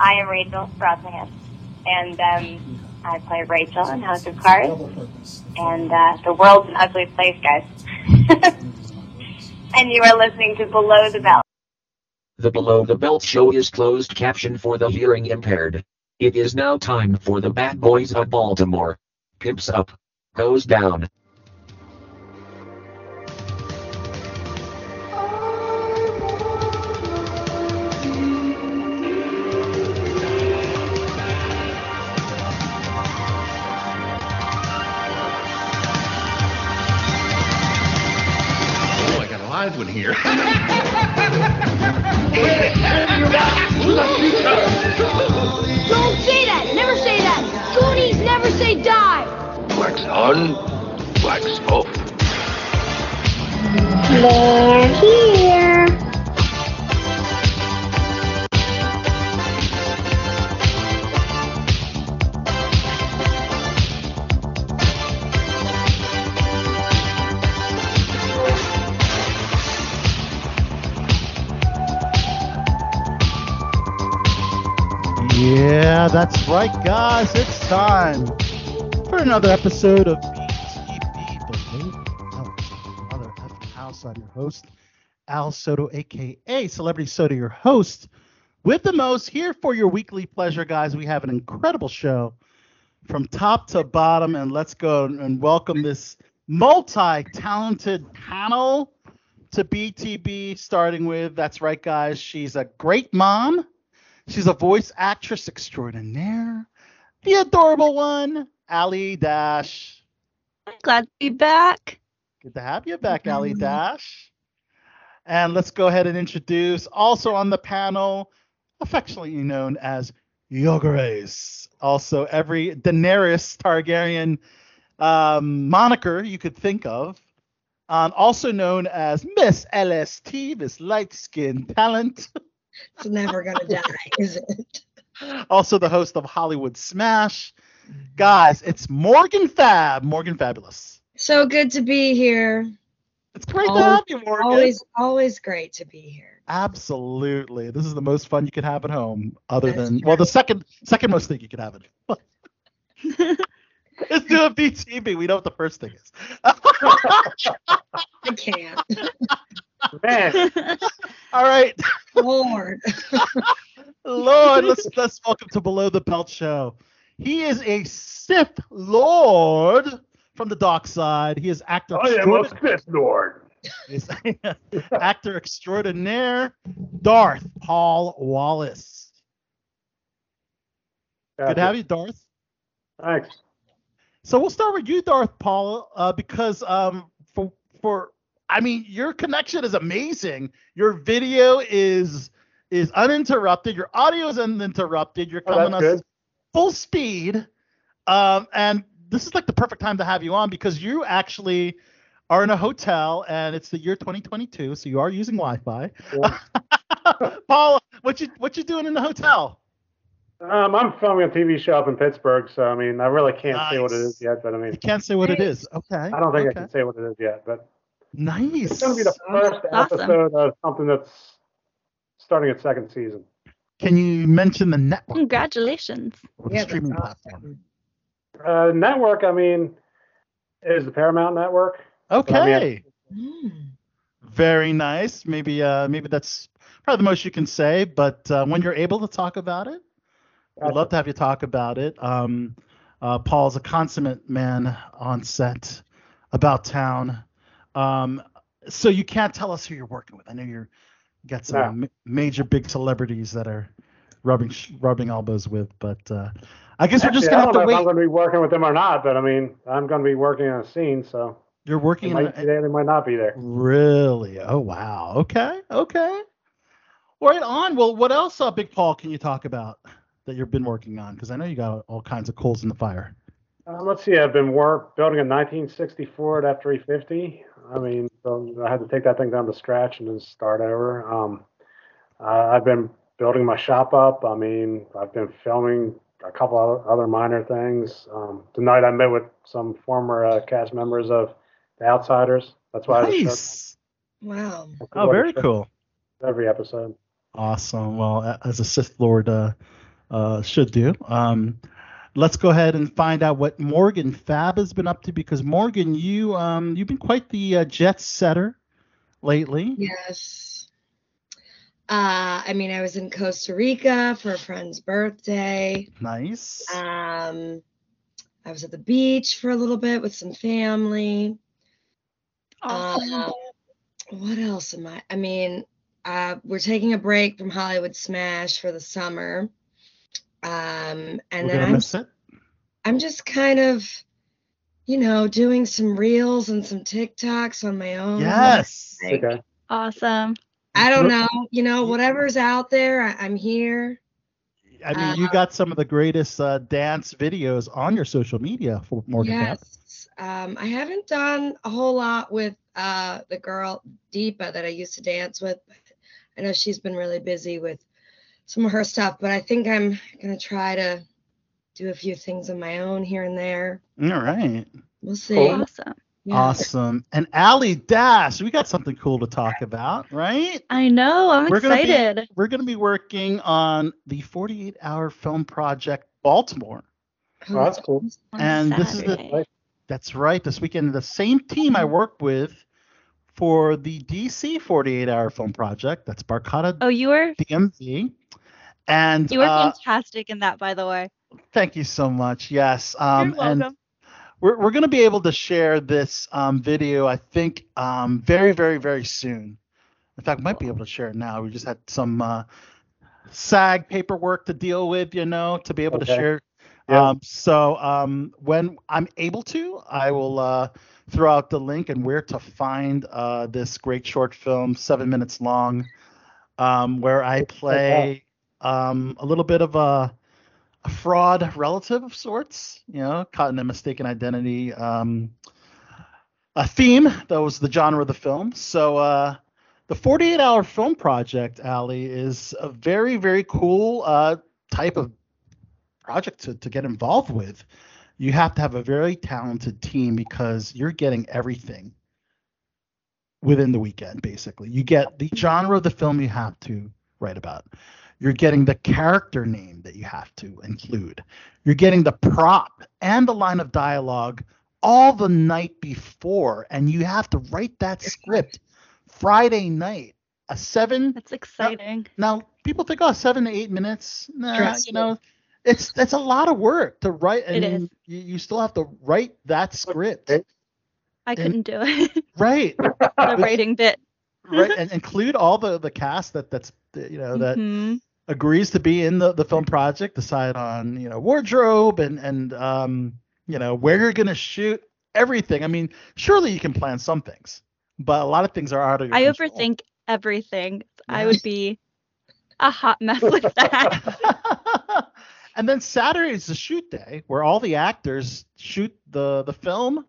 I am Rachel Brosnahan, and um, I play Rachel in House of Cards, and uh, the world's an ugly place, guys. and you are listening to Below the Belt. The Below the Belt show is closed caption for the hearing impaired. It is now time for the Bad Boys of Baltimore. Pimps up. Goes down. I got a live one here. Don't say that! Never say that! Goonies never say die! wax on, wax off. They're here! Yeah, that's right, guys. It's time for another episode of BTB. Another effing house. I'm your host, Al Soto, aka Celebrity Soto, your host with the most. Here for your weekly pleasure, guys. We have an incredible show from top to bottom, and let's go and welcome this multi-talented panel to BTB. Starting with, that's right, guys. She's a great mom. She's a voice actress extraordinaire. The adorable one, Ali Dash. Glad to be back. Good to have you back, Ali Dash. And let's go ahead and introduce, also on the panel, affectionately known as Yogares. Also, every Daenerys Targaryen um, moniker you could think of. Um, also known as Miss LST, Miss Light Skin Talent. It's never gonna die, is it? also the host of Hollywood Smash. Guys, it's Morgan Fab, Morgan Fabulous. So good to be here. It's great to Always- have you, Morgan. Always, always great to be here. Absolutely. This is the most fun you could have at home, other That's than well, the second second most thing you could have at home. Let's do a BTB. We know what the first thing is. I can't. Man, All right, Lord. Lord, let's let's welcome to Below the Belt Show. He is a Sith Lord from the dark side. He is actor I am a extraordinaire. Sith Lord. is actor extraordinaire, Darth Paul Wallace. Good to have you, Darth. Thanks. So we'll start with you, Darth Paul, uh, because um, for for I mean your connection is amazing. Your video is is uninterrupted. Your audio is uninterrupted. You're Oh, coming that's us good. full speed, um, and this is like the perfect time to have you on because you actually are in a hotel and it's the year 2022, so you are using Wi-Fi. Yeah. Paul, what you what you doing in the hotel? Um, I'm filming a TV show up in Pittsburgh, so I mean, I really can't say what it is yet, but I mean, You can't say what it is. Okay. I don't think okay. I can say what it is yet, but Nice. it's going to be the first Awesome. episode of something that's starting its second season. Can you mention the network Congratulations. or the Yeah, streaming awesome. platform? Uh, network, I mean, is the Paramount Network. Okay. Mm. Very nice. Maybe uh maybe that's probably the most you can say, but uh, when you're able to talk about it, we'd love to have you talk about it. Um uh, Paul's a consummate man on set, about town. Um, so you can't tell us who you're working with. I know you're you got some No. ma- major big celebrities that are rubbing rubbing elbows with, but uh, I guess we're just gonna have to know if wait. I'm going to be working with them or not, but I mean, I'm going to be working on a scene, so You're they working in might a, be there, they might not be there. Really? Oh wow. Okay. Okay. Right on. Well, what else, uh, Big Paul, can you talk about that you've been working on? Because I know you got all kinds of coals in the fire. Um, let's see. I've been work building a 1964 at F350. I mean, so I had to take that thing down to scratch and then start over. Um, uh, I've been building my shop up. I mean, I've been filming a couple other, other minor things. Um, tonight, I met with some former uh, cast members of The Outsiders. That's why I was Nice. Wow. Oh, very cool. every episode. Awesome. Well, as a Sith Lord, uh, uh, should do. Um, let's go ahead and find out what Morgan Fab has been up to because Morgan, you um, you've been quite the uh, jet setter lately. Yes. Uh, I mean, I was in Costa Rica for a friend's birthday. Nice. Um, I was at the beach for a little bit with some family. Awesome. Uh, what else am I? I mean, uh, we're taking a break from Hollywood Smash for the summer. Um, and We're then I'm, miss it. I'm just kind of, you know, doing some reels and some TikToks on my own. Yes. Like, Okay. awesome. I don't know, you know, whatever's out there, I, I'm here. I mean, you Uh, got some of the greatest uh, dance videos on your social media for Morgan Fab. Yes. Um, I haven't done a whole lot with uh, the girl Deepa that I used to dance with. I know she's been really busy with some of her stuff, but I think I'm gonna try to do a few things on my own here and there. All right. We'll see. Cool. Awesome. Yeah. Awesome. And Ali Dash, we got something cool to talk about, right? I know. I'm We're gonna be- excited. We're going to be working on the 48 hour film project Baltimore. Oh, that's cool. on and this is the- That's right. This weekend, the same team I work with for the DC 48 hour film project. That's Barcata Oh, you were DMV. And you were uh, fantastic in that, by the way. thank you so much. Yes. Um, You're and welcome. we're, we're going to be able to share this um, video, I think, um, very, very, very soon. In fact, we might be able to share it now. We just had some uh, SAG paperwork to deal with, you know, to be able to share. Yeah. Um, so um, when I'm able to, I will uh, throw out the link and where to find uh, this great short film, seven minutes long, um, where I play um, a little bit of a a fraud relative of sorts, you know, caught in a mistaken identity um, a theme. That was the genre of the film. So uh, the 48 hour film project, Ali, is a very, very cool uh, type of project to, to get involved with. You have to have a very talented team because you're getting everything within the weekend, basically. You get the genre of the film you have to write about. You're getting the character name that you have to include. You're getting the prop and the line of dialogue all the night before, and you have to write that script Friday night. A seven. That's exciting. Now people think, oh, seven to eight minutes. Nah, you know, it's it's a lot of work to write, and It is. You, you still have to write that script, I couldn't do it. right? the writing bit. right, and include all the the cast that that's you know that Mhm. Agrees to be in the, the film project, decide on you know wardrobe and and um you know where you're gonna shoot everything. I mean, surely you can plan some things, but a lot of things are out of your I control. overthink everything. I would be a hot mess with that. and then Saturday is the shoot day where all the actors shoot the the film.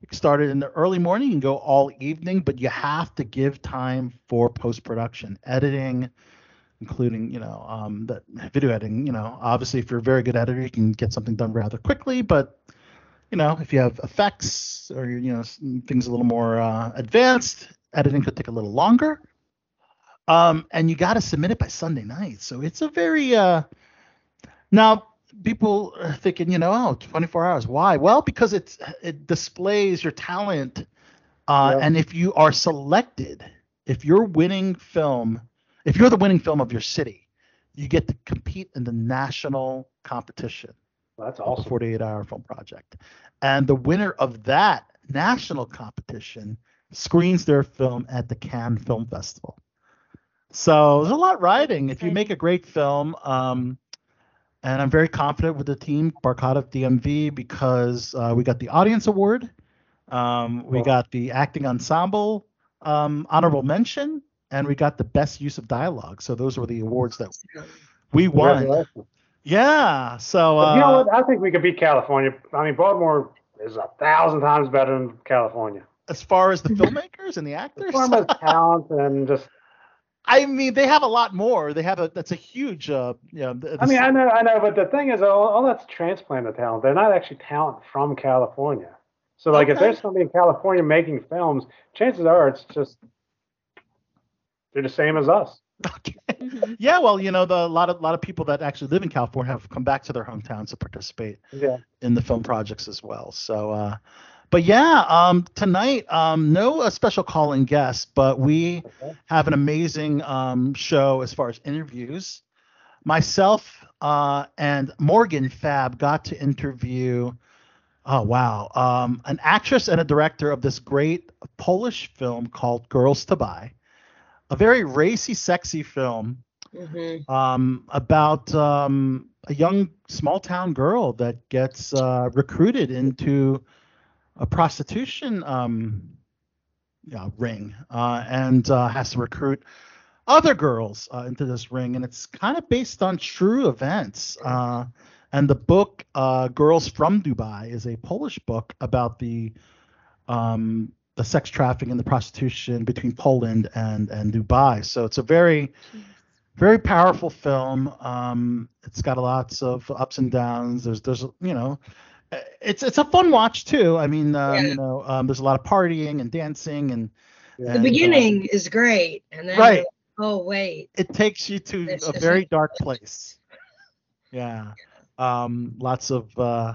It started in the early morning and go all evening, but you have to give time for post production, editing, including you know um, the video editing. You know, obviously if you're a very good editor, you can get something done rather quickly. But you know, if you have effects or you know things a little more uh, advanced, editing could take a little longer. Um, and you got to submit it by Sunday night. So it's a very uh, now people are thinking, you know, oh, 24 hours. Why? Well, because it's it displays your talent. Uh, Yeah. And if you are selected, if you're winning film, if you're the winning film of your city, you get to compete in the national competition Well, That's of the awesome. 48 hour film project. And the winner of that national competition screens their film at the Cannes Film Festival. So there's a lot riding. If you make a great film, um, and I'm very confident with the team, Barcata DMV, because uh, we got the audience award, um, we got the acting ensemble um, honorable mention, and we got the best use of dialogue. So those were the awards that we won. Yeah. So But you know uh, what? I think we could beat California. I mean, Baltimore is a thousand times better than California. as far as the filmmakers and the actors, As far as talent and just, I mean, they have a lot more. They have a that's a huge, uh, you know. I mean, I know, I know, but the thing is, all, all that's transplanted talent. They're not actually talent from California. So, like, if there's somebody in California making films, chances are it's just they're the same as us. Okay. Mhm. yeah, well, you know, the a lot of lot of people that actually live in California have come back to their hometowns to participate Yeah. in the film projects as well. So, uh, but yeah, um, tonight, um, no uh, special call-in guest, but we Okay. have an amazing um, show as far as interviews. Myself uh, and Morgan Fab got to interview. Oh wow, um, an actress and a director of this great Polish film called Girls to Buy, a very racy, sexy film Mhm. um, about um, a young small town girl that gets uh, recruited into a prostitution um, yeah, ring uh, and uh, has to recruit other girls uh, into this ring. And it's kind of based on true events. Uh, and the book, uh, Girls from Dubai, is a Polish book about the um, the sex trafficking and the prostitution between Poland and, and Dubai. So it's a very very powerful film. Um, it's got lots of ups and downs. There's there's you know, it's it's a fun watch too. I mean, um, Yeah. you know, um, there's a lot of partying and dancing and, Yeah. The and, uh, beginning is great, and then Right. oh wait, it takes you to It's a very like- dark place. Yeah. Um, lots of uh,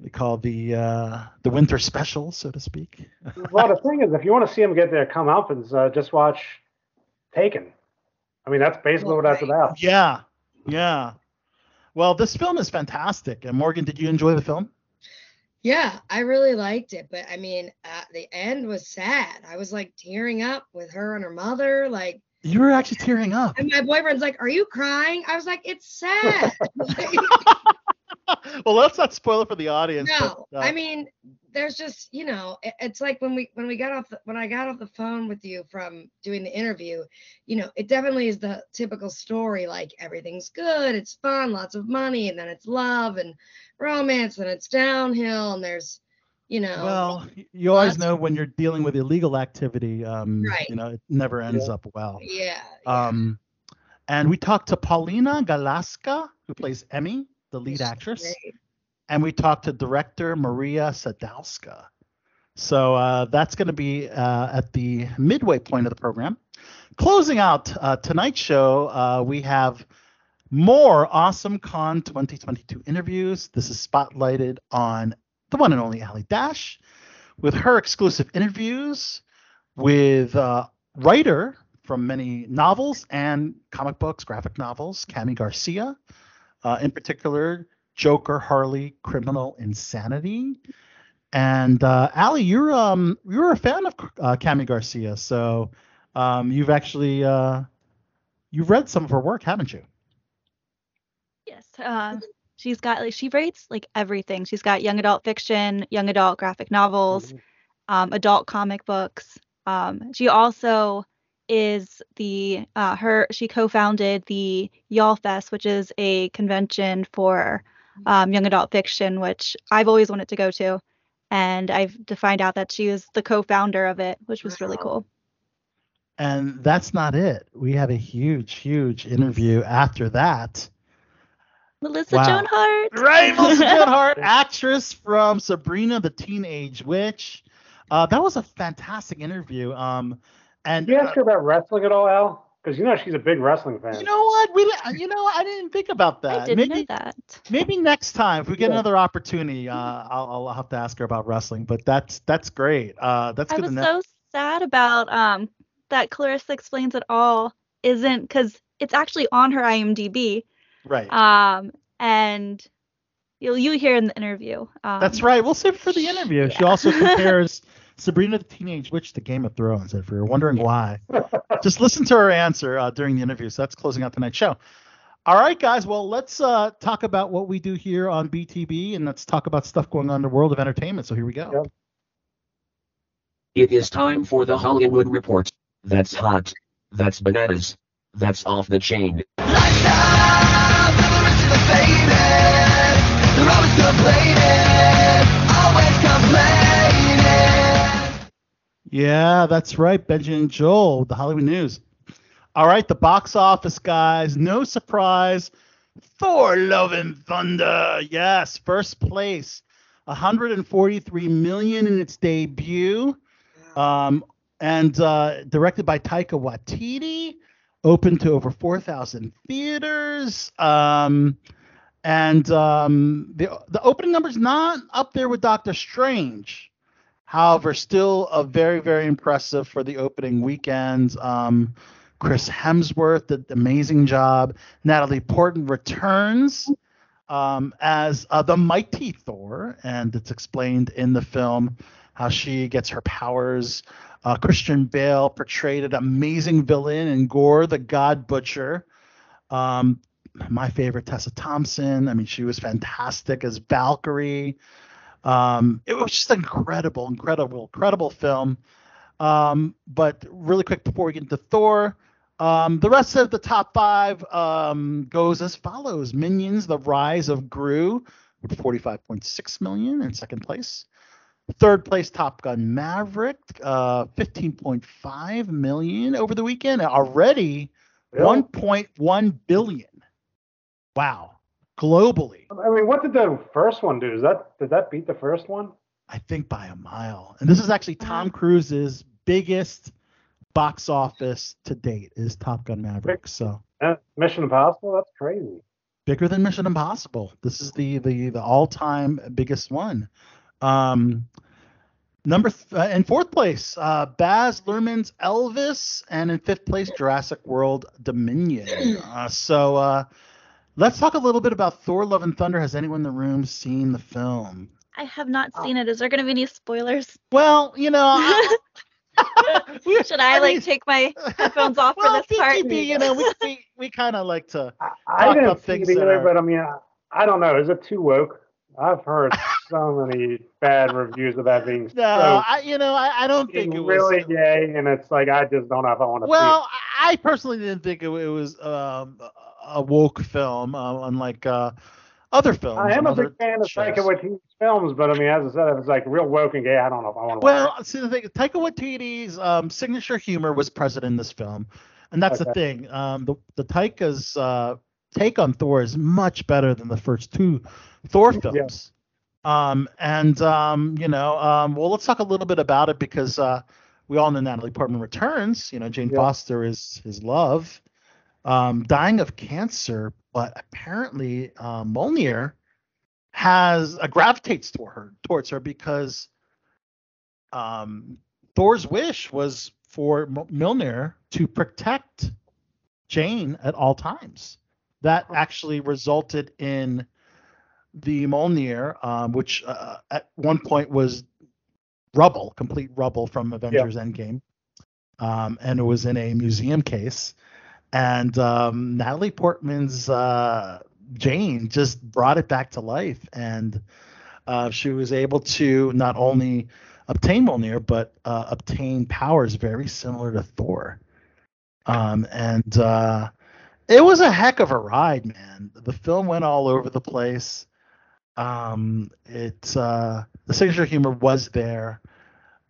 we call the uh, the winter special, so to speak. well, the thing is, if you want to see them get their comeuppance, uh, just watch Taken. I mean, that's basically what that's about. Yeah. Yeah. Well, this film is fantastic. And Morgan, did you enjoy the film? yeah, I really liked it, but I mean, uh, the end was sad. I was like tearing up with her and her mother, like. You were actually tearing up. And my boyfriend's like, "Are you crying?" I was like, "It's sad." well, let's not spoil it for the audience. no, but, uh, I mean, there's just you know, it- it's like when we when we got off the, when I got off the phone with you from doing the interview, you know, it definitely is the typical story. Like everything's good, it's fun, lots of money, and then it's love and romance, and it's downhill, and there's, you know, well, you always know when you're dealing with illegal activity, um, Right. you know, it never ends up well. yeah, yeah. Um, and we talked to Paulina Gałązka, who plays Emmy, the lead She's actress, great. and we talked to director Maria Sadowska. So uh, that's going to be uh, at the midway point of the program. Closing out uh, tonight's show, uh, we have more Awesome Con 2022 interviews. This is spotlighted on the one and only Ali Dash with her exclusive interviews with uh, writer from many novels and comic books, graphic novels, Kami Garcia, uh, in particular, Joker, Harley, Criminal Insanity. And uh, Ali, you're um you're a fan of uh, Kami Garcia, so um, you've actually uh, you've read some of her work, haven't you? Yes. Uh, she's got like she writes like everything. She's got young adult fiction, young adult graphic novels, um, adult comic books. Um, she also is the uh, her she co-founded the YALLFest, which is a convention for um, young adult fiction, which I've always wanted to go to, and I've to find out that she was the co-founder of it, which was really cool. And that's not it. We have a huge, huge interview after that. Melissa Wow. Joan Hart. Right, Melissa Joan Hart, actress from Sabrina the Teenage Witch. Uh, that was a fantastic interview. Um, and Did you uh, ask her about wrestling at all, Al? Because you know she's a big wrestling fan. you know what? We, didn't- you know, I didn't think about that. I didn't maybe, know that. maybe next time if we get Yeah. another opportunity, uh, I'll, I'll have to ask her about wrestling. But that's that's great. Uh, that's I good was to know. so sad about um that Clarissa explains it all isn't because it's actually on her IMDb. right. Um and you'll you hear in the interview. Um, That's right. We'll save it for the interview. She also compares Sabrina the Teenage Witch to Game of Thrones. If you're wondering why, just listen to her answer uh, during the interview. So that's closing out tonight's show. All right, guys. Well, let's uh, talk about what we do here on BTB, and let's talk about stuff going on in the world of entertainment. So here we go. Yep. It is time for the Hollywood Report. That's hot. That's bananas. That's off the chain. Yeah, that's right. Benjamin and Joel, the Hollywood News. All right, the box office, guys. No surprise. Thor Love and Thunder. Yes, first place. 143 million in its debut. Um, and uh, directed by Taika Waititi. opened to over 4,000 theaters. Um, and um, the the opening number's not up there with Doctor Strange. However, still a very very impressive for the opening weekend. Um, Chris Hemsworth did an amazing job. Natalie Portman returns um, as uh, the mighty Thor, and it's explained in the film how she gets her powers. Uh, Christian Bale portrayed an amazing villain in Gorr the God Butcher. Um, my favorite, Tessa Thompson. I mean, she was fantastic as Valkyrie. Um, it was just incredible, incredible, incredible film. Um, but really quick before we get into Thor, um, the rest of the top five um, goes as follows: Minions: The Rise of Gru with 45.6 million in second place. Third place, Top Gun Maverick, uh, 15.5 million over the weekend. Already, Really? 1.1 billion. Wow, globally, I mean, what did the first one do? Is that did that beat the first one? I think by a mile. And this is actually Tom Cruise's biggest box office to date is Top Gun Maverick. So Uh, Mission Impossible? That's crazy. bigger than Mission Impossible. This is the the the all-time biggest one. Um, number th- uh, in fourth place, uh, Baz Luhrmann's Elvis, and in fifth place, Jurassic World Dominion. Uh, so uh, let's talk a little bit about Thor: Love and Thunder. Has anyone in the room seen the film? I have not seen it. Is there going to be any spoilers? Well, you know. I- Should I, like mean, take my headphones off well, for this part? TTB, you know, we we, we kind of like to. I, Talk I about didn't see things either, are- but I mean, I, I don't know. Is it too woke? I've heard so many bad reviews of that being No, so I you know I, I don't think it was really gay, and it's like I just don't know if I want to Well, I I personally didn't think it, it was um, a woke film, uh, unlike uh, other films. I am a big fan of shows. Taika Waititi's films, but I mean, as I said, if it's like real woke and gay, I don't know if I want to. Well, see the thing, Taika Waititi's um, signature humor was present in this film, and that's the thing. Um, the the Taika's uh, take on Thor is much better than the first two Thor films. Um, and um, you know, um, well, let's talk a little bit about it because uh, we all know Natalie Portman returns. You know, Jane Yeah. Foster is his love, um, dying of cancer, but apparently uh, Mjolnir has uh, gravitates toward her towards her because um, Thor's wish was for M- Mjolnir to protect Jane at all times. That actually resulted in the Mjolnir, um, which uh, at one point was rubble, complete rubble from Avengers Endgame, um, and it was in a museum case. And um, Natalie Portman's uh, Jane just brought it back to life, and uh, she was able to not only obtain Mjolnir, but uh, obtain powers very similar to Thor. Um, and uh, it was a heck of a ride, man. The film went all over the place. Um, it uh, the signature humor was there,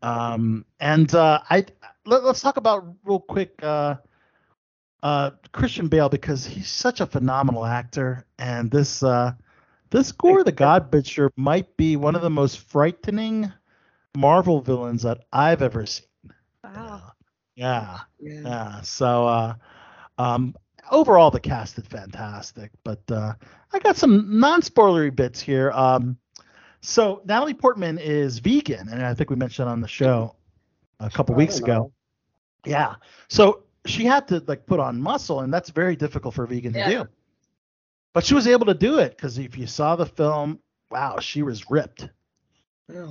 um, and uh, I let, us talk about real quick uh, uh, Christian Bale because he's such a phenomenal actor, and this uh, this Gorr the God Butcher might be one of the most frightening Marvel villains that I've ever seen. Wow. Yeah, Yeah. yeah. So, uh, um, overall, the cast did fantastic. But uh, I got some non-spoilery bits here. Um, so Natalie Portman is vegan, and I think we mentioned on the show a couple I weeks don't ago. Yeah. So she had to like put on muscle, and that's very difficult for a vegan to do. But she was able to do it because if you saw the film, wow, she was ripped.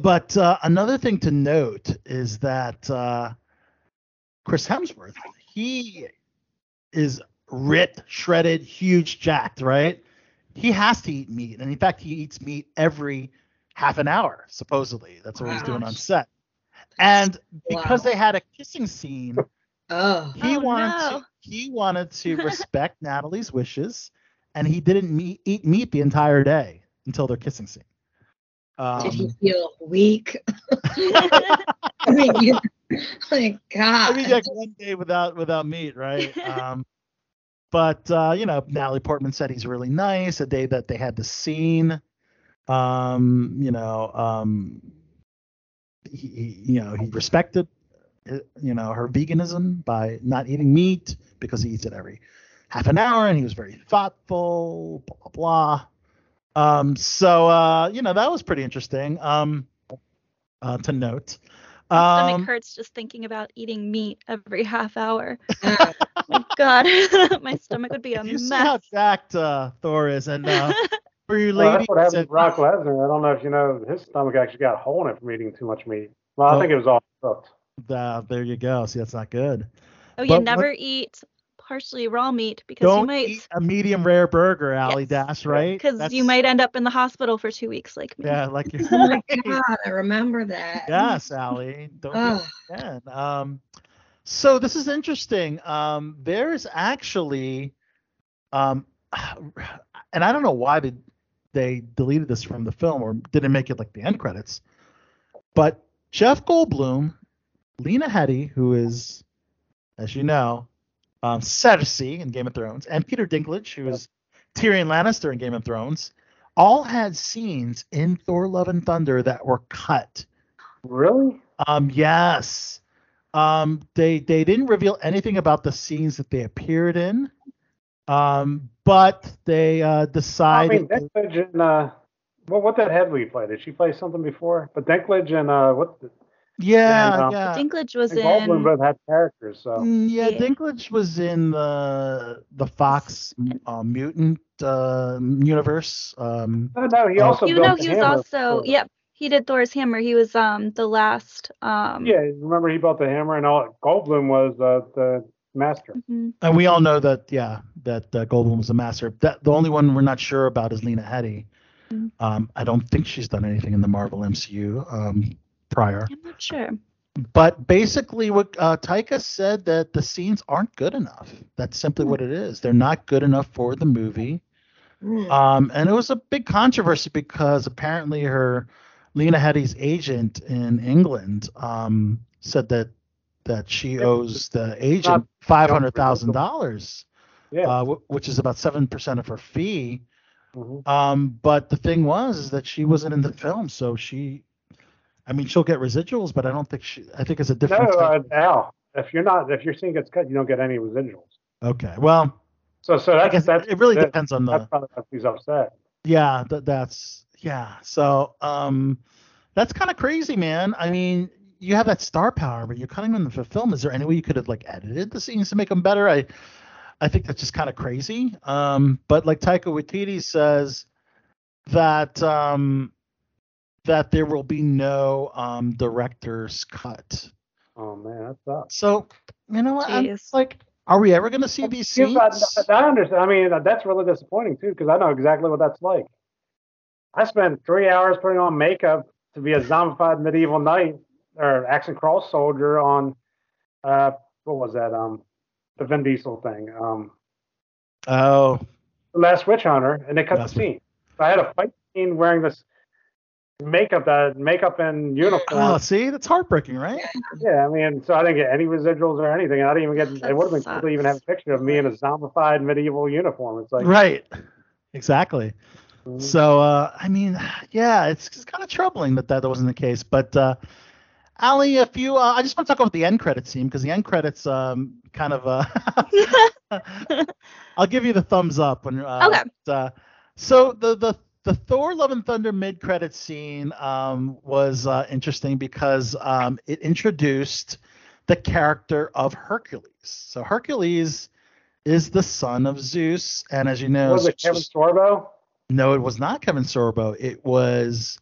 But uh, another thing to note is that uh, Chris Hemsworth, he is ripped, shredded, huge, jacked, right? He has to eat meat, and in fact, he eats meat every half an hour, supposedly. That's what he's doing on set. And because Wow. they had a kissing scene, oh. he Oh, wanted no. to he wanted to respect Natalie's wishes, and he didn't meet, eat meat the entire day until their kissing scene. Um, Did he feel weak? I mean, you, like God. I mean, like one day without without meat, right? Um, but uh, you know, Natalie Portman said he's really nice. A day that they had the scene, um, you know, um, he, he you know he respected you know, her veganism by not eating meat because he eats it every half an hour, and he was very thoughtful. Blah blah blah. Um, so uh, you know that was pretty interesting. Um, uh, to note. My Um, stomach hurts just thinking about eating meat every half hour. Uh, My God, my stomach would be a you see how mess. jacked uh, Thor is, and uh, for you Well, ladies, that's what happened that- with Brock Lesnar. I don't know if you know, his stomach actually got a hole in it from eating too much meat. Well, I Well- think it was all cooked. Uh, there you go. See, that's not good. Oh, you But what- never eat partially raw meat because you Don't might eat a medium rare burger, Allie Yes. Dash, right? because you might end up in the hospital for two weeks like me. Yeah, like you. oh my god, I remember that. yes, Allie. Don't do again. Um, so this is interesting. Um, there's actually, um, and I don't know why they they deleted this from the film or didn't make it like the end credits, but Jeff Goldblum, Lena Headey, who is, as you know, um, Cersei in Game of Thrones, and Peter Dinklage, who is Tyrion Lannister in Game of Thrones, all had scenes in Thor: Love and Thunder that were cut. Really? Um, yes. Um, they they didn't reveal anything about the scenes that they appeared in. Um, but they uh, I decided. mean, Dinklage and uh, what what that Headley play? Did she play something before? But Dinklage and uh, what? The, yeah, and, um, yeah. Dinklage was and Goldblum in. both had characters, so Mm, yeah, Yeah. Dinklage was in the the Fox uh, mutant uh, universe. Um, no, no, he Oh. also You built know, he was also for- yep. He did Thor's hammer. He was um the last um. Yeah, remember he built the hammer and all. Goldblum was uh, the master. mhm. and we all know that, yeah, that uh, Goldblum was a master. That the only one we're not sure about is Lena Headey. Mhm. Um, I don't think she's done anything in the Marvel MCU um, prior. I'm not sure. But basically, what uh, Taika said that the scenes aren't good enough. That's simply Hmm. what it is. They're not good enough for the movie. Mm. Um, and it was a big controversy because apparently her Lena Headey's agent in England um, said that that she Yeah, owes the agent five hundred thousand dollars, Yeah. uh, wh- which is about seven percent of her fee. mhm. Um, but the thing was is that she wasn't in the film, so she, I mean, she'll get residuals, but I don't think she. I think it's a No, different. uh, type- Al. If you're not, if your scene gets cut, you don't get any residuals. okay, well, So, so I that's guess that's it really that- depends on the. That's probably why he's upset. Yeah, that, that's yeah. So um, that's kind of crazy, man. I mean, you have that star power, but you're cutting them the film. Is there any way you could have like edited the scenes to make them better? I, I think that's just kind of crazy. Um, but like Taika Waititi says that um, that there will be no um director's cut. Oh man, that sucks. So you know what? I'm like, are we ever going to see these Yeah, scenes? but I understand. I mean, that's really disappointing too, because I know exactly what that's like. I spent three hours putting on makeup to be a zombified medieval knight or action cross soldier on, uh, what was that? Um, the Vin Diesel thing. Um, Oh, the Last Witch Hunter, and they cut Last the scene. So I had a fight scene wearing this makeup, that makeup and uniform. oh, see, that's heartbreaking, right? Yeah, I mean, so I didn't get any residuals or anything. I didn't even get. That it would have been cool to even have a picture of me in a zombified medieval uniform. It's like, right. Exactly. mhm. So, uh, I mean, yeah, it's, it's kind of troubling that that wasn't the case. But, uh, Ali, if you, uh, I just want to talk about the end credit scene because the end credits, um, kind of, uh, I'll give you the thumbs up when. Uh, Okay. Uh, so the the the Thor: Love and Thunder mid credit scene um, was uh, interesting because um, it introduced the character of Hercules. So Hercules is the son of Zeus, and as you know, was it Kevin Sorbo? no, it was not Kevin Sorbo. It was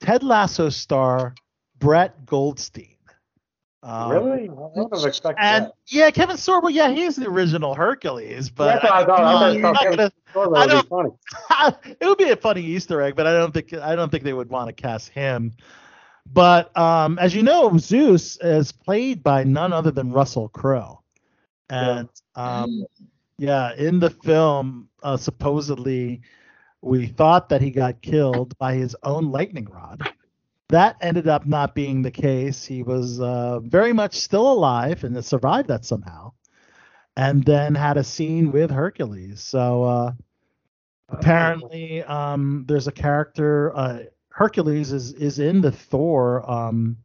Ted Lasso star Brett Goldstein. Um, really? I wouldn't have expected And that. yeah, Kevin Sorbo, yeah, he's the original Hercules, but I thought. I thought not Kevin gonna- Sorbo I don't- funny. it would be a funny Easter egg, but I don't think I don't think they would want to cast him. But um, as you know, Zeus is played by none other than Russell Crowe, and um, yeah, in the film, uh, supposedly we thought that he got killed by his own lightning rod. That ended up not being the case. He was uh, very much still alive and survived that somehow, and then had a scene with Hercules. So. Uh, apparently um there's a character uh hercules is is in the thor um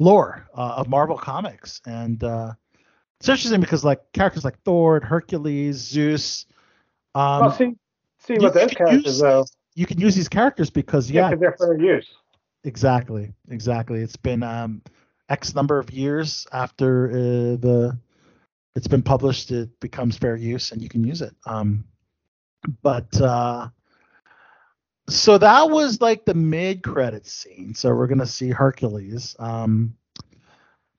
lore uh, of Marvel Comics, and uh, it's interesting because like characters like Thor, and Hercules, Zeus. Um, well, see, see you with those can characters use- though, you can use these characters because yeah, yeah, they're fair use. Exactly, exactly. It's been um, X number of years after uh, the it's been published, it becomes fair use, and you can use it. Um, but uh, so that was like the mid credit scene. So we're gonna see Hercules. Um,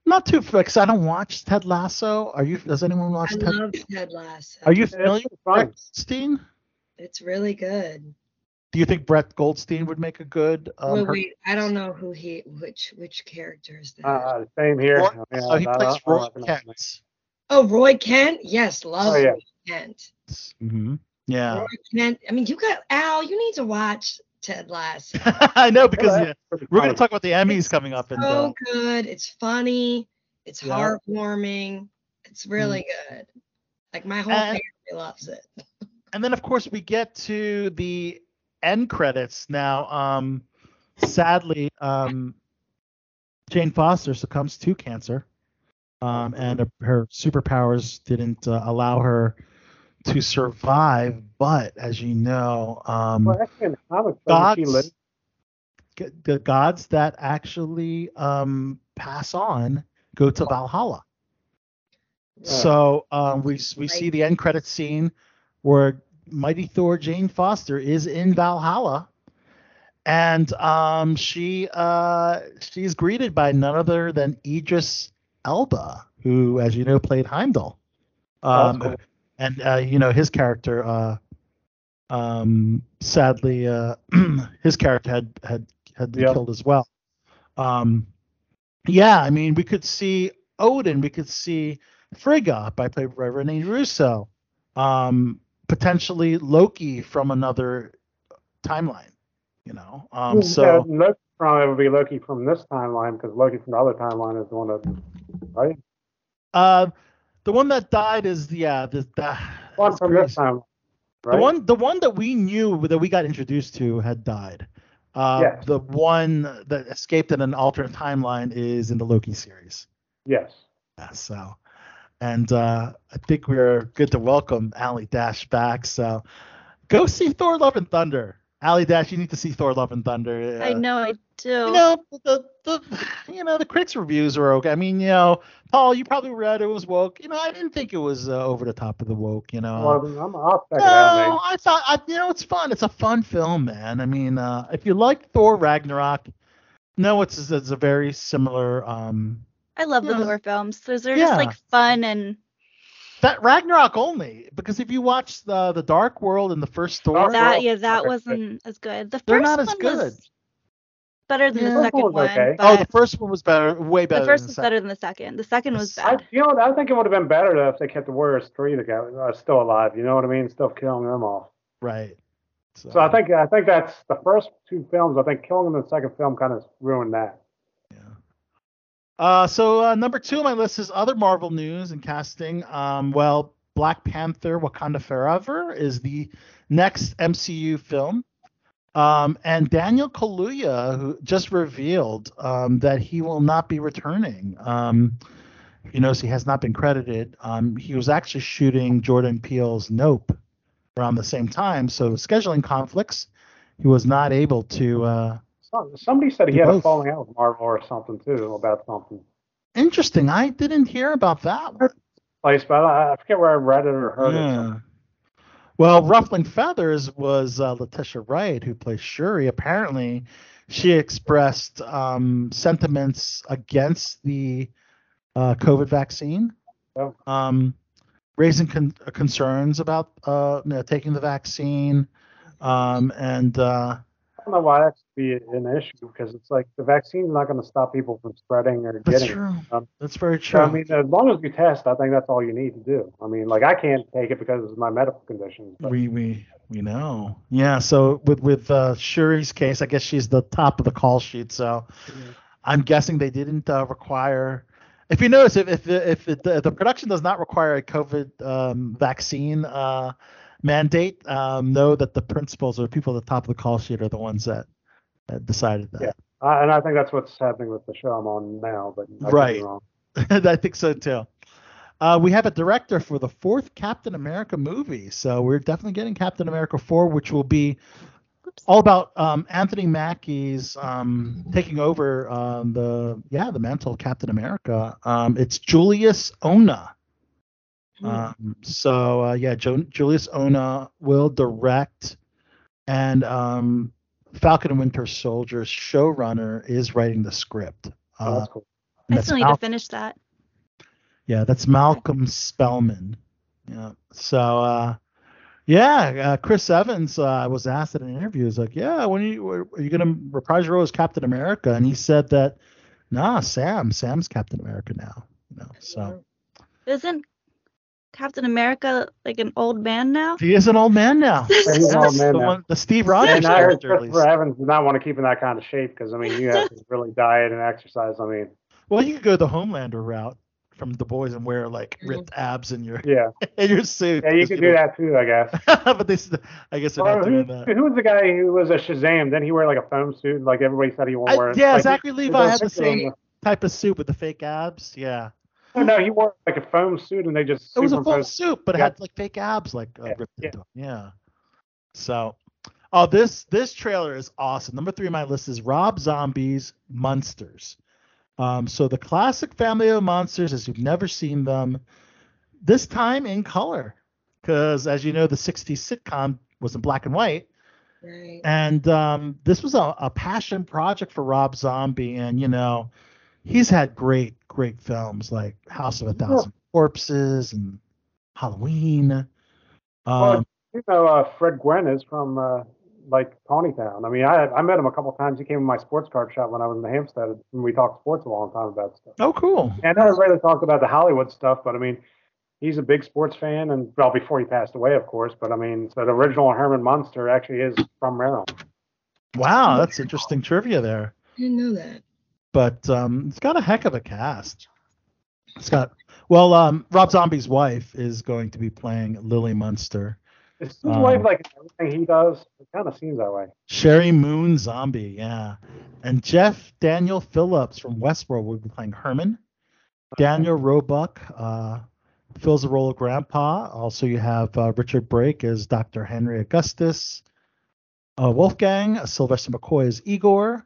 not too because I don't watch Ted Lasso. Are you? Does anyone watch Ted Lasso? I Ted? love Ted Lasso. Are you It's familiar with fun. Brett It's really good. Do you think Brett Goldstein would make a good? Um, wait, wait, I don't know who he, which, which character is that? Uh, same here. Roy- Yeah, so he I- plays I- I Roy recognize Kent. oh, Roy Kent. Yes, love Oh, yeah. Roy Kent. Mm-hmm. Yeah, Roy Kent. I mean, you got Al. You need to watch Ted Lasso. I know because Yeah, yeah, that's pretty we're gonna talk about the Emmys It's coming up, and uh, so good. It's funny. It's Yeah. heartwarming. It's really good. Like my whole And- family loves it. and then of course we get to the end credits now. Um, sadly, um, Jane Foster succumbs to cancer, um, and her, her superpowers didn't uh, allow her to survive. But as you know, um, Well, the comics, doesn't she gods, g- the gods that actually um, pass on go to Valhalla. So um, we we see the end credit scene where Mighty Thor Jane Foster is in Valhalla, and um, she uh, she's greeted by none other than Idris Elba, who, as you know, played Heimdall. Oh, Um, that's cool. And uh, you know his character, uh, um, sadly, uh, his character had had had been Yep. killed as well. Um, yeah, I mean, we could see Odin, we could see Frigga by played by Rene Russo, um, potentially Loki from another timeline. You know, um, yeah, so Loki probably would be Loki from this timeline because Loki from the other timeline is the one that, right? uh, the one that died is yeah, the, the One from crazy. this timeline, right? The one, the one that we knew that we got introduced to had died. Uh, Yes. The one that escaped in an alternate timeline is in the Loki series. Yes. Yeah, so, and uh, I think we're good to welcome Ali Dash back. So, go see Thor: Love and Thunder. Ali Dash, you need to see Thor: Love and Thunder. I Uh, know I do. You know the the you know the critics reviews were okay. I mean, you know, Paul, you probably read it was woke. You know, I didn't think it was uh, over the top of the woke. You know. well, I'm, I'll check No, it out. Maybe. I thought I, you know it's fun. It's a fun film, man. I mean, uh, if you like Thor Ragnarok, no, it's it's a very similar. Um, I love the Yeah. Thor films. Those are Yeah. just like fun and that Ragnarok only because if you watch the the Dark World and the first Thor, Dark that yeah, that wasn't as good. The They're first not as one good. was better than Yeah. the The second one okay. oh, the first one was better, way better. the first was the better than the second. The second was The I, bad. you know, I think it would have been better though if they kept the Warriors three that got are still alive. You know what I mean? Still killing them off. Right. So I think I think that's the first two films. I think killing them in the second film kind of ruined that. Uh, so uh, number two on my list is other Marvel news and casting. Um, well, Black Panther: Wakanda Forever is the next MCU film, um, and Daniel Kaluuya who just revealed um, that he will not be returning. Um, he knows he has not been credited. Um, he was actually shooting Jordan Peele's Nope around the same time, so scheduling conflicts. He was not able to. Uh, Somebody said he had a falling out with Marvel or something too about something. interesting. I didn't hear about that. Place, but I, I forget where I read it or heard it. Yeah. Well, Ruffling Feathers was uh, Letitia Wright, who plays Shuri. Apparently, she expressed um, sentiments against the uh, COVID vaccine, Oh. um, raising con- concerns about uh, you know, taking the vaccine, um, and uh, don't know why that should be an issue because it's like the vaccine's not going to stop people from spreading or that's getting true. it. Um, That's very true. I mean, as long as you test, I think that's all you need to do. I mean, like I can't take it because of my medical condition. But we we we know. Yeah. So with with uh, Shuri's case, I guess she's the top of the call sheet. So I'm guessing they didn't uh, require. If you notice, if if the, if the, if the production does not require a COVID um, vaccine uh, mandate, um, know that the principals or people at the top of the call sheet are the ones that uh, decided that. Yeah. Uh, and I think that's what's happening with the show I'm on now. But I Right. I think so too. Uh, we have a director for the fourth Captain America movie, so we're definitely getting Captain America four, which will be all about um, Anthony Mackie's um, taking over um, the yeah the mantle of Captain America. Um, it's Julius Onah. Um, so uh, yeah, jo- Julius Onah will direct, and um, Falcon and Winter Soldier's showrunner is writing the script. Oh, Uh, that's cool. and I that's still need Mal- to finish that. yeah, that's Malcolm Spellman. Yeah. So, uh, yeah, uh, Chris Evans uh, was asked in an interview. He's like, "Yeah, when are you are you gonna reprise your role as Captain America?" And he said that, "Nah, Sam, Sam's Captain America now." You know, so Isn't Captain America like an old man now? he is an old man now. Yeah, he's an old man the, now. one, the Steve Rogers And I character, at. Christopher Evans does not want to keep in that kind of shape because I mean you have to really diet and exercise. I mean, Well, you could go the Homelander route from the boys and wear like Mhm. ripped abs in your yeah, in your suit. yeah, you could do that too, I guess. but they, I guess they're not who, doing that. who was the guy who was a Shazam? Then he wear like a foam suit, like everybody said he won't I- wear. yeah, like, Zachary Levi had the same type of suit with the fake abs. Yeah. No, no, he wore like a foam suit, and they just It was a foam suit, but it had like fake abs like uh, Yeah, ripped yeah. into it. Yeah. So, oh, this this trailer is awesome. Number three on my list is Rob Zombie's Munsters. Um, so the classic family of monsters, as you've never seen them, this time in color, because as you know, the '60s sitcom was in black and white, Right. and um, this was a, a passion project for Rob Zombie, and you know, he's had great, great films like House of a Thousand Corpses and Halloween. Um, Well, you know, uh, Fred Gwynne is from uh, like Ponytown. I mean, I I met him a couple times. He came to my sports card shop when I was in the Hampstead, and we talked sports a long time about stuff. oh, cool. And I never really talked about the Hollywood stuff, but I mean, he's a big sports fan, and well, before he passed away, of course. But I mean, so the original Herman Munster actually is from Maryland. Wow, that's interesting trivia there. I didn't know that. But um, it's got a heck of a cast. It's got well, um, Rob Zombie's wife is going to be playing Lily Munster. Is his Um, wife like everything he does? It kind of seems that way. Sheri Moon Zombie, yeah. And Jeff Daniel Phillips from Westworld will be playing Herman. Daniel Roebuck uh, fills the role of Grandpa. Also, you have uh, Richard Brake as Dr. Henry Augustus. Uh, Wolfgang, uh, Sylvester McCoy as Igor.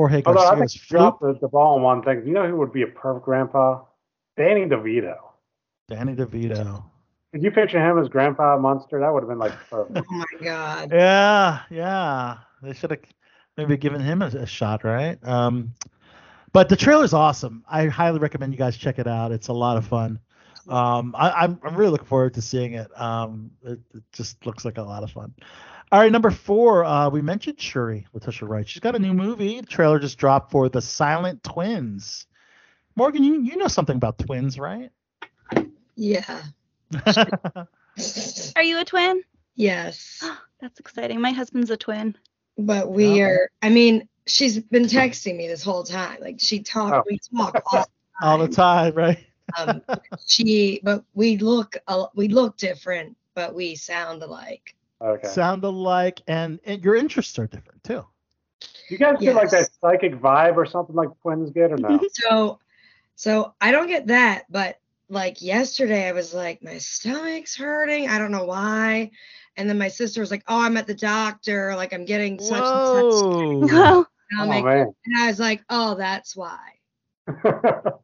Jorge Although I Garcia think as he dropped the, the ball on one thing. You know who would be a perfect grandpa? Danny DeVito. Danny DeVito. Could you picture him as Grandpa Munster? That would have been like perfect. Oh my god. Yeah, yeah. They should have maybe given him a, a shot, right? Um, but the trailer's awesome. I highly recommend you guys check it out. It's a lot of fun. Um, I, I'm I'm really looking forward to seeing it. Um, it, it just looks like a lot of fun. All right, number four. Uh, we mentioned Shuri Letitia Wright. She's got a new movie. The trailer just dropped for the Silent Twins. Morgan, you you know something about twins, right? Yeah. Are you a twin? Yes. That's exciting. My husband's a twin. But we Yeah. are I mean, she's been texting me this whole time. Like she talk Oh. we talk all All the time, right? um, she but we look a- we look different, but we sound alike. Okay. Sound alike, and, and your interests are different too. you guys get like that psychic vibe or something like twins get or no? So so I don't get that, but like yesterday I was like my stomach's hurting. I don't know why. And then my sister was like, "Oh, I'm at the doctor. Like I'm getting such and such Whoa! Well, oh stomach." man. and I was like, "Oh, that's why."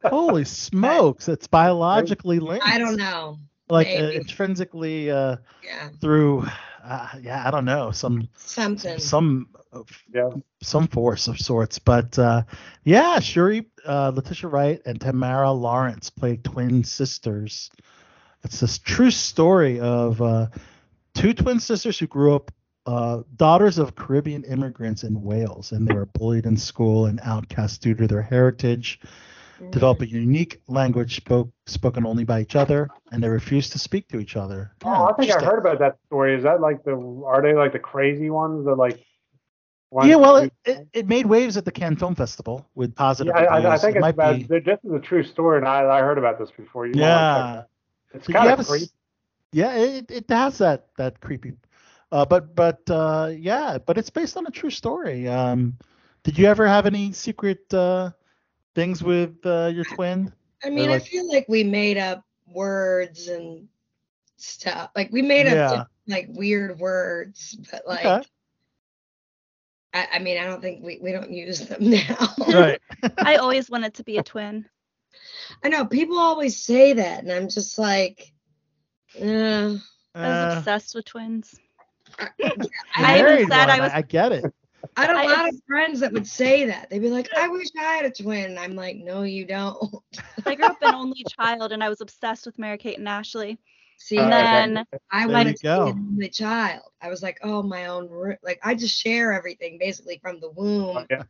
Holy smokes! It's biologically linked. I don't know. Like uh, intrinsically uh, Yeah, through, uh, yeah, I don't know, some something. some yeah. some force of sorts. But uh, yeah, Shuri, uh, Letitia Wright, and Tamara Lawrence play twin sisters. It's this true story of uh, two twin sisters who grew up uh, daughters of Caribbean immigrants in Wales, and they were bullied in school and outcast due to their heritage. Develop a unique language spoke, spoken only by each other, and they refuse to speak to each other. Oh, I think I heard about that story. Is that like the? Are they like the crazy ones? that like. Yeah, well, it, it, it made waves at the Cannes Film Festival with positive yeah, I, I- think it it's might about. be. This is a true story, and I, I heard about this before. You might wanna check Yeah. It's kind of creepy. Yeah, it, it has that that creepy Uh, but but uh, yeah, but it's based on a true story. Um, did you ever have any secret uh, things with uh, your twin? I mean, I feel like we made up words and stuff. Like we made up Yeah. like weird words, but like Okay. I, I mean, I don't think we, we don't use them now. Right. I always wanted to be a twin. I know people always say that, and I'm just like, uh, I was Uh, obsessed with twins. I, you I even married said I was- I get it. I had a lot of friends that would say that. They'd be like, I wish I had a twin. I'm like, no, you don't. I grew up an only child and I was obsessed with Mary Kate and Ashley. See, And Uh, then I There wanted to go. be an only child. I was like, oh, my own, ro- like I just share everything basically from the womb. Yeah.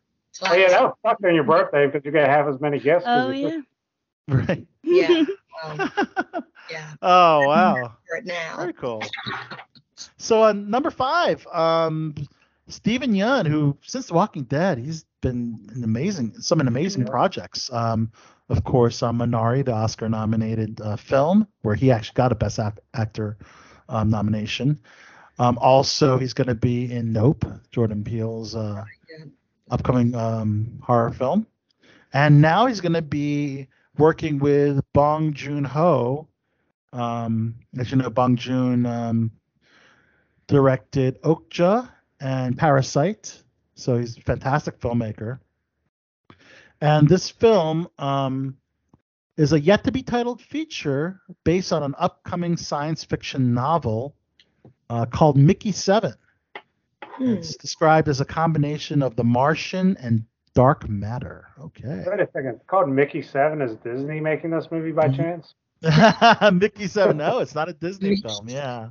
Oh I yeah, that was fucked on your birthday because you get half as many gifts. 'cause oh you yeah. Right. Yeah. um, yeah. oh wow. For it now. Very cool. So uh, number five, um, Steven Yeun, who since The Walking Dead, he's been in amazing, some amazing projects. Um, of course, uh, Minari, the Oscar-nominated uh, film, where he actually got a Best Ac- Actor um, nomination. Um, also, he's going to be in Nope, Jordan Peele's uh, Yeah. upcoming um, horror film, and now he's going to be working with Bong Joon Ho. Um, as you know, Bong Joon um, directed Okja and Parasite, so he's a fantastic filmmaker. And this film um, is a yet to be titled feature based on an upcoming science fiction novel uh, called Mickey Seven. Hmm. It's described as a combination of The Martian and dark matter. Okay. Wait a second. It's called Mickey Seven. Is Disney making this movie by Mhm. chance? Mickey Seven. No, it's not a Disney film. Yeah.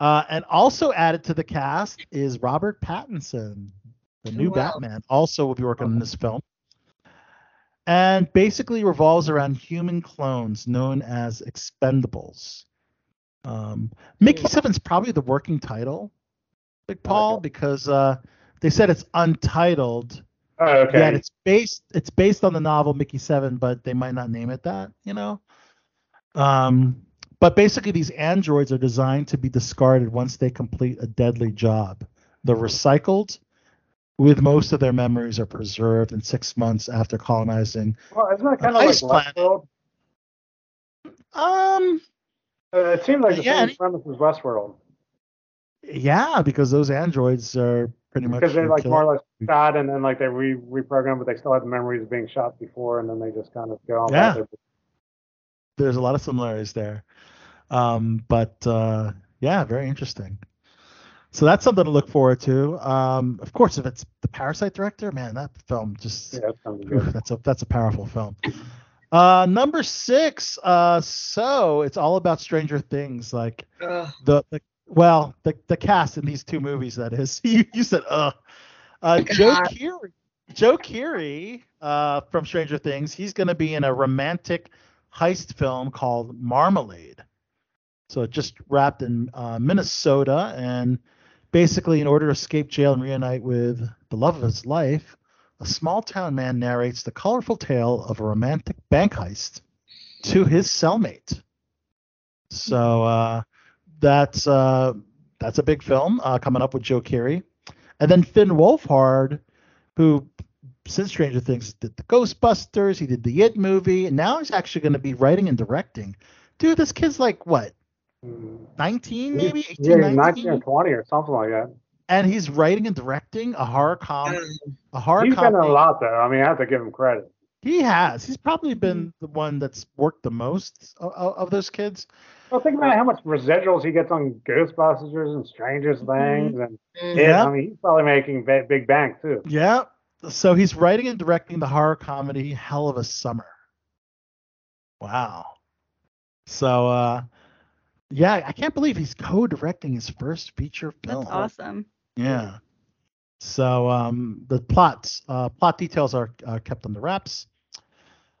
Uh, and also added to the cast is Robert Pattinson, the new wow. Batman. Also will be working on this film. And basically revolves around human clones known as expendables. Um, Mickey Seven's probably the working title, Big Paul, Okay. because uh, they said it's untitled. Oh, okay. Yeah, it's based it's based on the novel Mickey Seven, but they might not name it that, you know. Um, but basically, these androids are designed to be discarded once they complete a deadly job. They're recycled, with most of their memories are preserved in six months after colonizing. well, isn't that kind of like planet. Westworld? Um, Uh, it seems like the Yeah, same premise as Westworld yeah, because those androids are pretty much because they're like more or less shot and then like they re reprogram, but they still have the memories of being shot before, and then they just kind of go on. Yeah. there's a lot of similarities there. Um, but uh, yeah, very interesting. So that's something to look forward to. Um, of course, if it's the Parasite director, man, that film just Yeah, that's oof, that's a that's a powerful film. Uh, number six. Uh, so it's all about Stranger Things. Like Ugh. the, the well, the the cast in these two movies. That is, you you said, uh, uh, Joe Keery, Joe Keery, uh, from Stranger Things. He's going to be in a romantic heist film called Marmalade. So it just wrapped in uh, Minnesota, and basically, in order to escape jail and reunite with the love of his life, a small town man narrates the colorful tale of a romantic bank heist to his cellmate. So uh, that's uh, that's a big film uh, coming up with Joe Keery, and then Finn Wolfhard, who since Stranger Things did the Ghostbusters, he did the It movie, and now he's actually going to be writing and directing. Dude, this kid's like what. 19 maybe, 18, yeah, 19? 19 or 20 or something like that. and he's writing and directing a horror com, Um, a horror He's been a lot though. I mean, I have to give him credit. He has. He's probably been the one that's worked the most of, of those kids. Well, think about how much residuals he gets on Ghostbusters and Stranger Mm-hmm. Things, and mm. yeah, Yeah. I mean, he's probably making big bank too. Yeah. So he's writing and directing the horror comedy Hell of a Summer. Wow. So uh yeah, I can't believe he's co-directing his first feature film. That's awesome. Yeah. So um the plots uh plot details are uh, kept on the wraps.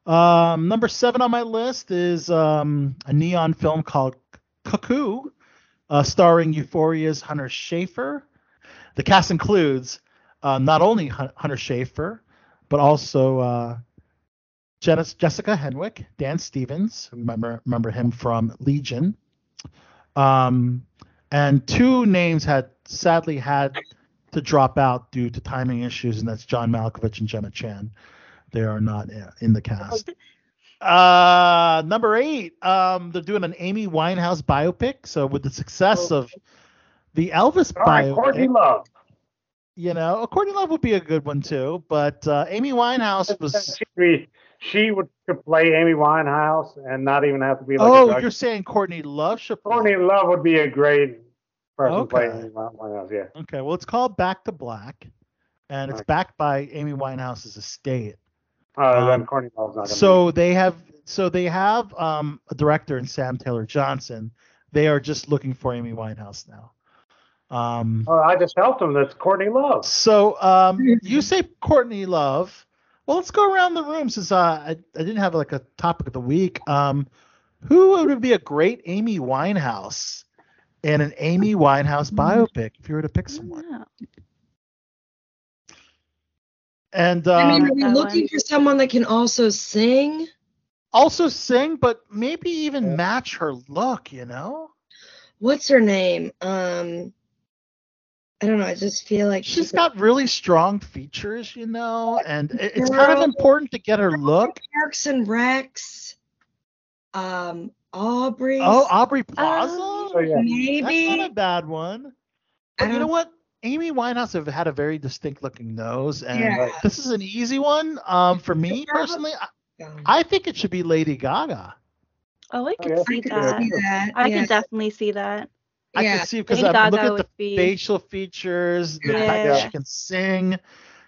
Um number 7 on my list is um a neon film called Cuckoo uh starring Euphoria's Hunter Schafer. The cast includes uh, not only Hunter Schafer, but also uh, Jessica Henwick, Dan Stevens, remember remember him from Legion, um, and two names had sadly had to drop out due to timing issues, and that's John Malkovich and Gemma Chan. They are not in in the cast. Uh, number eight, um, they're doing an Amy Winehouse biopic. So with the success of the Elvis All right, biopic, Courtney Love. you know, Courtney Love would be a good one too. But uh, Amy Winehouse was. She'd be, could play Amy Winehouse and not even have to be like Oh, you're saying Courtney Love should play. Courtney Love would be a great person to play Amy Winehouse. Yeah. Okay, well, it's called Back to Black, and it's Okay. backed by Amy Winehouse's estate. Uh, then Um, Courtney Love's not So they have, so they have um, a director in Sam Taylor Johnson. They are just looking for Amy Winehouse now. Um, be. Oh, I just helped them. That's Courtney Love. so um, you say Courtney Love. Well, let's go around the room since uh, I, I didn't have like a topic of the week. Um, who would be a great Amy Winehouse in an Amy Winehouse biopic if you were to pick someone? Yeah. And I mean, um, are we looking for someone that can also sing? also sing, but maybe even match her look, you know? What's her name? Um, I don't know. I just feel like She's she got really strong features, you know, and it- it's kind of important to get her look. could- Parks and Recs. Um, Aubrey. Oh, Aubrey Plaza? Oh, yeah. That's not a bad one. But you know what? Amy Winehouse have had a very distinct looking nose, and Yeah. this is an easy one. Um, for me personally, I, I think it should be Lady Gaga. Oh, I could yeah. see I could that. see that. I yeah. could definitely see that. I Yeah. can see because I look at the be. facial features, the fact that she can sing.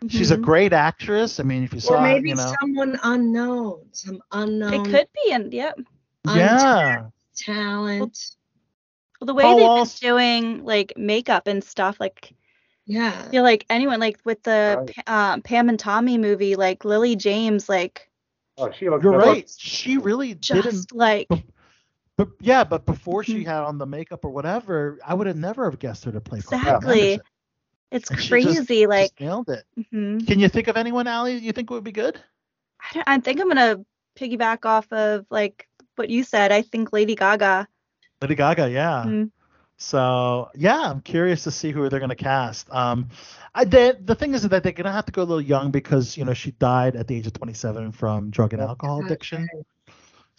She's a Mhm. great actress. I mean, if you Or saw, maybe you know, someone unknown, some unknown It could be, and yep. yeah. talent. Well, the way Paul they've Walsh- been doing like makeup and stuff, like Yeah. I feel like anyone, like with the Right. Pa- um, Pam and Tommy movie, like Lily James, like Oh, she looks. You're right. She really didn't. just like But yeah, but before she had on the makeup or whatever, I would have never have guessed her to play. Pamela Exactly. Anderson. it's And she just- crazy. like Just nailed it. mhm. Can you think of anyone, Allie? You think would be good? I, don't, I think I'm gonna piggyback off of like what you said. I think Lady Gaga. Lady Gaga, yeah. Mhm. So yeah, I'm curious to see who they're gonna cast. Um, I the the thing is that they're gonna have to go a little young because you know she died at the age of 27 from drug and alcohol addiction.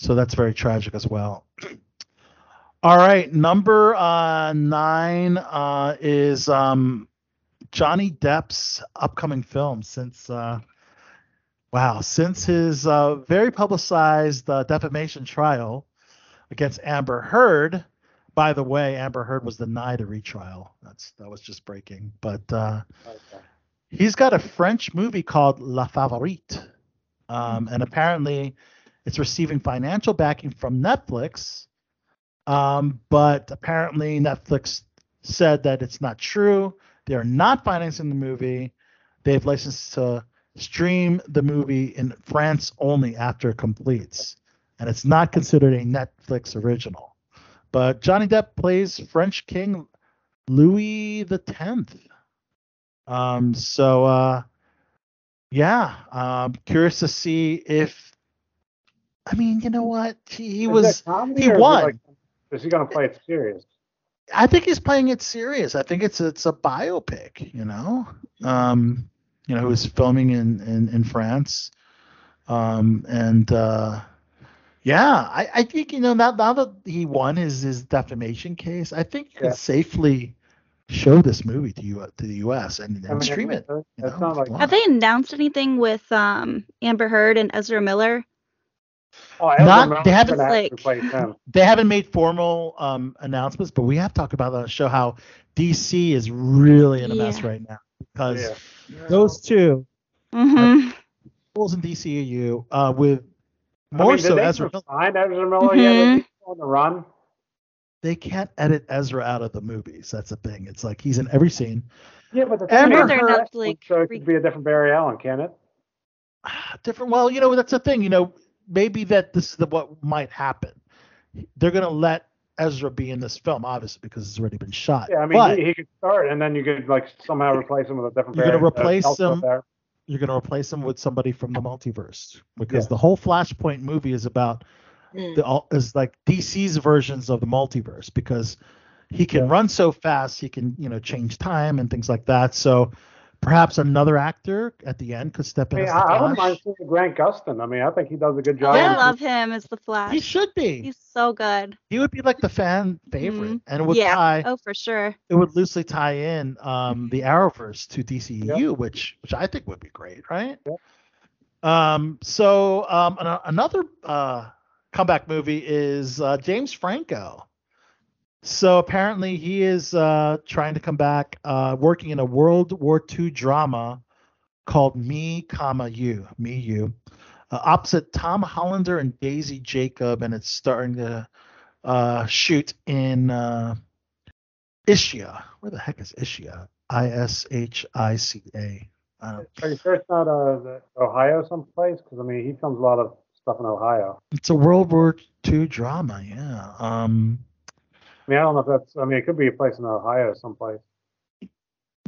So that's very tragic as well. All right, number uh, nine uh, is um, Johnny Depp's upcoming film. Since uh, wow, since his uh, very publicized uh, defamation trial against Amber Heard. By the way, Amber Heard was denied a retrial. That's that was just breaking. But uh, Okay. he's got a French movie called La Favorite, um, and apparently it's receiving financial backing from Netflix. Um, but apparently Netflix said that it's not true. They are not financing the movie. They've licensed to stream the movie in France only after it completes, and it's not considered a Netflix original. But Johnny Depp plays French King Louis the Tenth. Um, so uh, yeah, um, curious to see if. I mean, you know what? He, he Is was. he or is it won. like- is he going to play it serious? I think he's playing it serious. I think it's it's a biopic. You know, um, you know, who was filming in in, in France, um, and uh, yeah, I, I think you know now now that he won his his defamation case, I think you can Yeah. safely show this movie to you to the U.S. and, and I mean, stream it. It's you know, not like. Have they announced anything with um Amber Heard and Ezra Miller? Oh, Not- they haven't, like- actually play him. they haven't made formal um, announcements, but we have talked about that show how DC is really in a mess right now because Yeah. those two Mm-hmm. roles in DCEU uh, with I more mean, so they Ezra. even Miller. Ezra Miller yet? Mhm. Is he on the run? They can't edit Ezra out of the movies. That's the thing. It's like he's in every scene. Yeah, but the Amber thing is, Heard- her They're not, accent like, show it could be a different Barry Allen, can it? Different. Well, you know that's the thing. You know, maybe that this is the, what might happen. They're gonna let Ezra be in this film, obviously, because it's already been shot. Yeah, I mean, but he, he could start, and then you could like somehow replace him with a different. You're gonna Barry- uh, replace Elsa him- there. you're gonna replace him with somebody from the multiverse because Yeah. the whole Flashpoint movie is about Mm. the all is like DC's versions of the multiverse because he can run so fast he can you know change time and things like that. So perhaps another actor at the end could step I in mean, as I, the I wouldn't mind seeing Grant Gustin. I mean, I think he does a good job. I love him as the Flash. He should be. He's so good. He would be like the fan favorite, Mhm. and it would yeah. tie Oh, for sure. it would loosely tie in um, the Arrowverse to DCEU, which which I think would be great, right? Um, so um, an- another uh, comeback movie is uh, James Franco. So apparently he is uh, trying to come back, uh, working in a World War II drama called Me, comma You, Me You, uh, opposite Tom Hollander and Daisy Jacob, and it's starting to uh, shoot in uh, Ischia. Where the heck is Ischia? I S H I C A. Are you sure it's not uh, Ohio someplace? Because I mean, he films a lot of stuff in Ohio. It's a World War II drama, yeah. Um, I mean, I don't know if that's. I mean, it could be a place in Ohio someplace.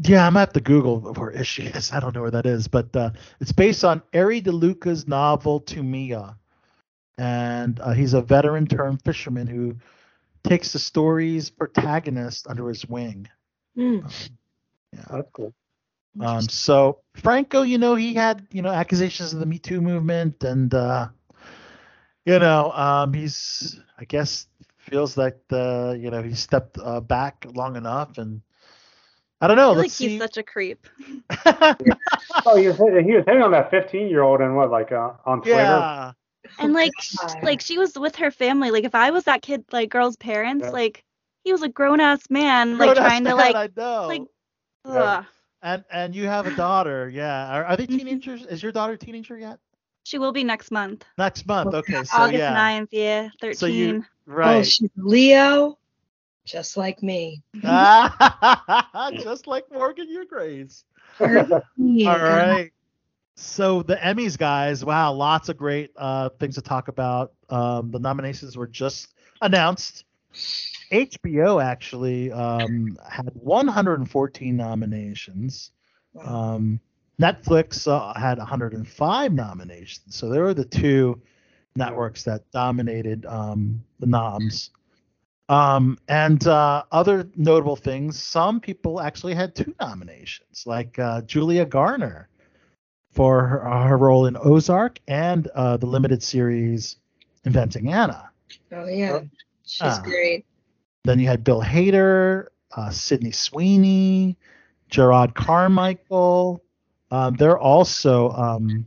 yeah, I'm at the have to Google where Ischia is. I don't know where that is, but uh, it's based on Erri De Luca's novel To Mia, and uh, he's a veteran turned fisherman who takes the story's protagonist under his wing. Yeah, That's cool. Um, so Franco, you know, he had you know accusations of the Me Too movement, and uh, you know, um, he's I guess feels like the you know he stepped uh, back long enough, and I don't know. I feel like let's he's see. such a creep. Oh, he was hitting, he was hitting on that 15 year old and what, like uh, on Twitter? yeah, And like, like she was with her family. Like, if I was that kid, like girl's parents, Yeah. like he was a grown ass man, like Grown-ass trying to like, I know. like, Yeah. and and you have a daughter, yeah. Are, are they teenagers? Is your daughter a teenager yet? She will be next month, Next month. Okay, so August yeah, 9th. Yeah, thirteen. So you- right. Oh, she's Leo, just like me. Just like Morgan, your Grace. All right. So the Emmys, guys, wow, lots of great uh, things to talk about. Um, the nominations were just announced. HBO actually um, had 114 nominations. Wow. Um, Netflix uh, had 105 nominations. So there were the two networks that dominated um, the noms. Um, and uh, other notable things, some people actually had two nominations, like uh, Julia Garner for her, her role in Ozark and uh, the limited series Inventing Anna. Oh yeah, she's Ah. great. Then you had Bill Hader, uh, Sydney Sweeney, Jerrod Carmichael. Um, they're also um,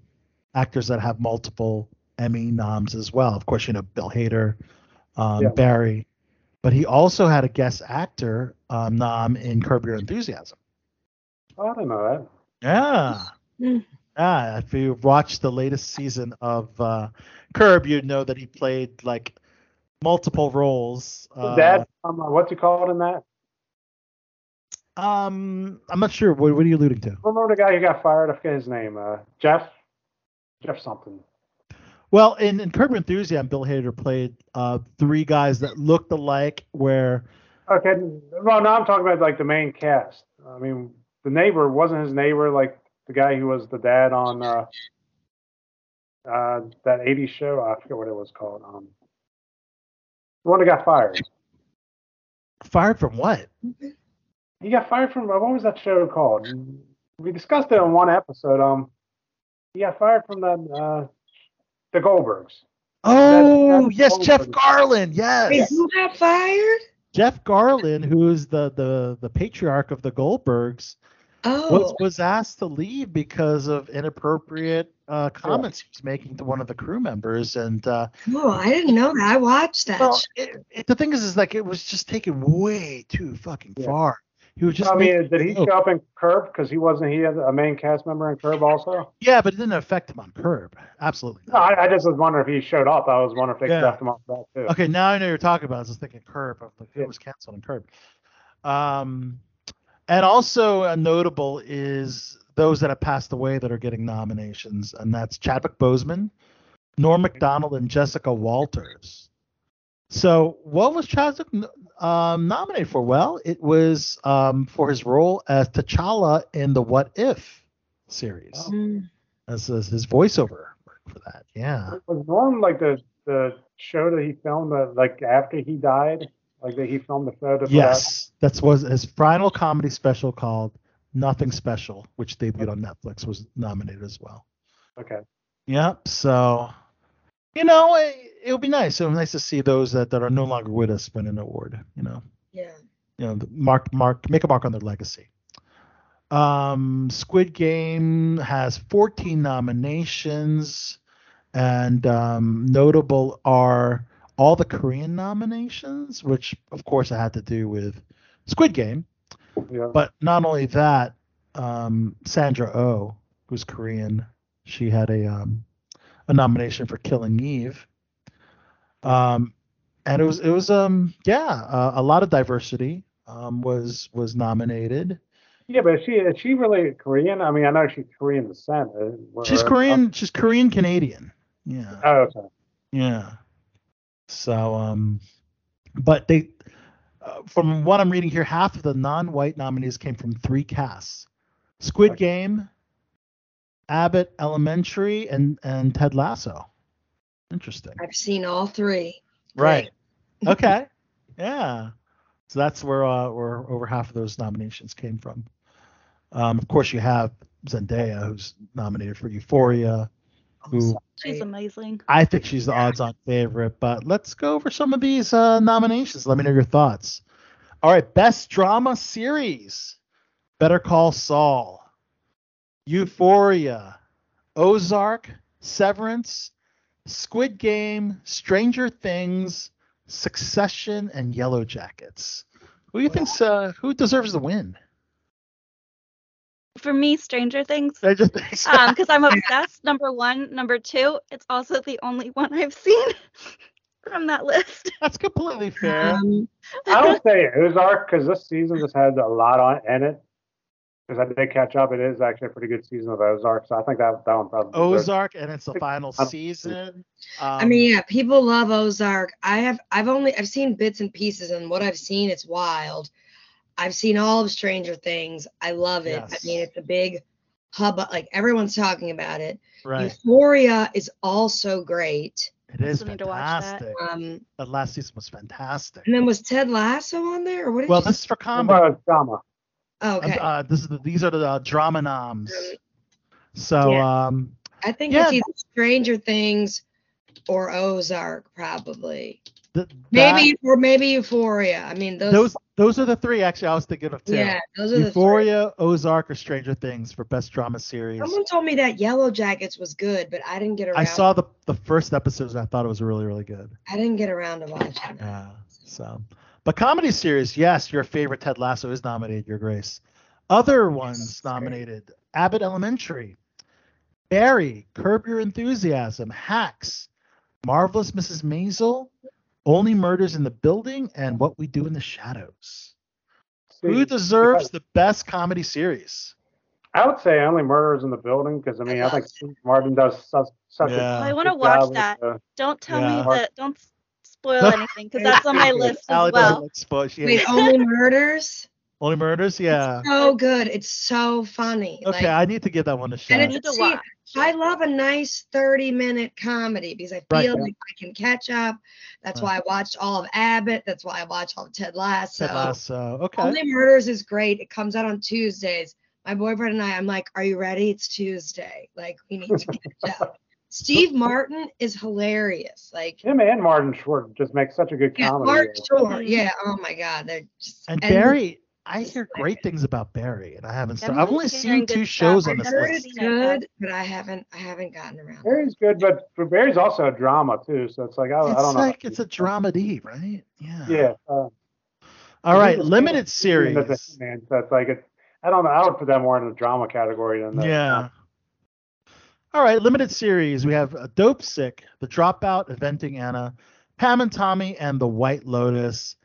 actors that have multiple Emmy noms as well. Of course, you know Bill Hader, um, Yeah. Barry, but he also had a guest actor um, nom in Curb Your Enthusiasm. Oh, I didn't know that. Yeah. Yeah, if you watched the latest season of uh, Curb, you'd know that he played like multiple roles. Uh, dad, um, what's he called in that? Um, I'm not sure. What, what are you alluding to? Remember the guy who got fired? I forget his name. Uh, Jeff? Jeff something. Well, in, in Curb Enthusiasm, Bill Hader played uh, three guys that looked alike. Where Okay. Well, now I'm talking about like the main cast. I mean, the neighbor wasn't his neighbor like the guy who was the dad on uh, uh, that 80s show. I forget what it was called. Um, the one that got fired. fired from what? He got fired from what was that show called? We discussed it on one episode. Um, he got fired from that uh, the Goldbergs. Oh, that's yes, Jeff Goldberg. Garlin. Wait, Yes, who got fired? Jeff Garlin, who is the the the patriarch of the Goldbergs, Oh, was was asked to leave because of inappropriate uh, comments he was making to one of the crew members, and uh, oh, I didn't know that. I watched that. well, it, it, the thing is, is like it was just taken way too fucking Yeah. far. He was just I mean, making did he show up in Curb? Because he wasn't he a main cast member in Curb also? Yeah, but it didn't affect him on Curb. Absolutely No. I, I just was wondering if he showed up. I was wondering if they Yeah. left him off that too. Okay, now I know you're talking about. I was just thinking Curb. I was like, Yeah. it was canceled on Curb. Um, and also notable is those that have passed away that are getting nominations, and that's Chadwick Boseman, Norm Macdonald, and Jessica Walters. So, what was Chadwick um, nominated for? Well, it was um, for his role as T'Challa in the What If series, Mm. as, as his voiceover for that. Yeah. Was Norm like the the show that he filmed that like after he died? Like that he filmed the photo. for Yes, that's was his final comedy special called Nothing Special, which debuted on Netflix, was nominated as well. Okay. Yep. So, you know, it, it would be nice. It would be nice to see those that, that are no longer with us win an award. You know, Yeah. you know, mark mark make a mark on their legacy. Um, Squid Game has 14 nominations, and um, notable are all the Korean nominations, which of course I had to do with Squid Game. Yeah. But not only that, um, Sandra Oh, who's Korean, she had a um, a nomination for Killing Eve. Um, and it was it was um yeah uh, a lot of diversity um, was was nominated. Yeah, but is she is she really Korean? I mean, I know she's Korean descent. She's or- Korean. She's Korean Canadian. Yeah. Oh, okay. Yeah. So, um, but they, uh, from what I'm reading here, half of the non-white nominees came from three casts: Squid Okay. Game, Abbott Elementary, and and Ted Lasso. Interesting. I've seen all three. Right. Okay. Yeah. So that's where uh, where over half of those nominations came from. Um, of course, you have Zendaya, who's nominated for Euphoria. Who She's amazing. I think she's the odds-on favorite. But let's go over some of these uh, nominations. Let me know your thoughts. All right, best drama series: Better Call Saul, Euphoria, Ozark, Severance, Squid Game, Stranger Things, Succession, and Yellow Jackets. Who do you think's uh, who deserves the win? For me, Stranger Things. Stranger Things. Um, because I'm obsessed. Number one, number two. It's also the only one I've seen from that list. That's completely fair. Um, I would say Ozark because this season just had a lot on in it. Because I did catch up, it is actually a pretty good season of Ozark. So I think that that one probably. deserves- Ozark, and it's the final Um, season. I Um, mean, yeah, people love Ozark. I have, I've only, I've seen bits and pieces, and what I've seen, it's wild. I've seen all of Stranger Things. I love it. Yes. I mean, it's a big hub. Like everyone's talking about it. right. Euphoria is also great. It is Still need to watch that. fantastic. Um, That last season was fantastic. and then was Ted Lasso on there, or what did Well, you? this is for What comedy. about drama? Oh, okay. Uh, this is the, these are the uh, drama noms. So yeah. um, I think yeah. it's either Stranger Things or Ozark, probably. th- Maybe or maybe Euphoria. I mean, those. those those are the three actually I was thinking of too. yeah, those are the. three. Euphoria, Ozark, or Stranger Things for best drama series. Someone told me that Yellow Jackets was good, but I didn't get around. I saw the the first episodes and I thought it was really really good. I didn't get around to watching. it. Yeah. So, but comedy series, yes, your favorite Ted Lasso is nominated, Your Grace. Other ones nominated: Abbott Elementary, Barry, Curb Your Enthusiasm, Hacks, Marvelous Mrs. Maisel, Only Murders in the Building, and What We Do in the Shadows. Who See, deserves the best comedy series? I would say only murders in the building because I mean I think Steve Martin does such, such Yeah. a I want to watch that. the- Don't tell Yeah. me that. Don't s- spoil anything because that's on my list Allie as doesn't well. spoil- she Wait, Only Murders? Only Murders? Yeah. So good. It's so funny. Okay, Like, I need to give that one a shot. and I it's need to see, watch. I love a nice 30 minute comedy because I Right. feel like I can catch up. That's why I watched all of Abbott. That's why I watched all of Ted Lasso. Ted Lasso. Okay. Only Murders is great. It comes out on Tuesdays. My boyfriend and I, I'm like, are you ready? It's Tuesday. Like, we need to catch up. Steve Martin is hilarious. Like, Him and Martin Short just make such a good yeah, comedy. Mark Short. Mhm. Yeah. Oh my God. They're just And and Barry, I hear great things about Barry, and I haven't started. I've only seen two shows stuff. on I've this never list. it's seen it, but- good, but I haven't I haven't gotten around. Barry's good, but, but Barry's also a drama too. So it's like I, I don't know. like it's a dramedy, right? Yeah. Yeah. Uh, All right, limited series. he's a Man, so it's like it. I don't know. I would put that more in the drama category than the. Yeah. All right, limited series. We have uh, Dope Sick, The Dropout, Inventing Anna, Pam and Tommy, and The White Lotus.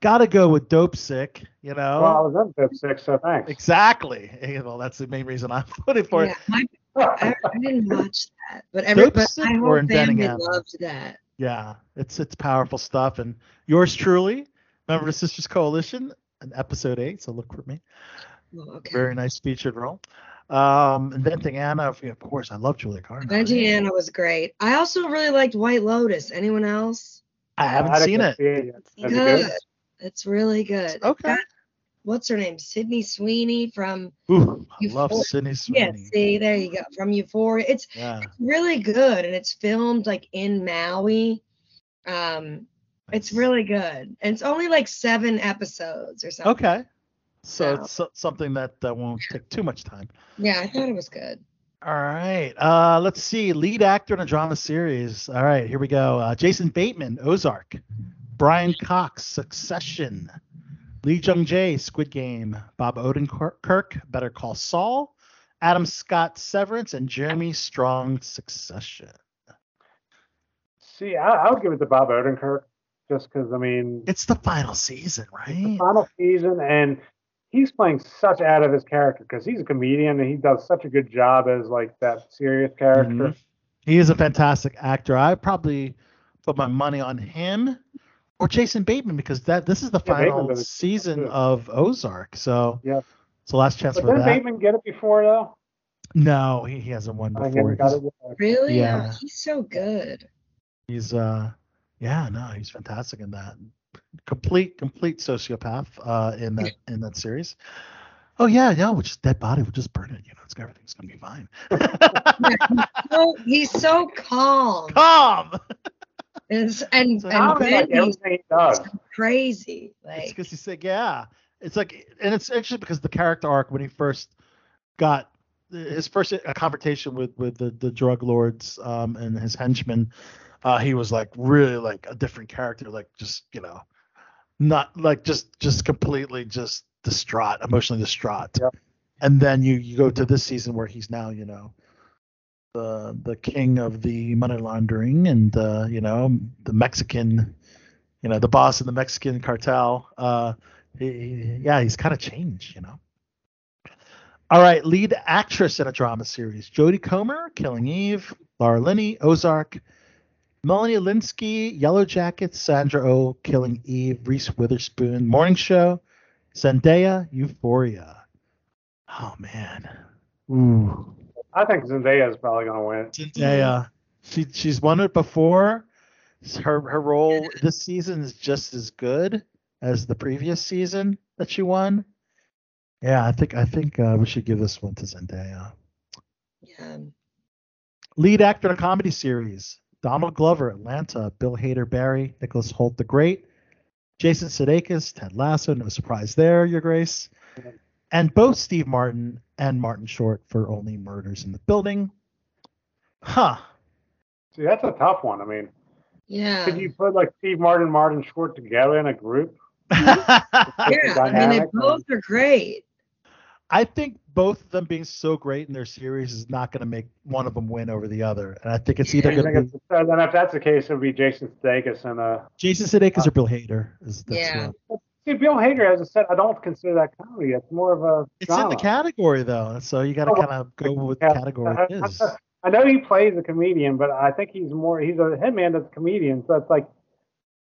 Gotta go with Dope Sick, you know? Well, I was in Fifth Six, so thanks. exactly. Eh, Well, that's the main reason I'm putting for Yeah, it. my, I, I didn't watch that, but every Dope but Sick my or whole Inventing family Anna? loved that. Yeah, it's it's powerful stuff. And yours truly, member the Sisters Coalition, in episode eight. So look for me. Oh, okay. Very nice featured role. Um, Inventing Anna, of of course, I love Julia Garner. Benji Anna was great. I also really liked White Lotus. Anyone else? I haven't didn't seen it. to see it yet. Seen Is it. it Good. good? It's really good. Okay. Got- what's her name? Sydney Sweeney from Ooh, I love Euphoria. Sydney Yeah, Sweeney. see, there you go. From Euphoria. It's Yeah. really good and it's filmed like in Maui. Um it's really good. And it's only like seven episodes or something. Okay. So Yeah. it's so- something that uh, won't take too much time. Yeah, I thought it was good. All right. Uh, let's see. Lead actor in a drama series. All right, here we go. Uh, Jason Bateman, Ozark. Brian Cox, Succession. Lee Jung Jae, Squid Game. Bob Odenkirk, Better Call Saul. Adam Scott, Severance, and Jeremy Strong, Succession. See, I, I would give it to Bob Odenkirk just because I mean It's the final season, right? the right? final season, and he's playing such out of his character because he's a comedian and he does such a good job as like that serious character. Mhm. He is a fantastic actor. I probably put my money on him or Jason Bateman because that this is the Yeah, final did a good job, season too. of Ozark. So Yeah. it's the last chance But for didn't that. Bateman get it before though? No, he, he hasn't won before. got it. Really? Yeah. Oh, he's so good. he's uh yeah, no, he's fantastic in that. Complete complete sociopath uh in that in that series. Oh yeah, yeah, which is dead body, we'll just burn it, you know, it's everything's gonna be fine. Oh, he's so calm. Calm. And, and, So and Tom is like he's he crazy. It's Like because he's like, yeah. It's like, and it's actually because the character arc when he first got his first uh, confrontation with with the, the drug lords um, and his henchmen, uh, he was like really like a different character, like just you know, not like just just completely just distraught, emotionally distraught. Yep. And then you you go to this season where he's now you know the the king of the money laundering and uh, you know the Mexican, you know the boss of the Mexican cartel. Uh, he, he- yeah, he's kind of changed, you know. All right, lead actress in a drama series: Jodie Comer, Killing Eve; Laura Linney, Ozark; Melanie Lynskey, Yellow Jackets; Sandra Oh, Killing Eve; Reese Witherspoon, Morning Show; Zendaya, Euphoria. Oh man, ooh, I think Zendaya is probably gonna win. Zendaya. She she's won it before. Her her role this season is just as good as the previous season that she won. Yeah, I think I think uh, we should give this one to Zendaya. yeah. Lead actor in a comedy series: Donald Glover, Atlanta; Bill Hader, Barry; Nicholas Hoult, The Great; Jason Sudeikis, Ted Lasso. No surprise there, Your Grace. And both Steve Martin and Martin Short for Only Murders in the Building. Huh. See, that's a tough one. I mean, Yeah. could you put like Steve Martin, Martin Short together in a group? yeah. I mean, they both are great. I think both of them being so great in their series is not going to make one of them win over the other. And I think it's either I going to be it's, uh, then if that's the case, it would be Jason Sudeikis and uh. Jason Sudeikis or Bill Hader. Is that's Yeah. what- See, Bill Hader, as I said, I don't consider that comedy. It's more of a. It's in the category though, so you got to Oh, kind of go with the category I- it is. I, I know he plays a comedian, but I think he's more. He's a hitman that's a comedian, so it's like.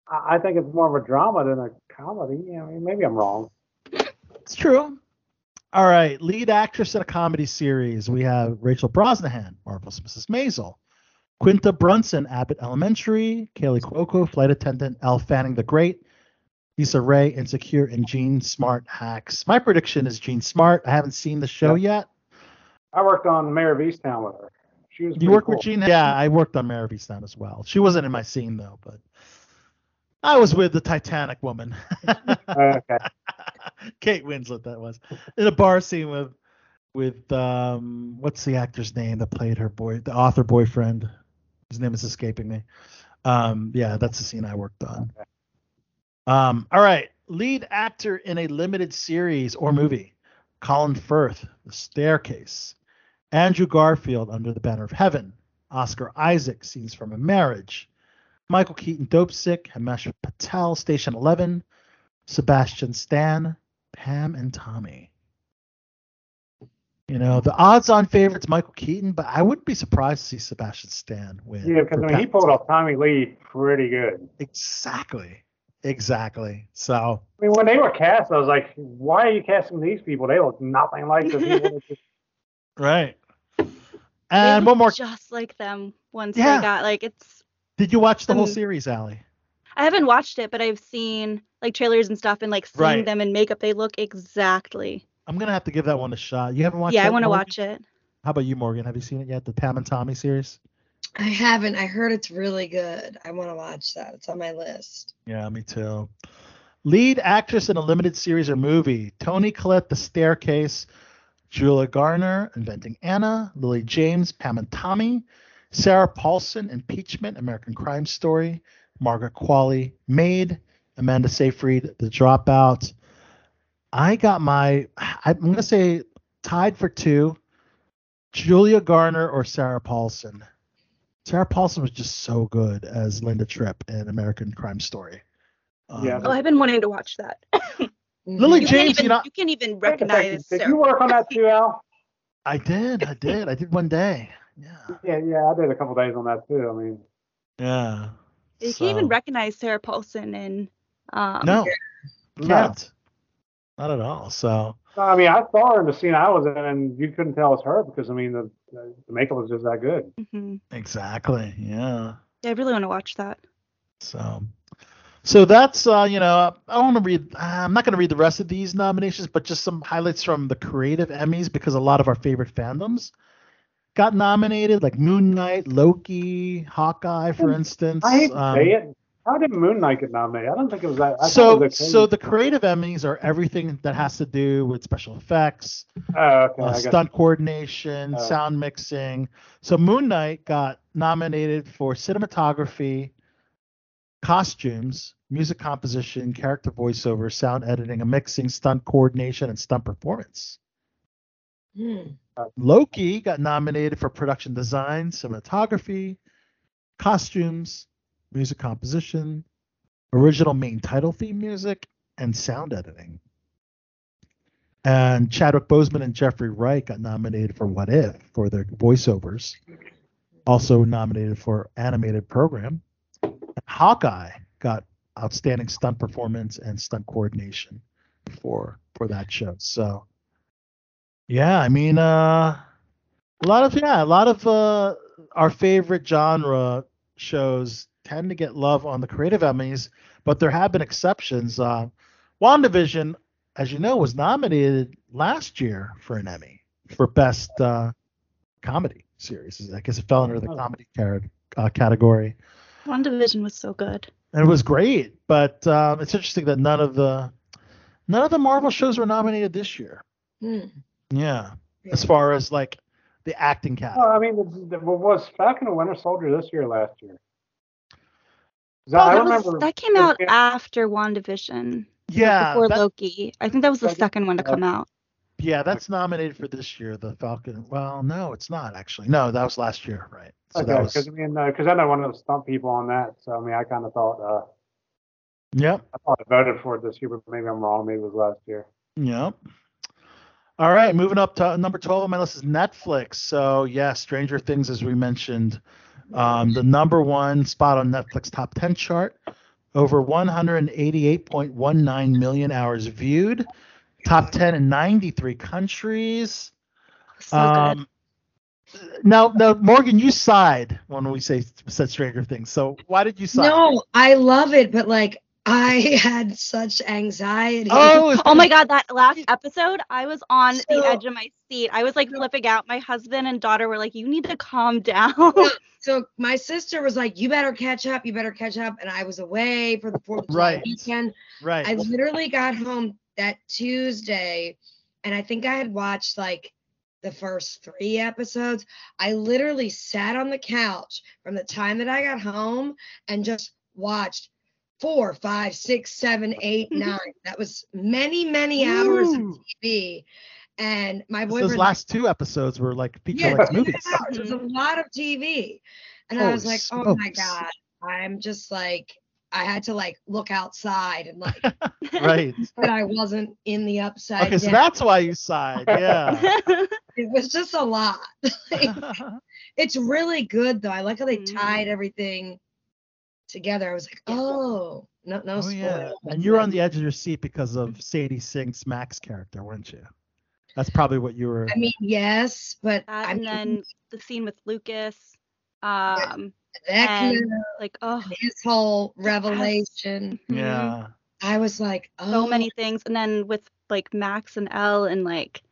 I I think it's more of a drama than a comedy. I mean, maybe I'm wrong. It's true. All right, lead actress in a comedy series. We have Rachel Brosnahan, Marvelous Mrs. Maisel. Quinta Brunson, Abbott Elementary. Kaley Cuoco, Flight Attendant. Elle Fanning the Great. Issa Rae, Insecure, and Jean Smart Hacks. My prediction is Jean Smart. I haven't seen the show yet. I worked on Mare of Easttown with her. She was. You pretty work cool. with Jean? Yeah, I worked on Mare of Easttown as well. She wasn't in my scene though, but I was with the Titanic woman. Okay. Kate Winslet that was. In a bar scene with with um what's the actor's name that played her boy the author boyfriend? His name is escaping me. Um yeah that's the scene i worked on. Um all right. Lead actor in a limited series or movie. Colin firth the staircase. Andrew garfield under the banner of heaven. Oscar isaac scenes from a marriage. Michael keaton dope sick. Himesh patel station 11 Sebastian Stan, Pam, and Tommy. You know, the odds on favorites Michael Keaton, but I wouldn't be surprised to see Sebastian Stan win. Yeah, because I mean, he pulled off Tommy Lee pretty good. Exactly. Exactly. So, I mean, when they were cast, I was like, why are you casting these people? They look nothing like the people. right. And one more. Just like them once Yeah. they got like it's. Did you watch the whole um, series, Allie? I haven't watched it, but I've seen like trailers and stuff and like seeing Right. them in makeup, they look exactly. I'm gonna have to give that one a shot. You haven't watched? yeah, I want to watch it. How about you, Morgan? Have you seen it yet? The Pam and Tommy series? I haven't. I heard it's really good. I want to watch that. It's on my list. Yeah, me too. Lead actress in a limited series or movie: Toni Collette, The Staircase, Julia Garner, Inventing Anna, Lily James, Pam and Tommy, Sarah Paulson, Impeachment, American Crime Story, Margaret Qualley, Maid, Amanda Seyfried, The Dropout. I got my. I'm gonna say tied for two: Julia Garner or Sarah Paulson. Sarah Paulson was just so good as Linda Tripp in American Crime Story. Um, Yeah. Oh, I've been wanting to watch that. Lily you James, even, you know, you can't even Wait second, recognize. Did Sarah you work on that too, Al? I did, I did, I did one day. Yeah, Yeah, yeah, I did a couple days on that too. I mean, yeah. You So- can't even recognize Sarah Paulson in. Um, No, No. can't. Not at all. So I mean, I saw her in the scene I was in, and you couldn't tell it's her because I mean, the the makeup was just that good. mhm. exactly, yeah. Yeah, I really want to watch that. So, so that's uh, you know, I want to read. I'm not going to read the rest of these nominations, but just some highlights from the creative Emmys because a lot of our favorite fandoms got nominated, like Moon Knight, Loki, Hawkeye, for instance. I hate to Um, say it. How did Moon Knight get nominated? I don't think it was that. I so, was so the creative Emmys are everything that has to do with special effects, Oh, okay, uh, I guess. stunt coordination, Oh. sound mixing. So Moon Knight got nominated for cinematography, costumes, music composition, character voiceover, sound editing, and mixing, stunt coordination, and stunt performance. Hmm. Loki got nominated for production design, cinematography, costumes, music composition, original main title theme music, and sound editing. And Chadwick Boseman and Jeffrey Wright got nominated for What If for their voiceovers. Also nominated for animated program. Hawkeye got outstanding stunt performance and stunt coordination for for that show. So yeah, I mean uh a lot of yeah, a lot of uh our favorite genre shows tend to get love on the creative Emmys, but there have been exceptions. Uh WandaVision, as you know, was nominated last year for an Emmy for best uh comedy series. I guess it fell under the comedy car- uh, category. WandaVision was so good. And it was great, but um, it's interesting that none of the none of the Marvel shows were nominated this year. Hmm. Yeah, as far as like the acting category. Well, I mean, the, the, what was Falcon and Winter Soldier this year, last year? 'Cause Oh, I that, was- that came out after WandaVision. Yeah, Before that- Loki. I think that was the Like- second one to come out. yeah, that's nominated for this year. The Falcon. Well, no, it's not actually. No, that was last year, right? So okay, that was. because I mean, because I know one of the stunt people on that, so I mean, I kind of thought, uh, Yep. I thought I voted for it this year, but maybe I'm wrong. Maybe it was last year. Yep. All right, moving up to number 12 on my list is Netflix. So, yeah, Stranger Things, as we mentioned, um, the number one spot on Netflix top 10 chart, over 188.19 million hours viewed, top 10 in 93 countries. So good. Um, now, now, Morgan, you sighed when we say said Stranger Things. So, why did you sigh? No, I love it, but like I had such anxiety. Oh, Oh my god, that last episode, I was on the edge of my seat. I was like flipping out. My husband and daughter were like, "You need to calm down." So my sister was like, "You better catch up. You better catch up." And I was away for the Fourth of July Right. weekend. right. I literally got home that Tuesday, and I think I had watched like the first three episodes. I literally sat on the couch from the time that I got home and just watched four, five, six, seven, eight, nine. That was many, many hours of TV. And my Those last two episodes were like feature yeah, length two movies. hours. It was a lot of TV. And I was like, oh my. God. I'm just like, I had to like look outside and like right. that I wasn't in the upside Okay, so that's why you sighed. Yeah. It was just a lot. Like, it's really good though. I like how they Mhm. tied everything together. I was like, oh, no, no oh yeah. And you were on the edge of your seat because of Sadie Sink's Max character, weren't you? That's probably what you were. I mean, yes, but That, I and mean, then the scene with Lucas, um, Vecna, and like oh, his whole revelation. mhm. yeah. I was like, oh, so many things, and then with like Max and Elle and like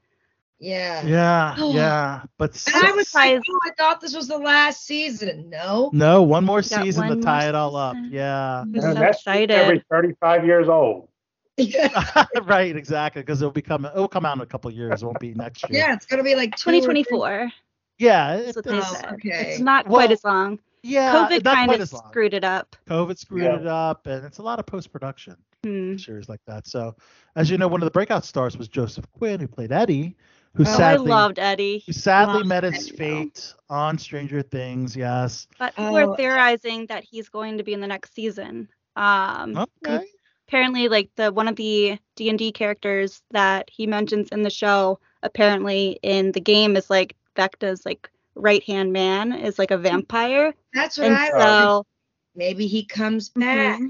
Yeah. Yeah, Oh. yeah. But And I was like, oh, I thought this was the last season. No. no, one more Got season to one tie more it all up. Yeah. I'm so that's excited. every 35 years old. yeah, right, exactly. Because it'll become it'll come out in a couple years. It won't be next year. Yeah, it's gonna be like two or three- 2024. Yeah. That's It, what they Oh, said. okay. It's not Well, quite as long. yeah. COVID kind of screwed it up. COVID screwed Yeah. it up, and it's a lot of post production. Hmm. series like that. So, as you know, one of the breakout stars was Joseph Quinn, who played Eddie, who Oh, I Oh, I loved Eddie. who sadly loved met his Eddie, though. fate on Stranger Things. Yes. But people Oh. are theorizing that he's going to be in the next season. Um, 'cause Okay. apparently, like the one of the D and D characters that he mentions in the show, apparently in the game is like Vecna's like right hand man is like a vampire, That's what and I thought. thought. so Maybe he comes back.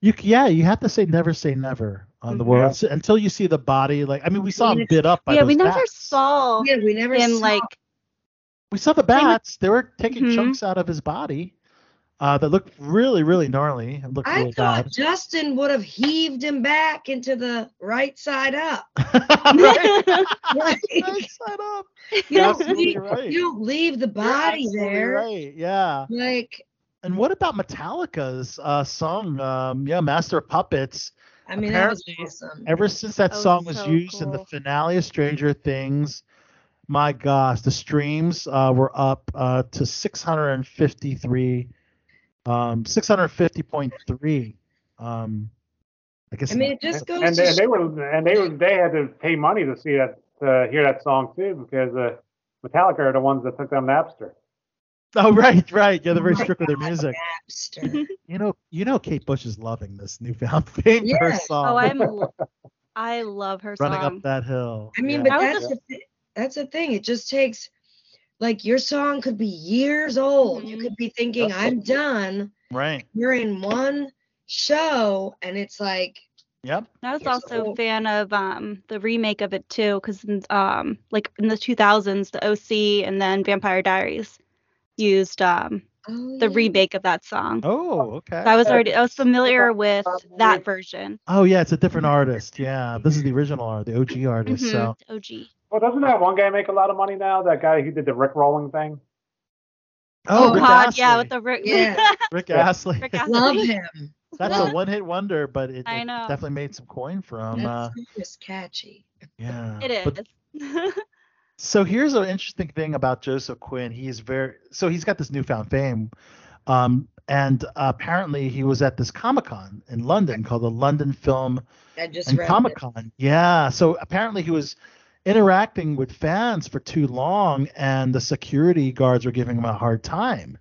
You c- yeah, you have to say never say never on the Mhm. world s- until you see the body. Like I mean, we saw him bit up by yeah, those we never bats. saw Yeah, we never him saw. like We saw the bats. They were taking Mhm. chunks out of his body. Uh, that looked really, really gnarly. It looked I really thought bad. Dustin would have heaved him back into the right side up. right. Like, right side up. you, You're don't leave, right. you don't leave the body there. Right. Yeah. Like, And what about Metallica's uh, song? Um, yeah, Master of Puppets. I mean, that was Apparently, awesome. Ever since that That song was so used in the finale of Stranger Things, my gosh, the streams uh, were up uh, to 653, um, 650.3. Um, I guess. I mean, it just goes and to they, and they were and they were they had to pay money to see that to hear that song too because uh, Metallica are the ones that took down Napster. oh, right, right. Yeah, they're very Oh strict with their music. Napster. You know, you know, Kate Bush is loving this newfound fame for her Yeah. song. oh, I'm lo- I love her song. running song. up that hill. I mean, Yeah. but I was that's the thi- that's the thing. It just takes like your song could be years old. You Mhm. could be thinking, Yep. I'm done. right. You're in one show, and it's like, Yep. I was You're also so- a fan of um the remake of it too, because um like in the 2000s, the OC and then Vampire Diaries used um oh, the yeah. remake of that song. Oh, okay. So I was already I was familiar with that version. Oh yeah, it's a different artist. Yeah, this is the original art, the OG artist. Mhm, So OG. Well, doesn't that one guy make a lot of money now? That guy who did the Rick rolling thing. oh, Oh, Rick God, yeah, with the Rick. Yeah. Rick Yeah. Astley. Rick Love him. That's a one-hit wonder, but it, I it know. definitely made some coin from. Uh, That catchy. yeah. It is. But is. so here's an interesting thing about Joseph Quinn. He's very so he's got this newfound fame, um, and apparently he was at this Comic Con in London called the London Film and Comic Con. Yeah. So apparently he was interacting with fans for too long, and the security guards were giving him a hard time.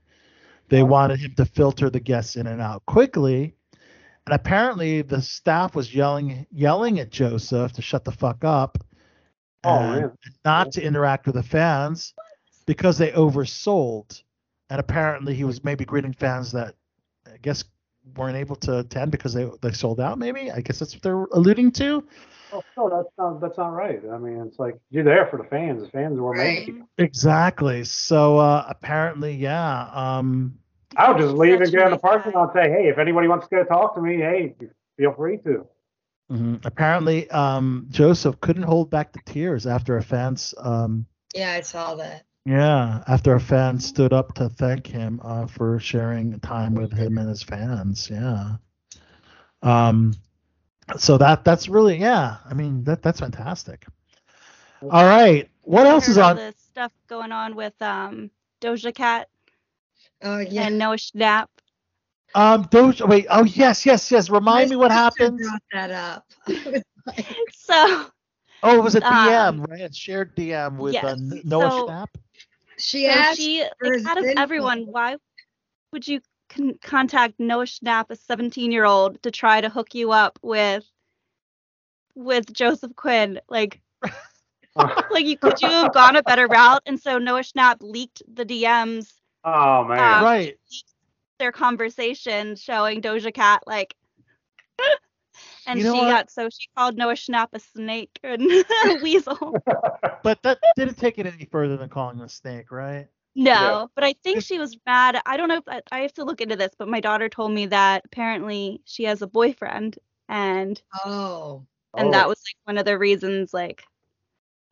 They wanted him to filter the guests in and out quickly. And apparently the staff was yelling yelling at Joseph to shut the fuck up Oh, really? not to interact with the fans because they oversold. And apparently he was maybe greeting fans that I guess weren't able to attend because they they sold out maybe. I guess that's what they're alluding to. Oh, no, that's not that's not right. I mean, it's like you're there for the fans. The fans were Right. making. Exactly. So uh, apparently, yeah. Um, I would just leave and Such get in the parking guy. lot and say, hey, if anybody wants to go talk to me, hey, feel free to. Mhm. Apparently, um, Joseph couldn't hold back the tears after a fans. Um, Yeah, I saw that. yeah, after a fan stood up to thank him uh, for sharing time with him and his fans. Yeah. Um, so that that's really yeah. I mean that that's fantastic. All right. What else is Heard all on? stuff going on with um Doja Cat Oh yeah. and Noah Schnapp. Um, Doja. Wait. Oh yes, yes, yes. Remind me what happened. Brought that up. So Oh, it was a DM, Um, right? A shared DM with uh, yes, N- Noah so- Schnapp. she So asked. she, for like, out of info. everyone, why would you con- contact Noah Schnapp, a 17 year old, to try to hook you up with with Joseph Quinn? Like, like you could you have gone a better route? And so Noah Schnapp leaked the DMs, Oh man. Um, right. Their conversation showing Doja Cat like. And You know she what? got so she called Noah Schnapp a snake and a weasel. But that didn't take it any further than calling him a snake, right? No, Yeah. but I think she was mad. I don't know if I, I have to look into this, but my daughter told me that apparently she has a boyfriend and Oh. and Oh. that was like one of the reasons like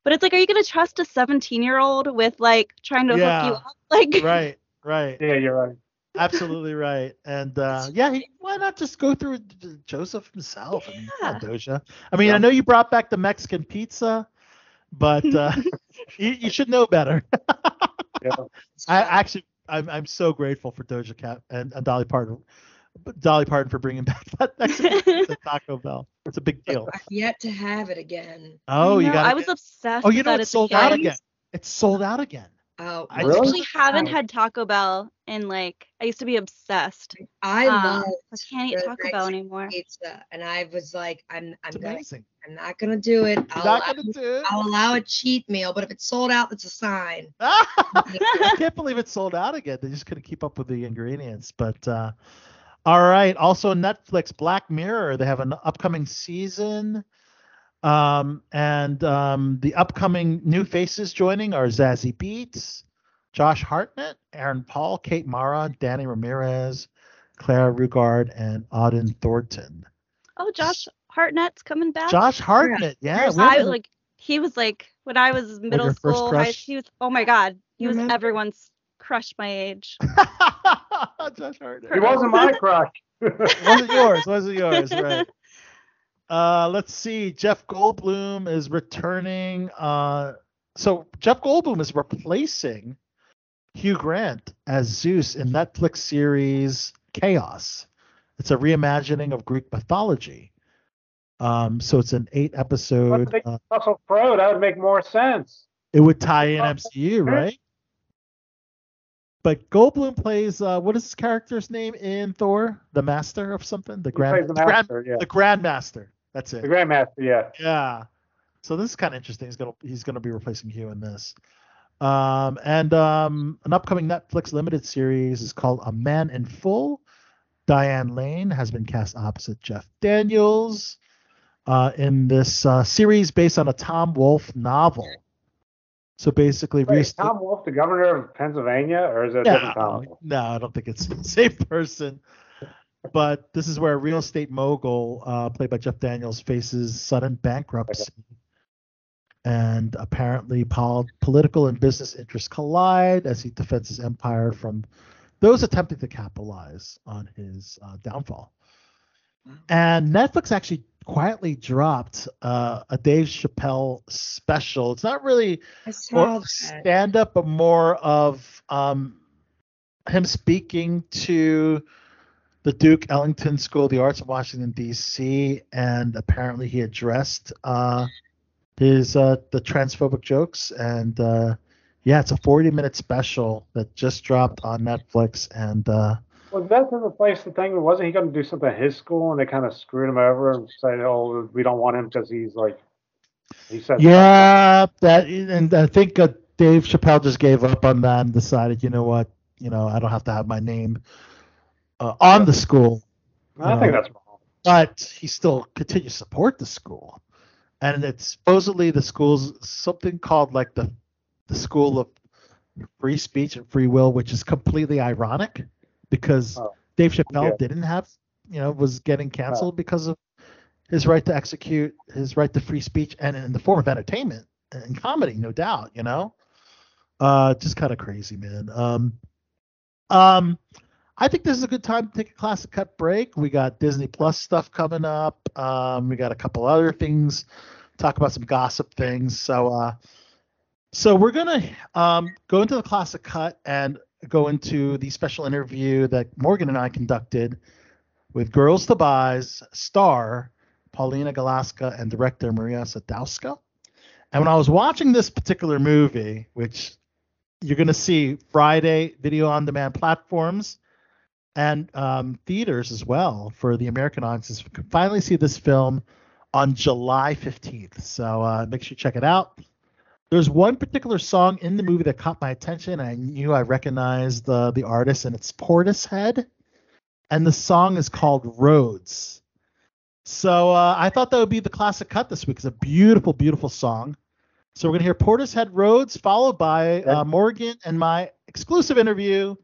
but it's like are you going to trust a 17 year old with like trying to hook you up like Right, right. Yeah, you're right. Absolutely right. And uh, yeah, he, why not just go through Joseph himself? I mean, come Doja. I mean, I know you brought back the Mexican pizza, but uh, you, you should know better. Yeah. I actually, I'm, I'm so grateful for Doja Cat and, and Dolly Parton, Dolly Parton for bringing back that Mexican pizza Taco Bell. It's a big deal. I've yet to have it again. Oh, you No, got. I was obsessed Oh, you with know that it's as a sold out again. It's sold out again. Oh, I I Really? actually haven't had Taco Bell in like I used to be obsessed. I Um, love I can't eat the Taco Bell anymore. pizza, and I was like, I'm, I'm, It's gonna. I'm not gonna do it. I'll, not allow, gonna do it. I'll allow a cheat meal, but if it's sold out, it's a sign. I can't believe it's sold out again. They just couldn't keep up with the ingredients. But uh, all right. Also, Netflix Black Mirror. They have an upcoming season. Um, and um, the upcoming new faces joining are Zazie Beetz, Josh Hartnett, Aaron Paul, Kate Mara, Danny Ramirez, Clara Rugaard, and Auden Thornton. Oh, Josh Hartnett's coming back. Josh Hartnett, yeah. we I haven't- like he was like when I was middle your first school. High, crush? he was oh my god, he was Remember? everyone's crush my age. Josh Hartnett. He wasn't my crush. wasn't yours. Wasn't yours. Right. Uh, let's see. Jeff Goldblum is returning. Uh, so Jeff Goldblum is replacing Hugh Grant as Zeus in Netflix series Kaos. It's a reimagining of Greek mythology. Um, so it's an eight episode. Uh, Russell Crowe, that would make more sense. it would tie in MCU, right? But Goldblum plays uh, what is his character's name in Thor? The Master of something? The He Grand, the the Grand, master, yeah. the Grandmaster. That's it. The Grandmaster, yeah. Yeah. So this is kind of interesting. He's gonna he's gonna be replacing Hugh in this. Um, and um, an upcoming Netflix limited series is called A Man in Full. Diane Lane has been cast opposite Jeff Daniels uh, in this uh, series based on a Tom Wolfe novel. So basically, Wait, Reese- Tom Wolfe, the governor of Pennsylvania, or is it a different Tom no, I don't think it's the same person. But this is where a real estate mogul, uh, played by Jeff Daniels, faces sudden bankruptcy. And apparently, pol- political and business interests collide as he defends his empire from those attempting to capitalize on his uh, downfall. And Netflix actually quietly dropped uh, a Dave Chappelle special. It's not really stand up, but more of um, him speaking to the Duke Ellington School of the Arts of Washington D.C. and apparently he addressed uh, his uh, the transphobic jokes and uh, yeah, it's a 40 minute special that just dropped on Netflix and uh, Was that to place the thing? Wasn't he going to do something at his school and they kind of screwed him over and said, oh, we don't want him because he's like, he said, yeah, that and I think uh, Dave Chappelle just gave up on that and decided, you know what, you know, I don't have to have my name uh, on the school. I think that's wrong. but he still continues to support the school. And it's supposedly the school's something called like the the school of free speech and free will, which is completely ironic because Oh, Dave Chappelle yeah. didn't have, you know, was getting canceled because of his right to execute his right to free speech and in the form of entertainment and comedy, no doubt, you know. Uh just kind of crazy, man. Um um I think this is a good time to take a classic cut break. We got Disney Plus stuff coming up. Um, we got a couple other things. Talk about some gossip things. So, uh, so we're gonna um, go into the classic cut and go into the special interview that Morgan and I conducted with Girls to Buys star Paulina Gałązka and director Maria Sadowska. And when I was watching this particular movie, which you're gonna see Friday video on demand platforms and um, theaters as well for the American audiences. We can finally see this film on July 15th. So uh, make sure you check it out. There's one particular song in the movie that caught my attention. I knew I recognized the the artist, and it's Portishead, and the song is called Roads. So uh, I thought that would be the classic cut this week. It's a beautiful, beautiful song. So we're gonna hear Portishead Roads, followed by uh, Morgan and my exclusive interview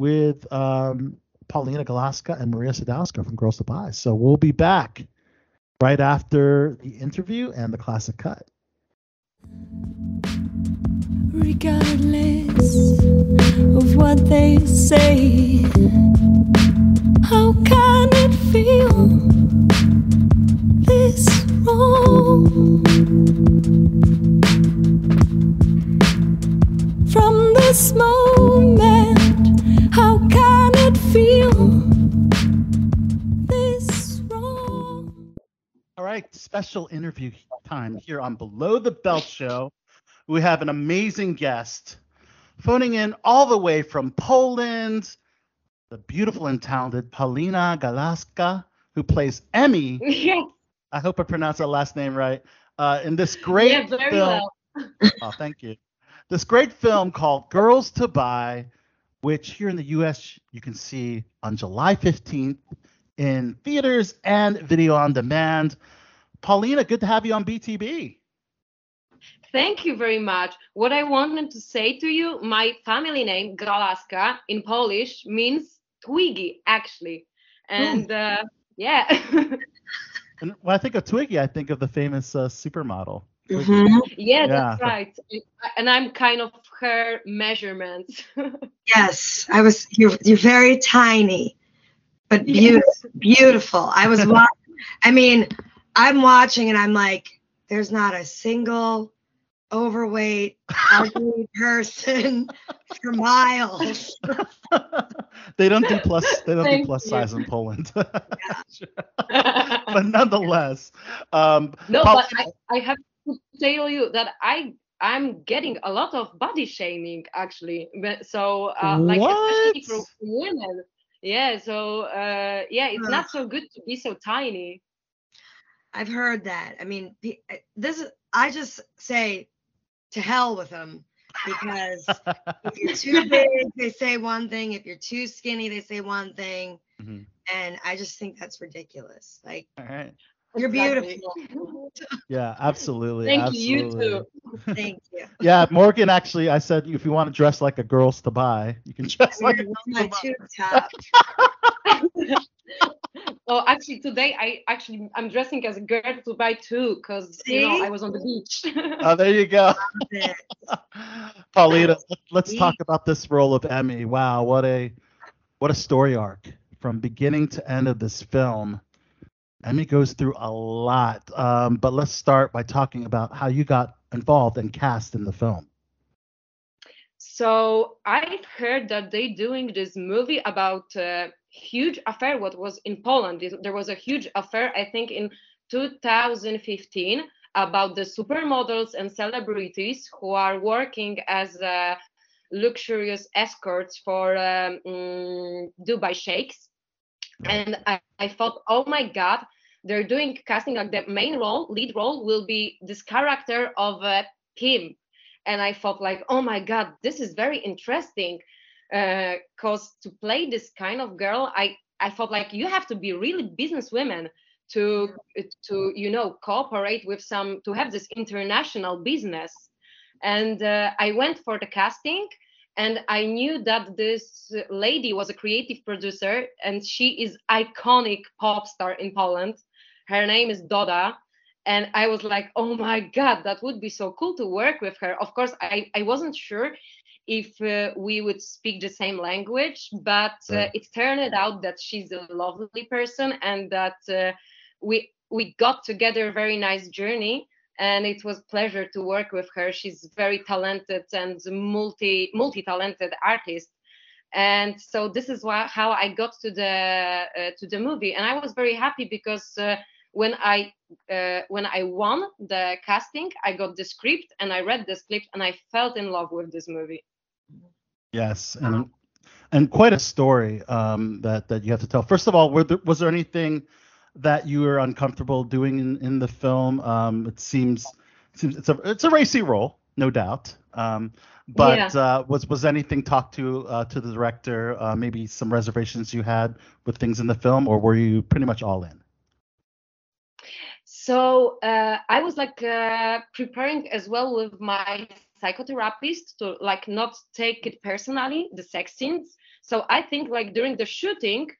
with um, Paulina Gałązka and Maria Sadowska from Girls to Buy. So we'll be back right after the interview and the classic cut. regardless of what they say. How can it feel this wrong? From this moment, Special interview time here on Below the Belt Show. We have an amazing guest phoning in all the way from Poland, the beautiful and talented Paulina Gałązka, who plays Emmy. Yes. I hope I pronounced that last name right. Uh, in this great Yeah, very film. well. oh, thank you. This great film called Girls to Buy, which here in the US you can see on July 15th in theaters and video on demand. Paulina, good to have you on BTB. Thank you very much. What I wanted to say to you, my family name, Gałązka, in Polish means Twiggy, actually. And uh, yeah. And when I think of Twiggy, I think of the famous uh, supermodel. Mm-hmm. yeah, Yeah. that's right. And I'm kind of her measurements. Yes, I was. You're you're very tiny, but Yes. beautiful. Beautiful. I was. I mean, I'm watching and I'm like, there's not a single overweight, ugly person for miles. they don't do plus they don't do plus you. size in Poland. but nonetheless, um, no, Paul- but I, I have to tell you that I I'm getting a lot of body shaming actually. But- So uh, like especially for women. Yeah, so uh, yeah, it's not so good to be so tiny. I've heard that. I mean, this is. I just say, to hell with them, because if you're too big, they say one thing. If you're too skinny, they say one thing. Mhm. And I just think that's ridiculous. Like, all right. you're Exactly. beautiful. Yeah, absolutely. Thank you, you too. Thank you. Yeah, Morgan actually, I said if you want to dress like a girl's to buy, you can dress like a Wear girl's to buy. Tube top. Oh, actually, today I actually I'm dressing as a girl to buy two cause you know I was on the beach. Oh, there you go. it. Paulina, let- let's talk about this role of Emmy. Wow, what a what a story arc from beginning to end of this film. Emmy goes through a lot, um, but let's start by talking about how you got involved and cast in the film. So I've heard that they're doing this movie about a huge affair. What was in Poland? There was a huge affair, I think, in 2015 about the supermodels and celebrities who are working as uh, luxurious escorts for um, mm, Dubai sheikhs. And I, I thought, oh my God, they're doing casting like the main role, lead role will be this character of a pimp and I thought like, oh my god, this is very interesting, because to play this kind of girl, I I thought like you have to be really businesswomen to to you know cooperate with some to have this international business, and uh, I went for the casting. And I knew that this lady was a creative producer, and she is iconic pop star in Poland. Her name is Doda, and i was like oh my god that would be so cool to work with her of course i, I wasn't sure if uh, we would speak the same language but uh, Right. it turned out that she's a lovely person and that uh, we we got together a very nice journey and it was pleasure to work with her she's very talented and multi multi talented artist and so this is why, how i got to the uh, to the movie and i was very happy because uh, when I uh, when I won the casting, I got the script and I read the script and I felt in love with this movie. Yes, and and quite a story um, that that you have to tell. First of all, were there, was there anything that you were uncomfortable doing in, in the film? Um, it seems it seems it's a it's a racy role, no doubt. Um, but Yeah. uh, was was anything talked to uh, to the director? Uh, maybe some reservations you had with things in the film, or were you pretty much all in? So uh, I was like uh, preparing as well with my psychotherapist to like not take it personally the sex scenes. So I think like during the shooting,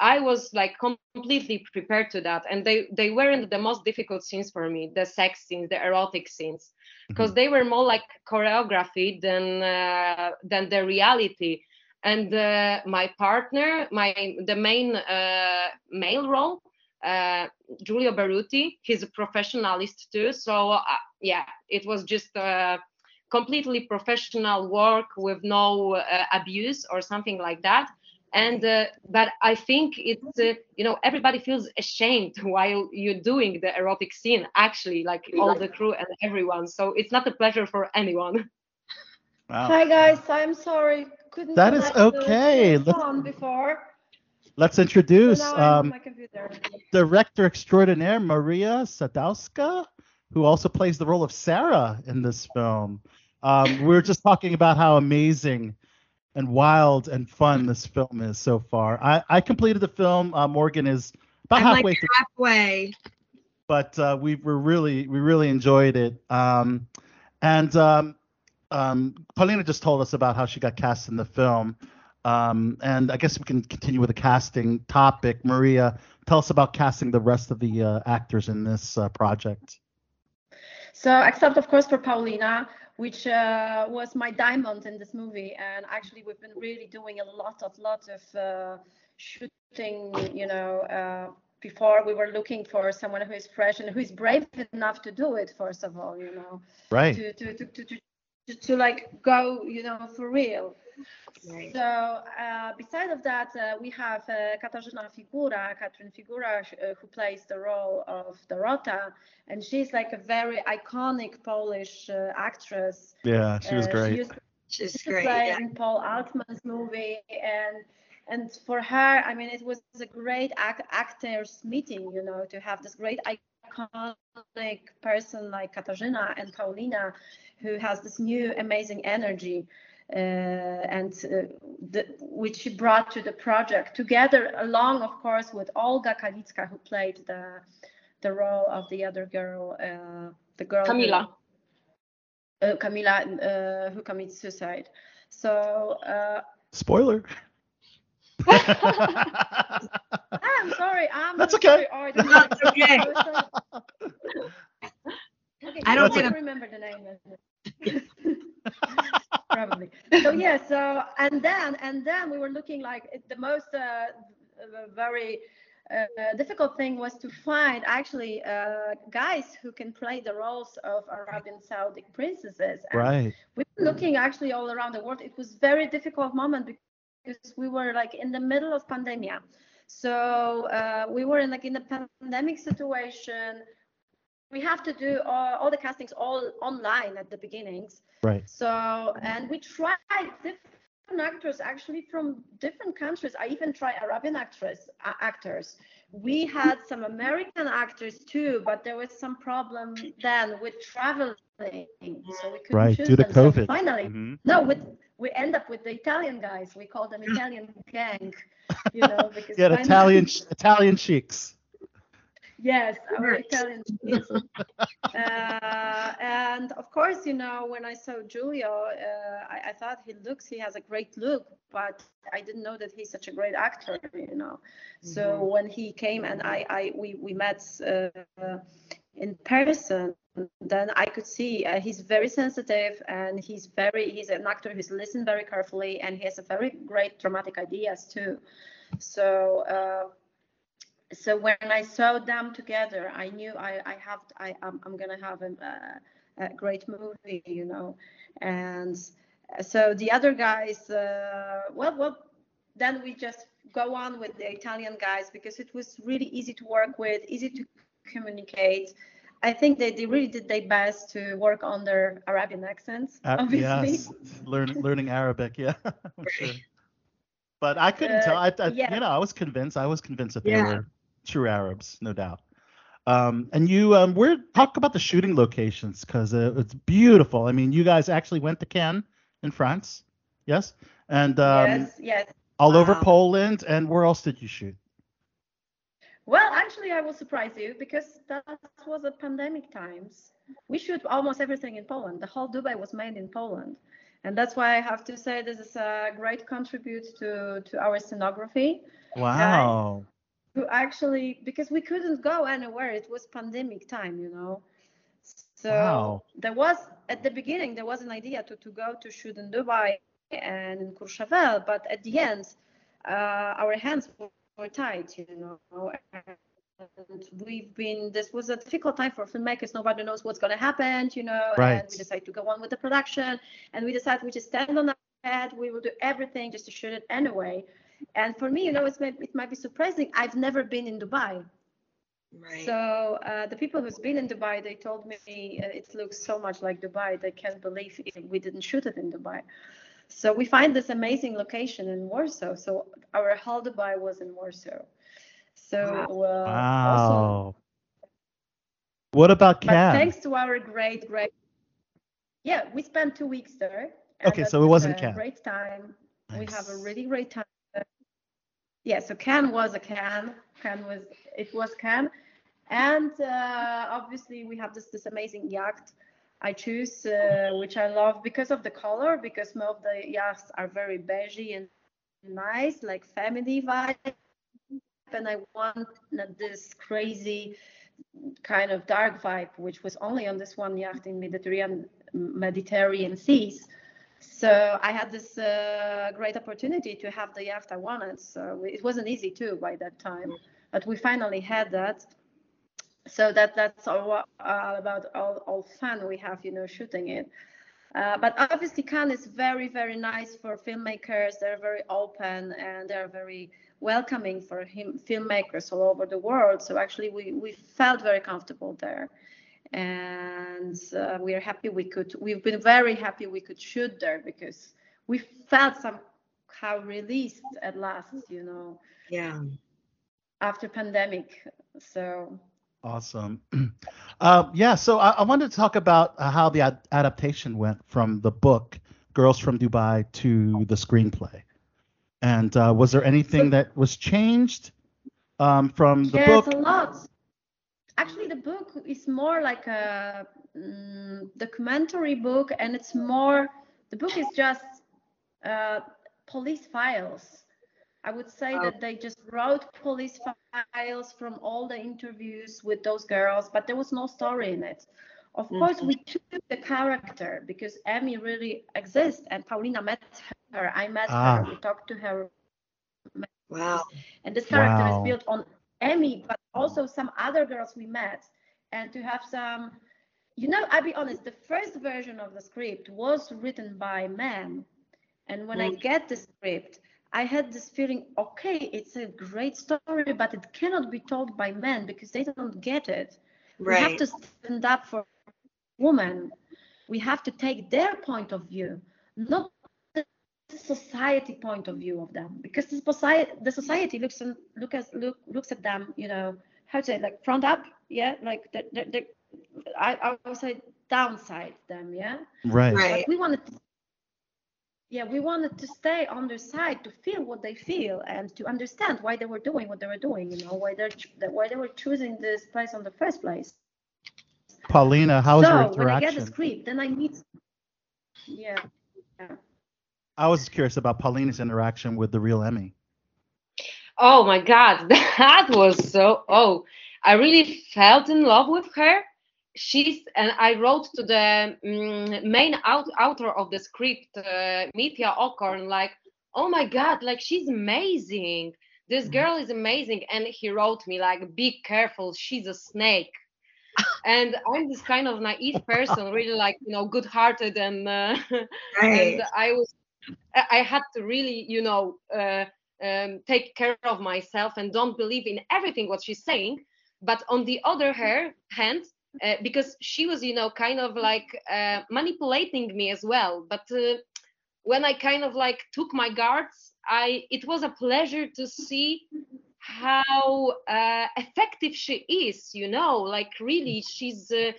I was like completely prepared to that, and they they weren't the most difficult scenes for me, the sex scenes, the erotic scenes, because they were more like choreography than uh, than the reality. And uh, my partner, my the main uh, male role, uh, Giulio Berruti, he's a professionalist too. So uh, yeah, it was just uh, completely professional work with no uh, abuse or something like that and uh, but i think it's uh, you know everybody feels ashamed while you're doing the erotic scene actually like all the crew and everyone so it's not a pleasure for anyone Wow. Hi guys, I'm sorry. Couldn't That is okay. Let's- phone before. Let's introduce now um, director extraordinaire Maria Sadowska, who also plays the role of Sarah in this film. Um, we were just talking about how amazing and wild and fun this film is so far. I, I completed the film. Uh, Morgan is about I'm halfway like through, halfway. but uh, we were really we really enjoyed it. Um, and um, um, Paulina just told us about how she got cast in the film. Um, and I guess we can continue with the casting topic. Maria, tell us about casting the rest of the uh, actors in this uh, project. So, except of course for Paulina, which uh, was my diamond in this movie, and actually we've been really doing a lot of lot of uh, shooting. You know, uh, before we were looking for someone who is fresh and who is brave enough to do it. First of all, you know, Right. to to to to, to, to, to like go, you know, for real. So uh, beside of that, uh, we have uh, Katarzyna Figura, Katrin Figura, sh- uh, who plays the role of Dorota, and she's like a very iconic Polish uh, actress. Yeah, she was Uh, great. She used She's to great. play yeah. in Paul Altman's movie, and and for her, I mean, it was a great ac- actors meeting, you know, to have this great iconic person like Katarzyna and Paulina, who has this new amazing energy. Uh, and uh, the, which she brought to the project together, along, of course, with Olga Kalicka, who played the the role of the other girl, uh, the girl who- Camila. uh, Camila, uh, who commits suicide. So uh, Spoiler. I'm sorry. I'm That's okay. I That's okay. Okay, I don't wanna- remember the name. Probably. So yeah. So and then and then we were looking like the most uh, uh, very uh, difficult thing was to find actually uh, guys who can play the roles of Arabian Saudi princesses. And right. we were looking actually all around the world. It was very difficult moment because we were like in the middle of pandemia. So uh, we were in like in a pandemic situation. We have to do all, all the castings all online at the beginnings. Right. So and we tried different actors actually from different countries. I even tried Arabian actress uh, actors. We had some American actors too, but there was some problem then with traveling, so we couldn't Right. choose Due to them. So COVID. finally, Mhm. no, with we end up with the Italian guys. We call them Italian gang, you know, because Yeah, the finally- Italian Italian sheiks. Yes, our Right. Italian. Yes. uh, and of course, you know, when I saw Giulio, uh, I, I thought he looks, he has a great look, but I didn't know that he's such a great actor, you know. So when he came and I, I we, we met uh, in person, then I could see uh, he's very sensitive and he's very, he's an actor who's listened very carefully and he has a very great dramatic ideas too. So, uh, so when I saw them together, I knew I, I have I I'm, I'm gonna have a, a, great movie, you know, and so the other guys, uh, well, well, then we just go on with the Italian guys because it was really easy to work with, easy to communicate. I think they, they really did their best to work on their Arabian accents, Uh, obviously. yes, learn, learning Arabic. Yeah, sure. But I couldn't Uh, tell. I, I yeah. you know, I was convinced. I was convinced that they Yeah. were true Arabs, no doubt. Um, and you, um, we're talk about the shooting locations because uh, it's beautiful. I mean, you guys actually went to Cannes in France, yes, and um, yes, yes. all over Poland. And where else did you shoot? Well, actually, I will surprise you because that was a pandemic times. We shoot almost everything in Poland. The whole Dubai was made in Poland, and that's why I have to say this is a great contribute to to our scenography. Wow. To actually because we couldn't go anywhere. It was pandemic time, you know. So Wow. there was at the beginning there was an idea to, to go to shoot in Dubai and in Courchevel, but at the end uh, our hands were, were tied, you know. And we've been this was a difficult time for filmmakers. Nobody knows what's gonna happen, you know. And Right. we decided to go on with the production and we decided we just stand on our head, we will do everything just to shoot it anyway. And for me, you know, it's may, it might be surprising. I've never been in Dubai. Right. So uh, the people who's been in Dubai, they told me uh, it looks so much like Dubai. They can't believe it- we didn't shoot it in Dubai. So we find this amazing location in Warsaw. So our whole Dubai was in Warsaw. So uh, also, Wow. What about but Cannes? thanks to our great, great, yeah, we spent two weeks there. Okay, so it was wasn't a Cannes. Great time. We have a really great time. Yeah, so Cannes was a Cannes. Cannes was it was Cannes, and uh, obviously we have this this amazing yacht. I choose uh, which I love because of the color. Because most of the yachts are very beigey and nice, like family vibe, and I want this crazy kind of dark vibe, which was only on this one yacht in Mediterranean Mediterranean seas. So I had this uh, great opportunity to have the yacht I wanted. So it wasn't easy too by that time, but we finally had that. So that that's all, all about all, all fun we have, you know, shooting it. Uh, but obviously, Cannes is very, very nice for filmmakers. They're very open and they're very welcoming for him, filmmakers all over the world. So actually, we, we felt very comfortable there, and uh, we are happy we could. We've been very happy we could shoot there because we felt somehow released at last. You know, Yeah. after pandemic. So Awesome. Uh, yeah, so I, I wanted to talk about uh, how the ad- adaptation went from the book Girls from Dubai to the screenplay. And uh, was there anything that was changed um, from the book? There's a lot. Actually, the book is more like a mm, documentary book, and it's more. The book is just uh, police files. I would say that they just wrote police files from all the interviews with those girls, but there was no story in it. Of course, we took the character because Emmy really exists, and Paulina met her. I met Ah. her. We talked to her Wow. and this character Wow. is built on Emmy, but also some other girls we met. And to have some, you know, I'll be honest, the first version of the script was written by men. And when I get the script, I had this feeling, okay, it's a great story, but it cannot be told by men because they don't get it. We have to stand up for women. We have to take their point of view, not the society point of view of them, because the society, the society looks and look as look looks at them, you know, how to say like front up, yeah, like the, the, the I I would say downside them, yeah. Right. Right. But we wanted to, yeah, we wanted to stay on their side to feel what they feel and to understand why they were doing what they were doing, you know, why they're why they were choosing this place in the first place. Paulina, how was so your when I get the script, then I meet, yeah, yeah. I was curious about Paulina's interaction with the real Emmy. Oh my God, that was so. Oh, I really felt in love with her. She's and I wrote to the mm, main out, author of the script, uh, Mitja Okorn, like, oh my God, like she's amazing. This girl is amazing, and he wrote me like, be careful, she's a snake. and I'm this kind of naive person, really like you know, good-hearted, and uh, Right. and I was I had to really, you know, uh, um, take care of myself and don't believe in everything what she's saying. But on the other her, hand, uh, because she was, you know, kind of like uh, manipulating me as well. But uh, when I kind of like took my guards, I it was a pleasure to see how uh, effective she is. You know, like really, she's. Uh,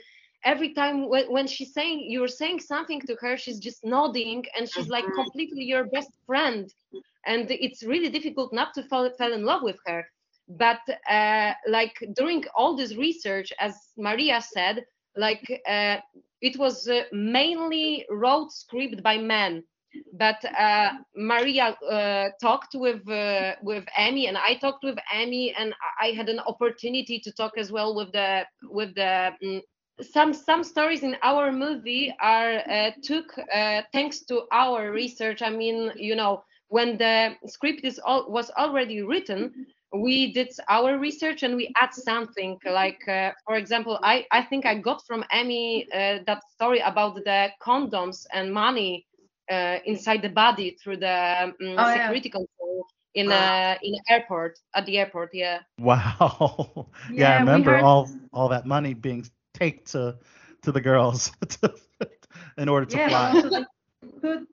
every time when, when she's saying you're saying something to her she's just nodding and she's like completely your best friend and it's really difficult not to fall, fall in love with her but uh, like during all this research as maria said like uh, it was uh, mainly wrote script by men but uh, Maria uh, talked with uh, with Amy, and I talked with Amy, and I had an opportunity to talk as well with the with the mm, some some stories in our movie are took thanks to our research. I mean, you know, when the script is all, was already written, we did our research and we add something like uh, for example i i think i got from amy uh, that story about the condoms and money uh, inside the body through the um, Oh, yeah. security control in Wow. uh, in the airport at the airport yeah Wow. yeah, I Yeah, we remember heard- all all that money being taken to to the girls in order to yeah, fly. but also they put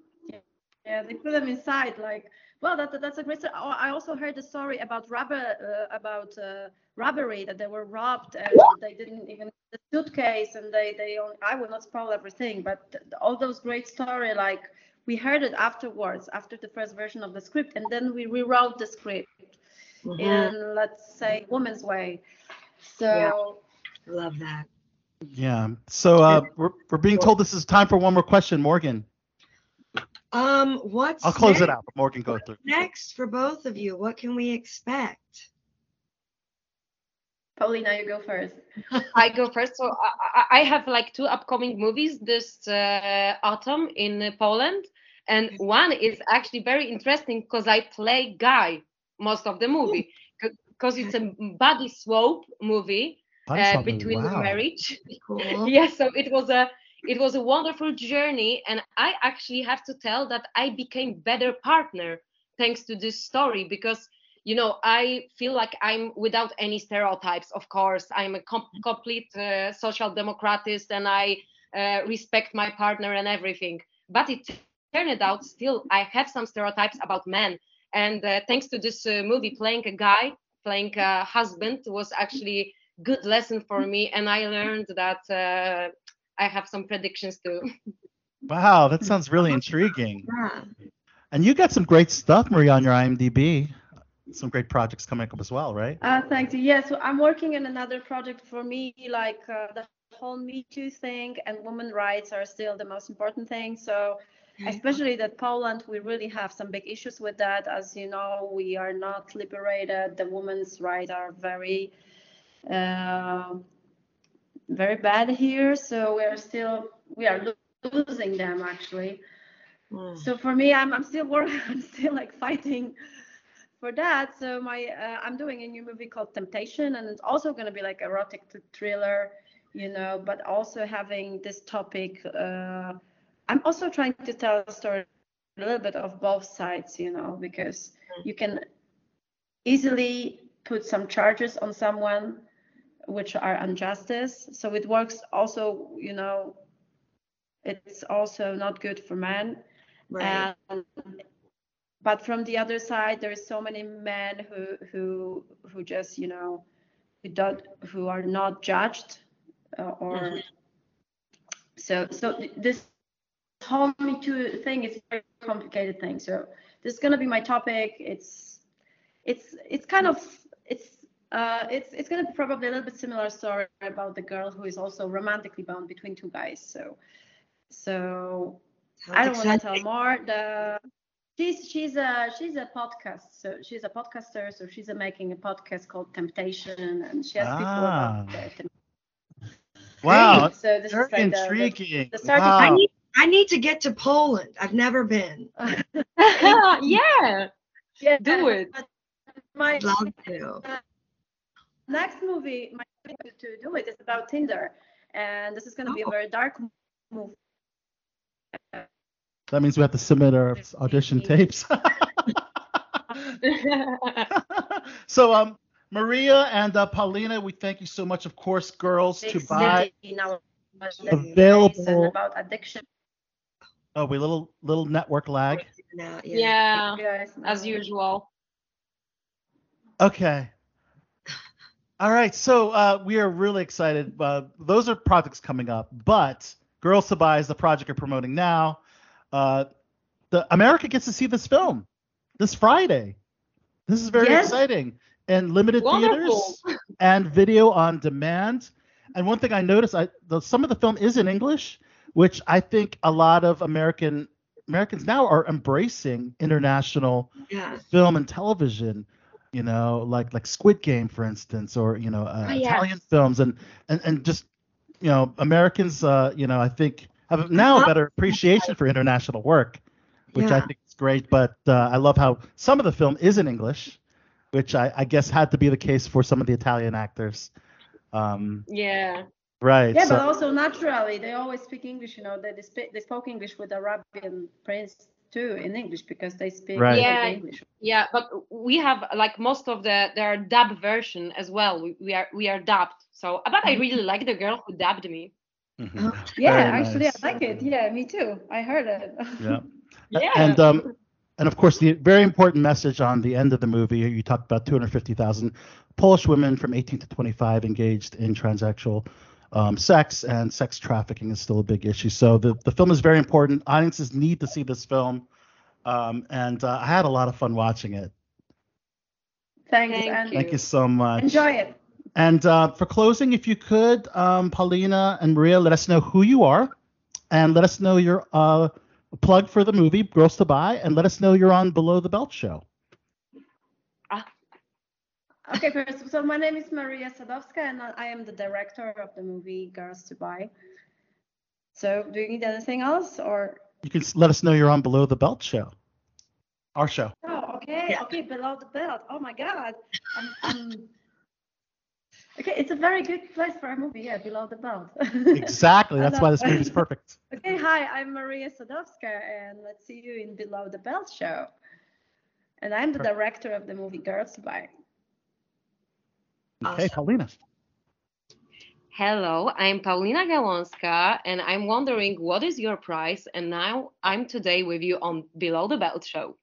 yeah they put them inside like well that, that's a great story. Oh, I also heard a story about robber uh, about uh, robbery that they were robbed and they didn't even the suitcase and they they only, I will not spoil everything but all those great story like we heard it afterwards after the first version of the script and then we rewrote the script Mhm. in let's say woman's way so I love that. Yeah. So uh, we're we're being told this is time for one more question, Morgan. Um, what's I'll close it out. But Morgan, go through. Next for both of you, what can we expect? Paulina you go first I go first. So I, I I have like two upcoming movies this uh, autumn in uh, Poland, and one is actually very interesting because I play guy most of the movie because it's a body swap movie uh, between wow. marriage. Cool. yes, so it was a it was a wonderful journey, and I actually have to tell that I became better partner thanks to this story because you know I feel like I'm without any stereotypes. Of course, I'm a com- complete uh, social democratist, and I uh, respect my partner and everything. But it turned out still I have some stereotypes about men, and uh, thanks to this uh, movie, playing a guy, playing a husband was actually good lesson for me, and I learned that. I have some predictions too. Wow, that sounds really intriguing. Yeah. And you got some great stuff, Maria, on your IMDb. Some great projects coming up as well, right? Uh, thanks. Yeah, so I'm working on another project for me, like uh, the whole Me Too thing and women rights are still the most important thing. So, especially that Poland, we really have some big issues with that. As you know, we are not liberated. The women's rights are very, uh, very bad here. So we are still we are losing them actually. Mm. So for me, I'm I'm still working. I'm still like fighting for that. So my uh, I'm doing a new movie called Temptation, and it's also going to be like erotic thriller, you know, but also having this topic. Uh, I'm also trying to tell a story a little bit of both sides, you know, because you can easily put some charges on someone which are injustice. So it works also, you know, it's also not good for men. Right. And but from the other side, there's so many men who who who just you know who don't who are not judged uh, or Mhm. so so this whole Me Too thing is a very complicated thing. So this is gonna be my topic. It's it's it's kind of it's uh, it's it's gonna be probably a little bit similar story about the girl who is also romantically bound between two guys. So so I don't want to tell more. The she's she's a she's a podcast. So she's a podcaster. So she's a, making a podcast called Temptation, and she has people Ah. about the temp- Wow, So this very is like the- the- the wow. I need I need to get to Poland. I've never been. yeah, yeah, do it. My I'd love to. Next movie, my to, to do it is about Tinder, and this is going to be a very dark movie. That means we have to submit our audition tapes. so, um, Maria and uh, Paulina, we thank you so much. Of course, girls to buy. Available- about addiction. Oh, we little little network lag. Now, yeah, Guys, as usual. Okay. All right, so uh, we are really excited. Uh, those are projects coming up, but Girls to Buy is the project you're promoting now. Uh, the America gets to see this film this Friday. This is very Yes. exciting. And limited Wonderful. theaters and video on demand. And one thing I noticed, I the, some of the film is in English, which I think a lot of American Americans now are embracing international Yeah. film and television. You know, like like Squid Game, for instance, or you know, uh, Oh, yeah. Italian films, and and and just you know, Americans, uh, you know, I think have now a better appreciation for international work, which I think is great. But uh, I love how some of the film is in English, which I, I guess had to be the case for some of the Italian actors. Um, Yeah. right. Yeah, so- but also naturally, they always speak English. You know, they they, speak, they spoke English with Arabian prince too in English because they speak Right. Yeah, English. yeah, but we have like most of the there are dub version as well. We, we are we are dubbed. So, but I really like the girl who dubbed me. Mhm. Yeah, Very actually, nice. I like it. Yeah, me too. I heard it. Yeah. Yeah. And um, and of course, the very important message on the end of the movie, you talked about 250,000 Polish women from 18 to 25 engaged in transactional um, sex, and sex trafficking is still a big issue. So the, the film is very important. Audiences need to see this film. Um, and uh, I had a lot of fun watching it. Thanks, Thank and Thank you so much. enjoy it. And uh, for closing, if you could, um, Paulina and Maria, let us know who you are, and let us know your uh, plug for the movie Girls to Buy, and let us know you're on Below the Belt show. Okay, first, so my name is Maria Sadowska, and I am the director of the movie Girls to Buy. So, do you need anything else, or? You can let us know you're on Below the Belt show, our show. Oh, okay, okay, below the belt. Oh my God. I'm, I'm... Okay, it's a very good place for a movie. Yeah, below the belt. Exactly. That's why this movie is perfect. Okay, hi, I'm Maria Sadowska, and let's see you in Below the Belt show. And I'm the director of the movie Girls to Buy. Okay, Paulina. Hello, I'm Paulina Gałązka, and I'm wondering what is your price? And now I'm today with you on Below the Belt show.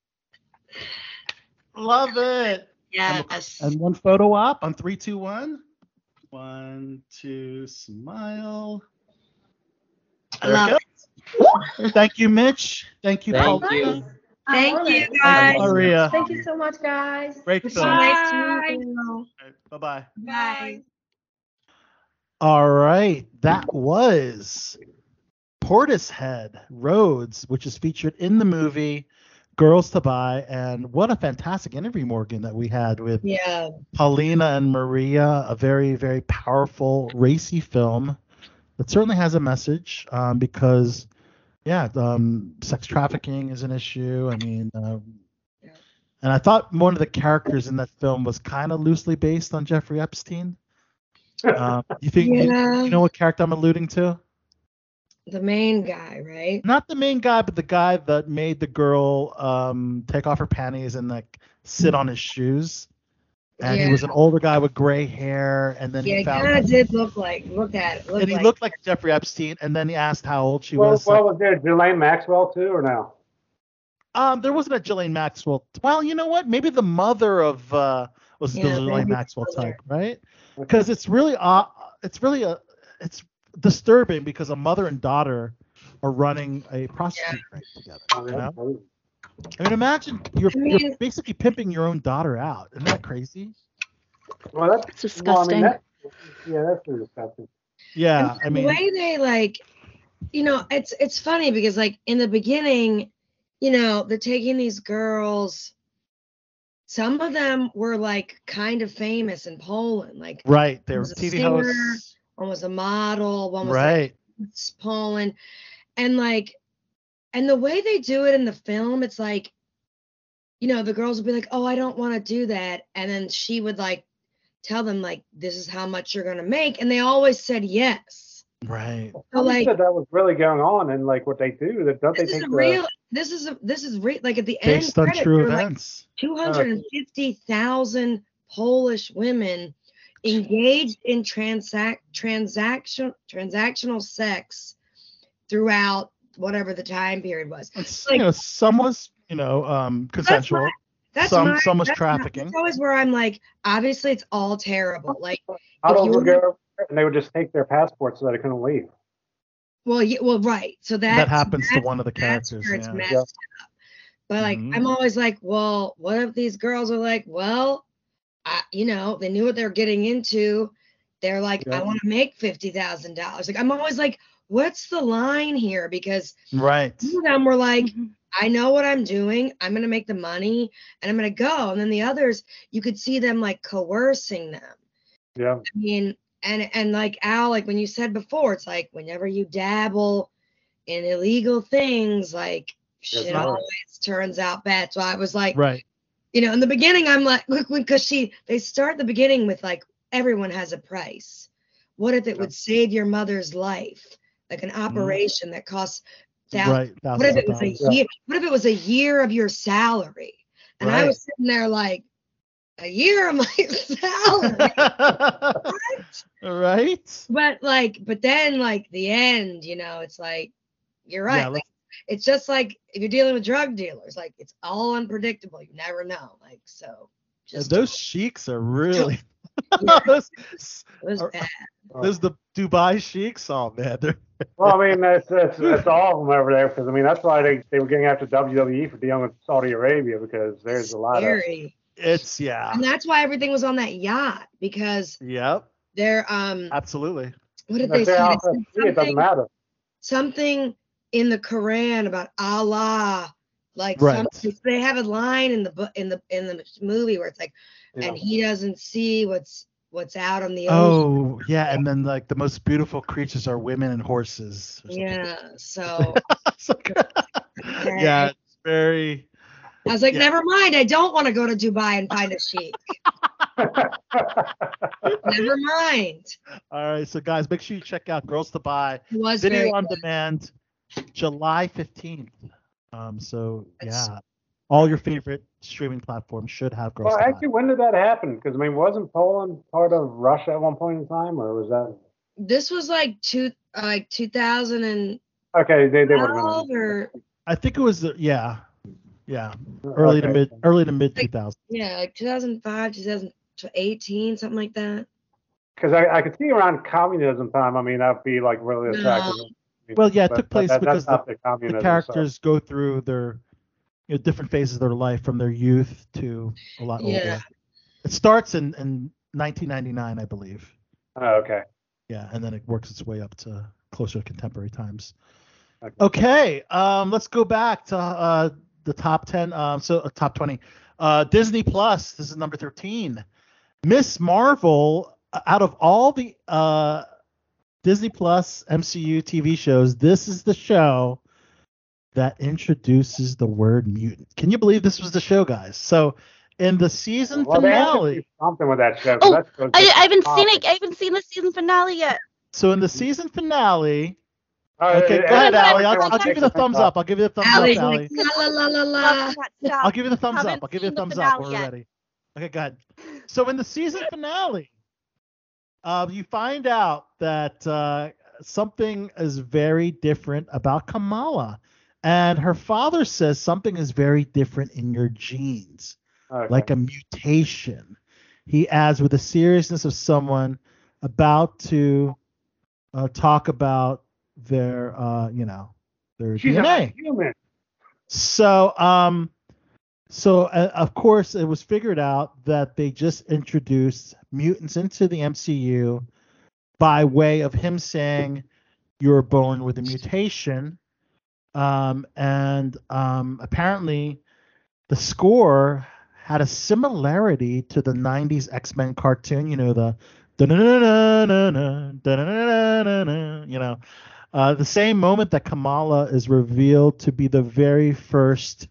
Love it. Yes. And one photo op on three, two, one. One, two, smile. There love it. Thank you, Mitch. Thank you, Thank Paulina. you. I'm Thank you, guys. Maria. Thank you so much, guys. Great So film. nice to meet you. Bye bye. Bye. All right, that was Portishead Roads, which is featured in the movie Girls to Buy. And what a fantastic interview, Morgan, that we had with Yeah. Paulina and Maria. A very, very powerful, racy film that certainly has a message um, because, yeah, um, sex trafficking is an issue. I mean, um, and I thought one of the characters in that film was kind of loosely based on Jeffrey Epstein. Um, you think you- you, know what character I'm alluding to? The main guy, right? Not the main guy, but the guy that made the girl um, take off her panties and like sit on his shoes. And he was an older guy with gray hair, and then Yeah, he he found kind of did look like, look at it. Looked and he like, looked like Jeffrey Epstein. And then he asked how old she Well, was. well, was there Ghislaine Maxwell too, or no? um, there wasn't a Ghislaine Maxwell. Well, you know what? Maybe the mother of uh, was the Yeah, Ghislaine maybe the Maxwell type, right? Because it's really uh, it's really a it's disturbing because a mother and daughter are running a prostitute ring together. Oh, You know? I mean, imagine you're, I mean- you're basically pimping your own daughter out. Isn't that crazy? Well, that's It's disgusting. Well, I mean, that, yeah, that's pretty disgusting. Yeah, I mean, the mean, way they like, you know, it's it's funny because like in the beginning, you know, they're taking these girls. Some of them were like kind of famous in Poland, like right? They were was a TV singer, hosts, one was a model, one was like right? Miss Poland, and like, and the way they do it in the film, it's like, you know, the girls would be like, "Oh, I don't want to do that," and then she would like tell them like, "This is how much you're gonna make," and they always said yes. Right. So like, said that was really going on, and like what they do, that don't they this is take a the real. This is a. This is re- like at the Based end. on credits, true they're like, events. 250,000 Polish women engaged in transact transaction transactional sex throughout whatever the time period was. Like- you know, some was, you know, um, consensual. That's some my, some was that's trafficking. that's always where I'm like, obviously it's all terrible. Like, models you would were- go and they would just take their passports so that they couldn't leave. well, yeah, well, right. So that that happens to one of the that's characters. where it's Yeah. messed Yeah. up. But like, Mhm. I'm always like, well, what if these girls are like, well, I, you know, they knew what they were getting into, they're like, I want to make fifty thousand dollars. Like I'm always like, what's the line here? Because Right. some of them were like, Mhm. I know what I'm doing. I'm gonna make the money and I'm gonna go. And then the others, you could see them like coercing them. Yeah. I mean, and and like Al, like when you said before, it's like whenever you dabble in illegal things, like Yes, shit ma'am. always turns out bad. So I was like, Right. you know, in the beginning, I'm like, look, because she they start the beginning with like everyone has a price. What if it would save your mother's life? Like an mm-hmm. operation that costs thousands. Right. What if it was a year? What if it was a year of your salary? And I was sitting there like, a year of my salary. right. but like, but then like the end, you know, it's like, you're right. Yeah, like, it's just like if you're dealing with drug dealers, like it's all unpredictable. You never know. Like so, Yeah, those sheiks are really. Yeah. those, it was are- bad. those the Dubai sheiks. Oh man, they're Well, I mean, that's that's, that's all of them over there because I mean that's why they, they were getting after WWE for dealing with Saudi Arabia because there's a lot of it's yeah. And that's why everything was on that yacht because Yep. they're um Absolutely. what did they say? They off at said sea, it doesn't something, matter. something in the Quran about Allah. Like Right. something, they have a line in the book in the in the movie where it's like, Yeah. and he doesn't see what's what's out on the ocean. Oh yeah, and then like the most beautiful creatures are women and horses. Yeah. So yeah, it's very. I was like, Yeah. never mind. I don't want to go to Dubai and find a sheik. never mind. All right, so guys, make sure you check out Girls to Buy video on good. demand, July fifteenth. Um, so That's- yeah, all your favorite streaming platforms should have Girls Well, actually, when did that happen? Because I mean, wasn't Poland part of Russia at one point in time, or was that? This was like two, like 2012 Okay, they they would have been. or I think it was uh, yeah, yeah, oh, early to mid, early to mid two thousand. yeah, like 2005, 2018, something like that. Because I, I could see around communism time. I mean, that'd be like really attractive. Well, yeah, it But- took place that- because that's the, the, communism. the so- characters go through their you know, different phases of their life from their youth to a lot older. Yeah. It starts in, in 1999, I believe. Oh, okay. Yeah, and then it works its way up to closer to contemporary times. Okay. Okay, um, let's go back to uh, the top 10. Um, so uh, top 20. Uh, Disney Plus. This is number 13. Miss Marvel. uh, Out of all the uh, Disney Plus MCU TV shows, this is the show that introduces the word mutant. Can you believe this was the show, guys? So in the season Well, they have to finale. something with that show. 'cause Oh, that's I, I haven't seen it. I haven't seen the season finale yet. So in the season finale, Oh, Okay, it- go ahead, Allie. I'll, I'll give you the thumbs up. I'll give you the thumbs Allie's up, Allie. la la la la la. Stop, stop. I'll give you the thumbs up. I'll give you seen the the thumbs up. We're yet. ready. Okay, go ahead. So in the season finale, uh, you find out that uh, something is very different about Kamala, and her father says something is very different in your genes, Okay. like a mutation. He adds with the seriousness of someone about to uh, talk about their, uh, you know, their She's DNA. human. So, um, so uh, of course, it was figured out that they just introduced mutants into the MCU by way of him saying you were born with a mutation, um, and um, apparently the score had a similarity to the '90s X-Men cartoon. You know the you know. Uh, the same moment that Kamala is revealed to be the very first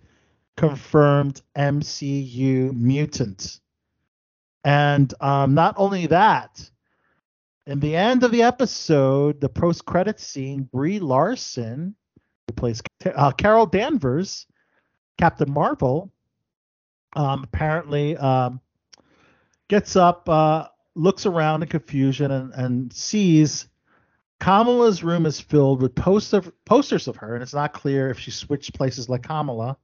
confirmed MCU mutant. And um, not only that, in the end of the episode, the post credit scene, Brie Larson, plays uh, Carol Danvers, Captain Marvel, um, apparently um, gets up, uh, looks around in confusion, and, and sees Kamala's room is filled with poster, posters of her, and it's not clear if she switched places like Kamala.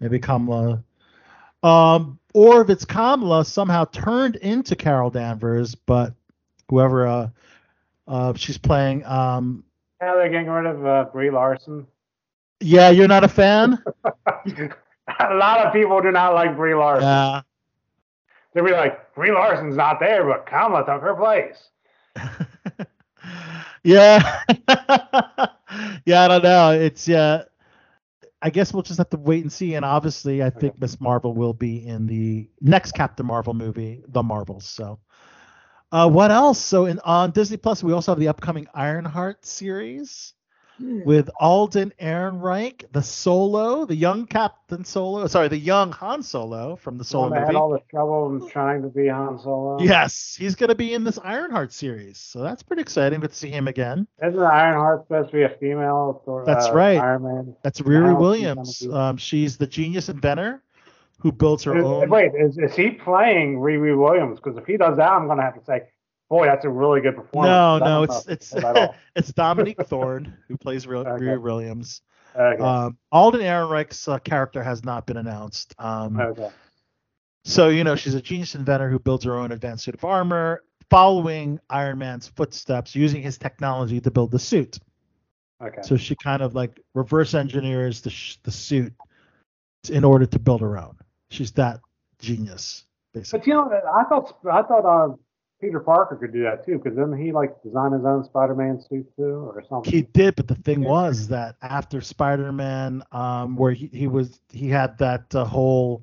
Maybe Kamala. Um, or if it's Kamala somehow turned into Carol Danvers, but whoever uh, uh, she's playing. Um, Now they're getting rid of uh, Brie Larson. Yeah, you're not a fan? a lot of people do not like Brie Larson. Yeah. They'll be like, Brie Larson's not there, but Kamala took her place. yeah. yeah, I don't know. It's uh I guess we'll just have to wait and see. And obviously, I think Miss Marvel will be in the next Captain Marvel movie, The Marvels. So, uh, what else? So, in on Disney Plus, we also have the upcoming Ironheart series Hmm. with Alden Ehrenreich, the Solo, the young Captain Solo. Sorry, the young Han Solo from the Solo they had all the trouble in trying to be Han Solo. Yes, he's going to be in this Ironheart series, so that's pretty exciting. Good to see him again. Isn't Ironheart supposed to be a female? Or, That's uh, right. Iron. That's Riri Williams. Um, she's the genius inventor who builds her Is- own. Wait, is, is he playing Riri Williams? Because if he does that, I'm going to have to say, boy, that's a really good performance. No, no, it's it's it's Dominique Thorne who plays Real, Okay. Riri Williams. Okay. Um, Alden Ehrenreich's uh, character has not been announced. Um, okay. So, you know, she's a genius inventor who builds her own advanced suit of armor, following Iron Man's footsteps, using his technology to build the suit. Okay. So she kind of like reverse engineers the, sh- the suit in order to build her own. She's that genius, basically. But you know, I thought I thought uh, Peter Parker could do that too, because didn't he like design his own Spider-Man suit too, or something? He did, but the thing was that after Spider-Man, um, where he, he was, he had that uh, whole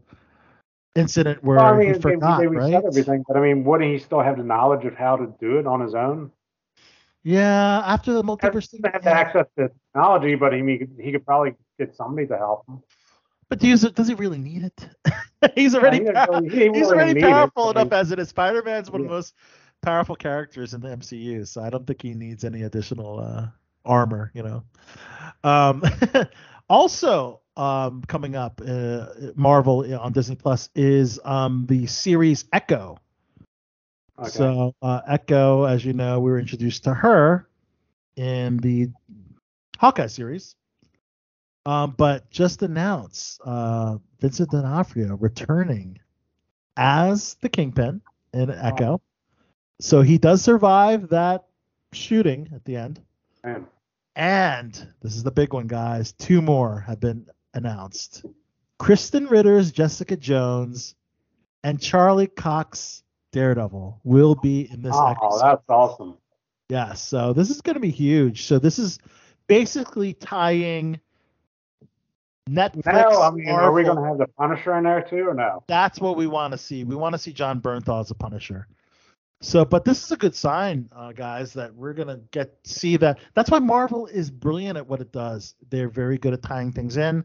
incident where Well, I mean, he they, forgot, they reset right? everything, but I mean, wouldn't he still have the knowledge of how to do it on his own? Yeah, after the multiverse He thing. have to access the technology, but he, he he could probably get somebody to help him. But do you, does he really need it? he's already he really- he he's really already it, powerful he- enough as it is. Spider-Man's one of the most powerful characters in the MCU, so I don't think he needs any additional uh, armor. You know. Um, also, um, coming up, uh, Marvel on Disney Plus is um, the series Echo. Okay. So uh, Echo, as you know, we were introduced to her in the Hawkeye series. Um, but just announced uh, Vincent D'Onofrio returning as the Kingpin in Echo. So he does survive that shooting at the end. Man. And this is the big one, guys. Two more have been announced. Krysten Ritter's Jessica Jones and Charlie Cox Daredevil will be in this Oh, that's awesome. yeah, so this is going to be huge. So this is basically tying Netflix. I mean, are we going to have the Punisher in there too, or no? That's what we want to see. We want to see Jon Bernthal as a Punisher. So, but this is a good sign, uh, guys, that we're gonna get see that. That's why Marvel is brilliant at what it does. They're very good at tying things in.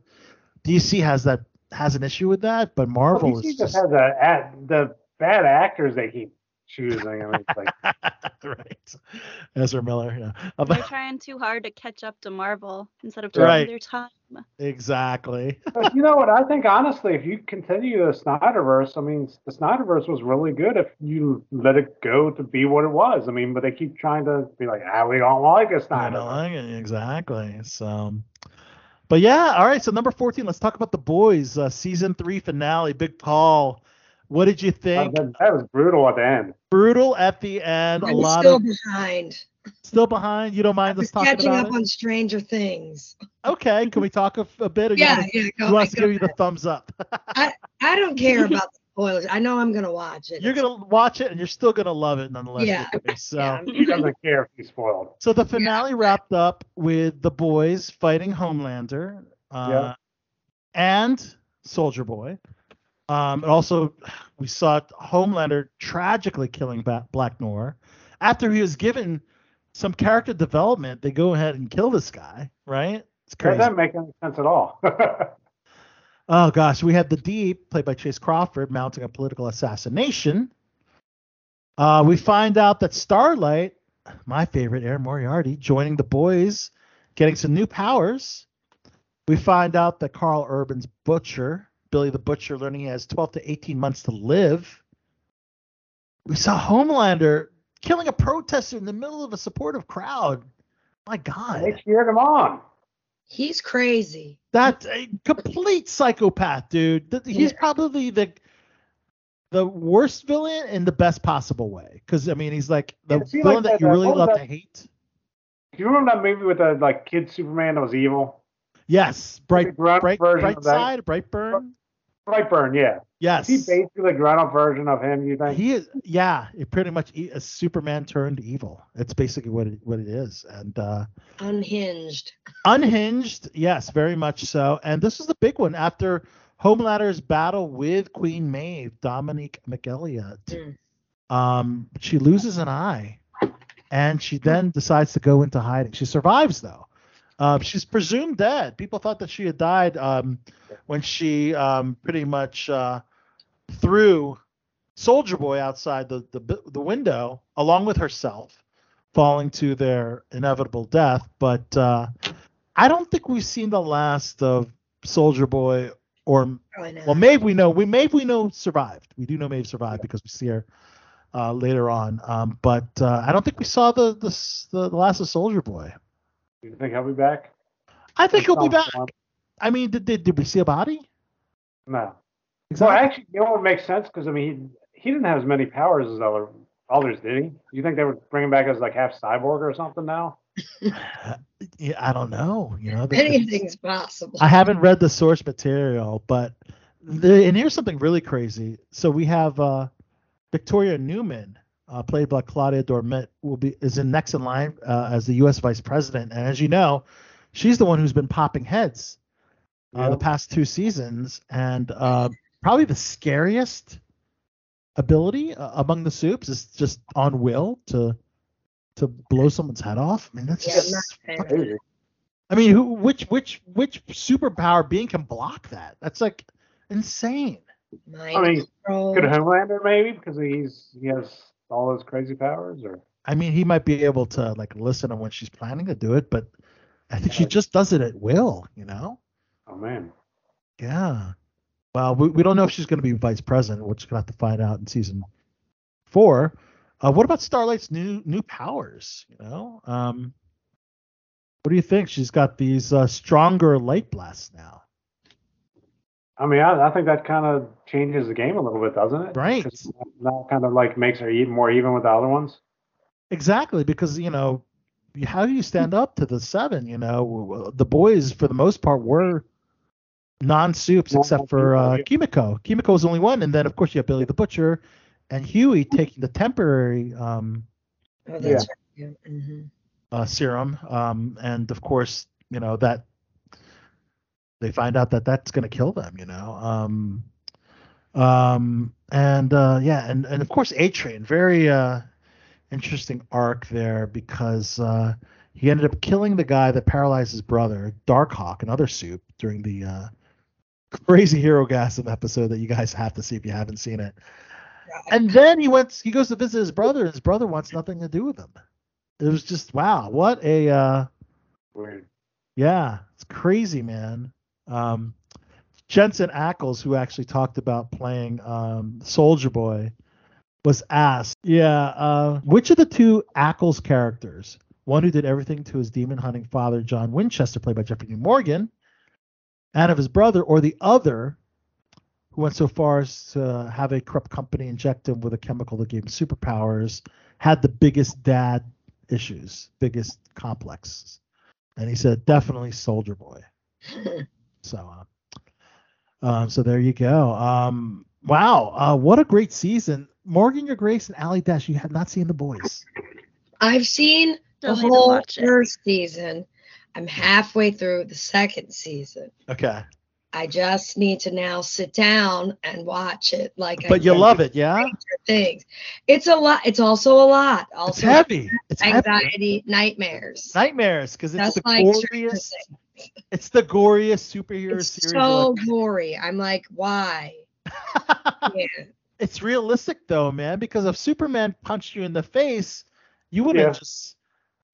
DC has that has an issue with that, but Marvel Well, DC is just just has a, the bad actors they keep choosing. I mean, it's like right. Ezra Miller, yeah. They're but- trying too hard to catch up to Marvel instead of taking Right. their time. exactly. But you know what? I think honestly, if you continue the Snyderverse, I mean, the Snyderverse was really good if you let it go to be what it was. I mean, but they keep trying to be like, ah, we don't like a I Snyderverse. don't like it exactly. So, but yeah, all right. So number fourteen, let's talk about the boys. Uh, season three finale. Big Paul, what did you That, think? that- that was brutal at the end. Brutal at the end. A I'm lot still of behind. still behind. You don't mind us talking about it? Catching about up it? on Stranger Things. Okay, can we talk a, a bit? Or you Yeah, wanna- yeah, go want us ahead, to give you the thumbs up? I, I don't care about the spoilers. I know I'm gonna watch it. You're gonna watch it and you're still gonna love it nonetheless. Yeah. So. Yeah. He doesn't care if he's spoiled. So the finale wrapped up with the boys fighting Homelander uh, Yeah. and Soldier Boy. Um, and also, we saw Homelander tragically killing Black Noir. After he was given some character development, they go ahead and kill this guy, right? It's That crazy. doesn't make any sense at all. Oh gosh, we had the Deep, played by Chace Crawford, mounting a political assassination. Uh, we find out that Starlight, my favorite, Erin Moriarty, joining the boys, getting some new powers. We find out that Karl Urban's butcher, Billy the Butcher, learning he has 12 to 18 months to live. We saw Homelander killing a protester in the middle of a supportive crowd. My God. they cheered him on. He's crazy. That's a complete psychopath, dude. Th- He's probably the the worst villain in the best possible way. Because I mean, he's like the villain like that that- you really love that- to hate. Do you remember that movie with the like kid Superman that was evil? Yes, bright, The grunt bright, version bright of side, bright burn. Brightburn, yeah. Yes. Is he basically a grown-up version of him? You think? He is, yeah, it pretty much e- a Superman turned evil. It's basically what it, what it is, and uh, Unhinged. unhinged, yes, very much so. And this is the big one after Homelander's battle with Queen Maeve, Dominique McElligott. Mm. Um, she loses an eye, and she then decides to go into hiding. She survives though. Uh, she's presumed dead. People thought that she had died um, when she um, pretty much uh, threw Soldier Boy outside the, the the window along with herself, falling to their inevitable death. But uh, I don't think we've seen the last of Soldier Boy or well, maybe we know we Maeve we know survived. We do know Maeve survived because we see her uh, later on. Um, but uh, I don't think we saw the the, the last of Soldier Boy. You think he'll be back? I think he'll be back. form. I mean, did, did did we see a body? No. Well, actually, you know what makes sense? Because I mean, he, he didn't have as many powers as other others, did he? You think they would bring him back as like half cyborg or something now? Yeah, I don't know. You know, the- Anything's possible. I haven't read the source material, but the, and here's something really crazy. So we have uh, Victoria Newman, uh, played by Claudia Doumit, will be is in next in line uh, as the U.S. Vice President, and as you know, she's the one who's been popping heads uh, the past two seasons, and uh, probably the scariest ability uh, among the soups is just on will to to blow someone's head off. I mean, that's Yeah, just not I mean, who, which, which, which superpower being can block that? That's like insane. Mind I mean, control. Could Homelander maybe because he's he has all those crazy powers, or I mean, he might be able to like listen to when she's planning to do it, but I think she just does it at will. You know? oh man, Yeah. Well, we, we don't know if she's going to be vice president. We're just going to have to find out in season four. Uh, what about Starlight's new new powers? You know, um, what do you think? She's got these uh, stronger light blasts now. I mean, I, I think that kind of changes the game a little bit, doesn't it? Right. That kind of like makes her even more even with the other ones. Exactly, because you know, how do you stand up to the seven? You know, the boys for the most part were non-soups except for uh, Kimiko. Kimiko was the only one, and then of course you have Billy the Butcher and Huey taking the temporary um, Oh, that's right. Yeah. hmm uh, serum, um, and of course you know that they find out that that's going to kill them. You know, um, um, and uh, yeah, and and of course A Train, very uh, interesting arc there because uh, he ended up killing the guy that paralyzed his brother, Darkhawk, another soup, during the uh, crazy Herogasm episode that you guys have to see if you haven't seen it. And then he went, he goes to visit his brother, and his brother wants nothing to do with him. It was just wow, what a uh, Weird. yeah, it's crazy, man. Um, Jensen Ackles, who actually talked about playing um, Soldier Boy, was asked, yeah, uh, which of the two Ackles characters, one who did everything to his demon hunting father, John Winchester, played by Jeffrey Dean Morgan, and of his brother, or the other, who went so far as to have a corrupt company inject him with a chemical that gave him superpowers, had the biggest dad issues, biggest complexes. And he said, definitely Soldier Boy. So, uh, um, so there you go. Um, wow, uh, what a great season! Morgan, your Grace, and Allie Dash. You have not seen the boys. I've seen the Still need to whole watch it. first season. I'm halfway through the second season. Okay, I just need to now sit down and watch it like I but you love it, yeah? Things. It's a lot. It's also a lot. Also It's heavy. It's heavy. anxiety, nightmares. Nightmares, because it's That's the like Stranger goriest. It's the goriest superhero It's series. so ever. gory. I'm like, why? yeah. it's realistic though, man. Because if Superman punched you in the face, you wouldn't Yeah. just,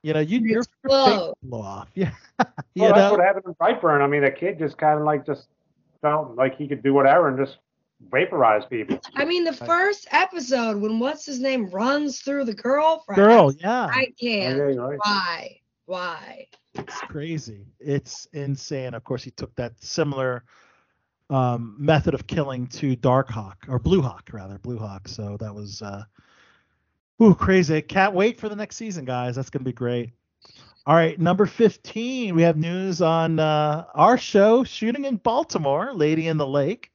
you know, you your, your face explode. would blow off. Yeah, oh, you Well, that's know. what happened in Brightburn. I mean, the kid just kind of like just felt like he could do whatever and just vaporize people. I mean, the first episode when what's his name runs through the girlfriend. Girl, yeah. I Oh, can't. yeah, right. Why? Why? It's crazy. It's insane. Of course, he took that similar um, method of killing to Darkhawk or Bluehawk, rather Bluehawk. So that was, uh, ooh, crazy. Can't wait for the next season, guys. That's gonna be great. All right, number fifteen. We have news on uh, our show, shooting in Baltimore, Lady in the Lake.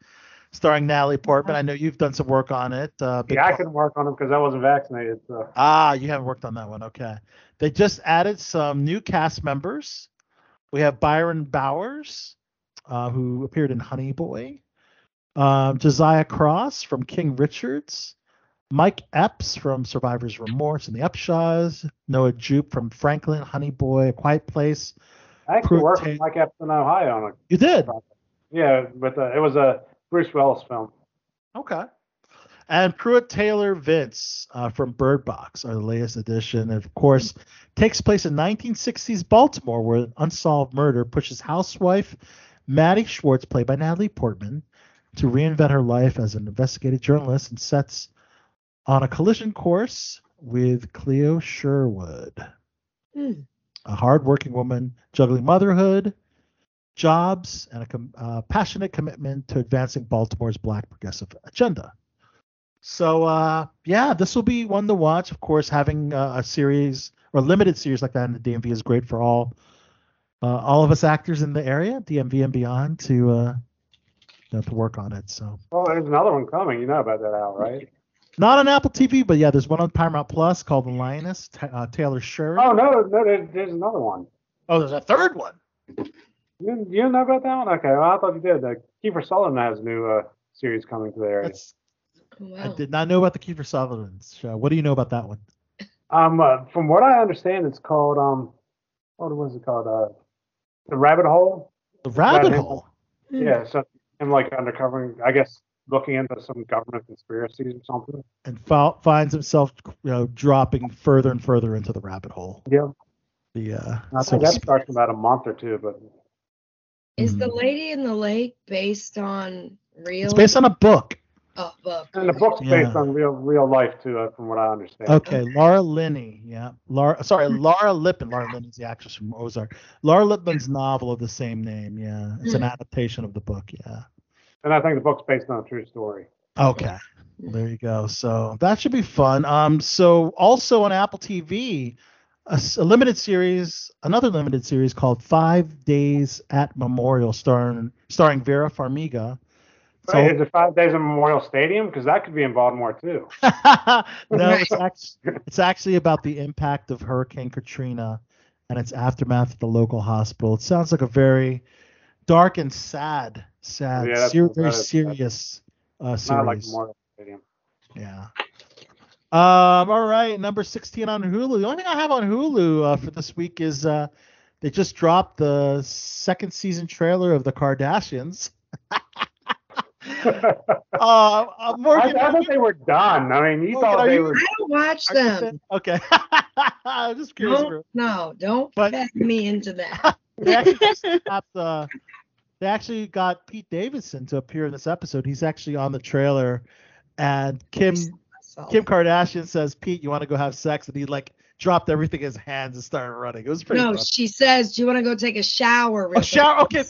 starring Natalie Portman. I know you've done some work on it. Uh, Yeah, I couldn't work on them because I wasn't vaccinated. So Ah, you haven't worked on that one. Okay. They just added some new cast members. We have Byron Bowers, uh, who appeared in Honey Boy, um, Josiah Cross from King Richards, Mike Epps from Survivor's Remorse and the Upshaws, Noah Jupe from Franklin, Honey Boy, A Quiet Place. I actually worked with Mike Epps in Ohio on it. You did? Yeah, but uh, it was a Bruce Willis film. Okay. And Pruitt Taylor Vince uh, from Bird Box the latest edition. Of course, takes place in 1960s Baltimore, where an unsolved murder pushes housewife Maddie Schwartz, played by Natalie Portman, to reinvent her life as an investigative journalist and sets on a collision course with Cleo Sherwood, Hmm. a hardworking woman juggling motherhood, jobs, and a com- uh, passionate commitment to advancing Baltimore's Black progressive agenda. So, uh, yeah, this will be one to watch. Of course, having uh, a series or a limited series like that in the DMV is great for all uh, all of us actors in the area, DMV and beyond, to uh, you know, to work on it. So, Well, there's another one coming. You know about that, Al, right? not on Apple TV, but yeah, there's one on Paramount Plus called The Lioness. Ta uh, Taylor Sheridan. Oh no, no, there's, there's another one. Oh, there's a third one. You, you know about that one? Okay, well, I thought you did. Uh, Kiefer Sutherland has a new uh, series coming to the area. That's, I did not know about the Kiefer Sutherland show. What do you know about that one? Um, uh, from what I understand, it's called um, what was it called? Uh, the Rabbit Hole. The Rabbit him- Hole. Yeah, so him like undercovering, I guess, looking into some government conspiracies or something. and fo- finds himself, you know, dropping further and further into the rabbit hole. Yeah. The uh, I so think to that speak. starts in about a month or two, but Is Hmm. the Lady in the Lake based on real? it's based on a book. Oh, book. and the book's Yeah. based on real real life too, uh, from what I understand. Okay, Laura Linney, yeah, Laura. Sorry, Laura Lippman. Laura Linney's the actress from Ozark. Laura Lippman's novel of the same name. Yeah, it's an adaptation of the book. Yeah. And I think the book's based on a true story. Okay. Well, there you go. So that should be fun. Um, so also on Apple TV, a limited series, another limited series called Five Days at Memorial, starring starring Vera Farmiga. So Right, is it five days in Memorial Stadium? Because that could be in Baltimore too. no, it's actually it's actually about the impact of Hurricane Katrina and its aftermath at the local hospital. It sounds like a very dark and sad, sad, Yeah, ser- very serious uh, series. Not like Memorial Stadium. Yeah. Um. All right. Number sixteen on Hulu. The only thing I have on Hulu uh, for this week is uh, they just dropped the second season trailer of the Kardashians. uh, uh, Morgan, I, I thought they were done. I mean, you Morgan, thought they you- were. I don't watch them. okay. I'm just curious. Don't, no, don't But- beg me into that. They actually just snapped, uh, they actually got Pete Davidson to appear in this episode. He's actually on the trailer, and Kim Kim Kardashian says, "Pete, you want to go have sex?" And he like dropped everything in his hands and started running. It was pretty. no, fun. she says, "Do you want to go take a shower?" A shower? Okay.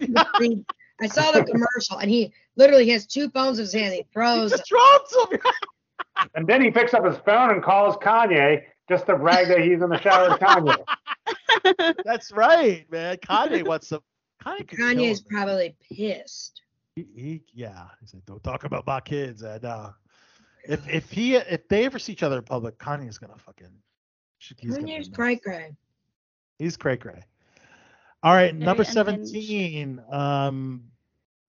Quick?" I saw the commercial, and he literally has two phones in his hand. He throws. just dropped him. And then he picks up his phone and calls Kanye just to brag that he's in the shower with Kanye. That's right, man. Kanye wants some. Kanye could Kanye's probably pissed. He, he, yeah. He said, "Don't talk about my kids." And uh, if if he if they ever see each other in public, Kanye's gonna fucking. He's gonna Kanye's be cray nuts. cray. He's cray cray. All right, Very number unhinged. 17, um,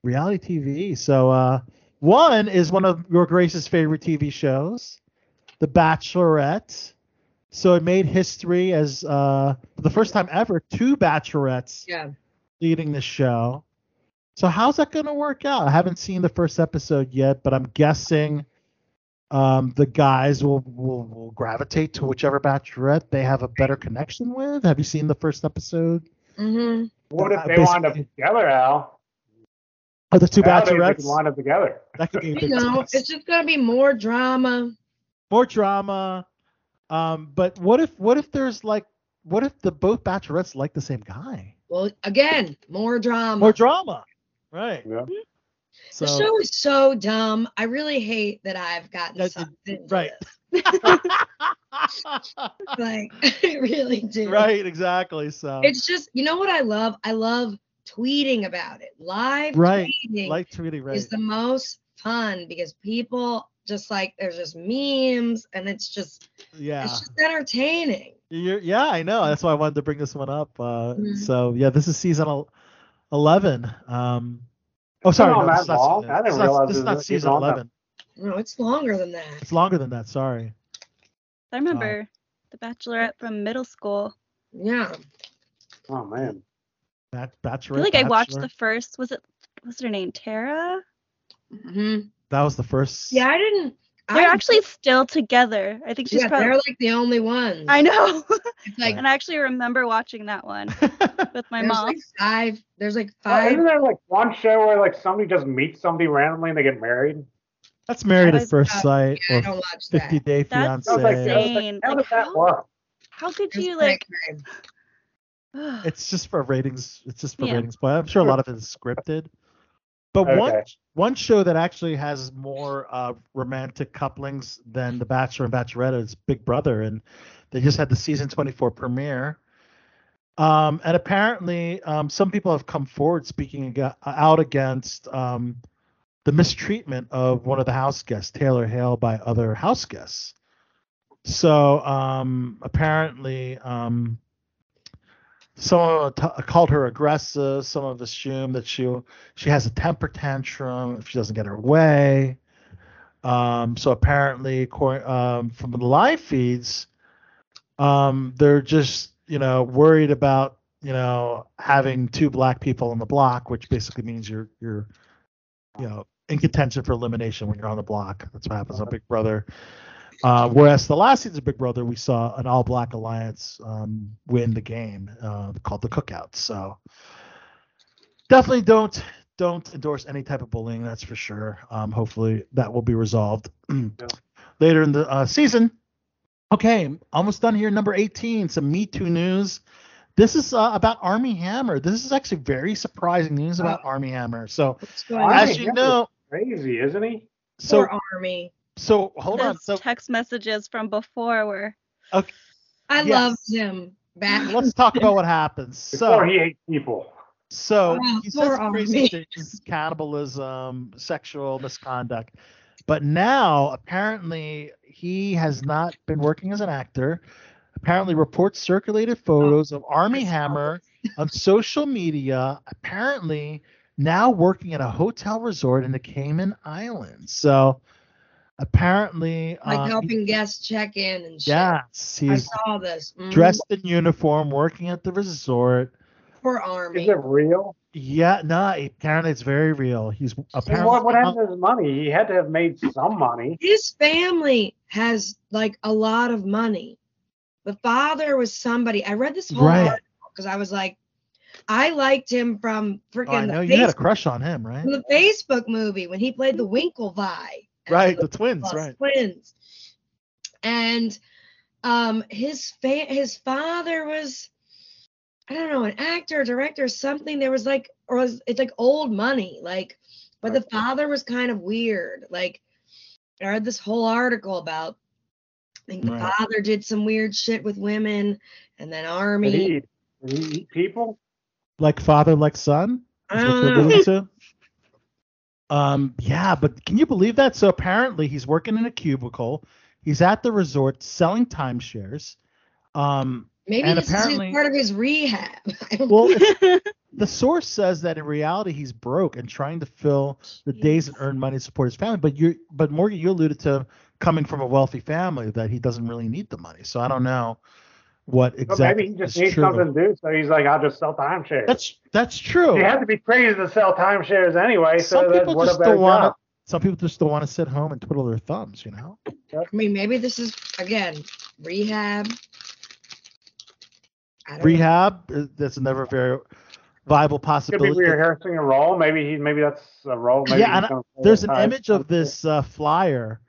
reality TV. So, uh, one is one of your Grace's favorite TV shows, The Bachelorette. So it made history as uh, for the first time ever, two bachelorettes Yeah. leading the show. So how's that going to work out? I haven't seen the first episode yet, but I'm guessing um, the guys will, will will gravitate to whichever bachelorette they have a better connection with. Have you seen the first episode? Mm-hmm. What if Uh, they wind up together, Al? Oh, the two Nowadays, they bachelorettes. could wind up together. That could be a You know, twist. it's just gonna be more drama. more drama. Um, but what if what if there's like what if the both bachelorettes like the same guy? Well, again, more drama. More drama, right? Yeah. So the show is so dumb. I really hate that I've gotten That- sucked into right. This. Like, I really do. right, exactly. So It's just, you know what I love? I love tweeting about it. Live Right, tweeting like tweeting, right? is the most fun because people just like there's just memes and it's just Yeah. it's just entertaining. You're, yeah, I know. That's why I wanted to bring this one up. Uh, Mhm. So yeah, this is season eleven. Um, oh, sorry, no, this not, I didn't is not, realize this it is not season eleven. No, it's longer than that. It's longer than that. Sorry. I remember The Bachelorette from middle school. Yeah. Oh man. Bat- I feel like I watched the first. Was it? Was her name Tara? hmm That was the first. Yeah, I didn't. They're I, actually still together. I think she's yeah, probably. they're like the only ones. I know. It's like and I actually remember watching that one with my there's mom. like five. There's like Well, five. isn't there like one show where like somebody just meets somebody randomly and they get married? That's Married That at First Sight yeah, or don't watch that. 50 Day That's I like, Fiance. I was like, insane. how Like, how- How could you like? It's just for ratings. It's just for Yeah. ratings, but I'm sure a lot of it is scripted. But one Okay. one show that actually has more uh, romantic couplings than The Bachelor and Bachelorette is Big Brother, and they just had the season 24 premiere. Um, and apparently, um, some people have come forward speaking ag- out against um, the mistreatment of one of the house guests, Taylor Hale, by other house guests. So um, apparently, um, someone t- called her aggressive. Some of us assume that she she has a temper tantrum if she doesn't get her way. Um, so apparently, um, from the live feeds, um, they're just you know worried about you know having two black people on the block, which basically means you're you're you know in contention for elimination when you're on the block. That's what happens on Big Brother. Uh, whereas the last season of Big Brother, we saw an all black alliance um, win the game uh, called the Cookout. So definitely don't don't endorse any type of bullying. That's for sure. Um, hopefully that will be resolved later in the uh, season. Okay, almost done here. Number 18, some Me Too news. This is uh, about Armie Hammer. This is actually very surprising news about Armie Hammer. So, What's going on? as you know, Crazy, isn't he? so Poor Armie. so hold on. So text messages from before were. okay, I Yes. loved him back. let's talk about what happens. Before So he ate people. So Oh, he says crazy things, cannibalism, sexual misconduct. But now, apparently, he has not been working as an actor. Apparently, reports circulated photos of Armie oh, Hammer on social media. Apparently, now working at a hotel resort in the Cayman Islands. So, apparently, like he- helping guests check in and shit. yes, I he's saw this. Mhm. dressed in uniform, working at the resort. Poor Armie. Is it real? Yeah, no, apparently it's very real. He's And apparently what, what happened to his money? He had to have made some money. His family has like a lot of money. The father was somebody. I read this whole Right. article because I was like, I liked him from Oh, I freaking know the, you had a Facebook, crush on him, right? the Facebook movie when he played the Winklevi. Right, the twins, right? Twins. And um his fa- his father was I don't know, an actor, director, something. There was like or was it's like old money, like but the father was kind of weird. Like I read this whole article about I think the Right. father did some weird shit with women and then Did Armie. he did he eat people? Like father, like son. I Is what don't you're know. alluding to? Um, yeah, but can you believe that? So apparently he's working in a cubicle. He's at the resort selling timeshares. Um, Maybe and this is apparently, part of his rehab. Well, the source says that in reality he's broke and trying to fill the days and earn money to support his family. But you, but Morgan, you alluded to coming from a wealthy family that he doesn't really need the money. So I don't know what Well, exactly maybe he just needs true. something to do, so he's like, I'll just sell timeshares. That's that's true. You have to be crazy to sell timeshares anyway, so Some that's people what just don't want to. Some people just don't want to sit home and twiddle their thumbs, you know. I mean, maybe this is again rehab. I don't know. Rehab uh, that's never a very viable possibility. Could be possibility. rehearsing a role. Maybe he, maybe that's a role. Maybe yeah, and gonna there's an type. image of this uh, flyer.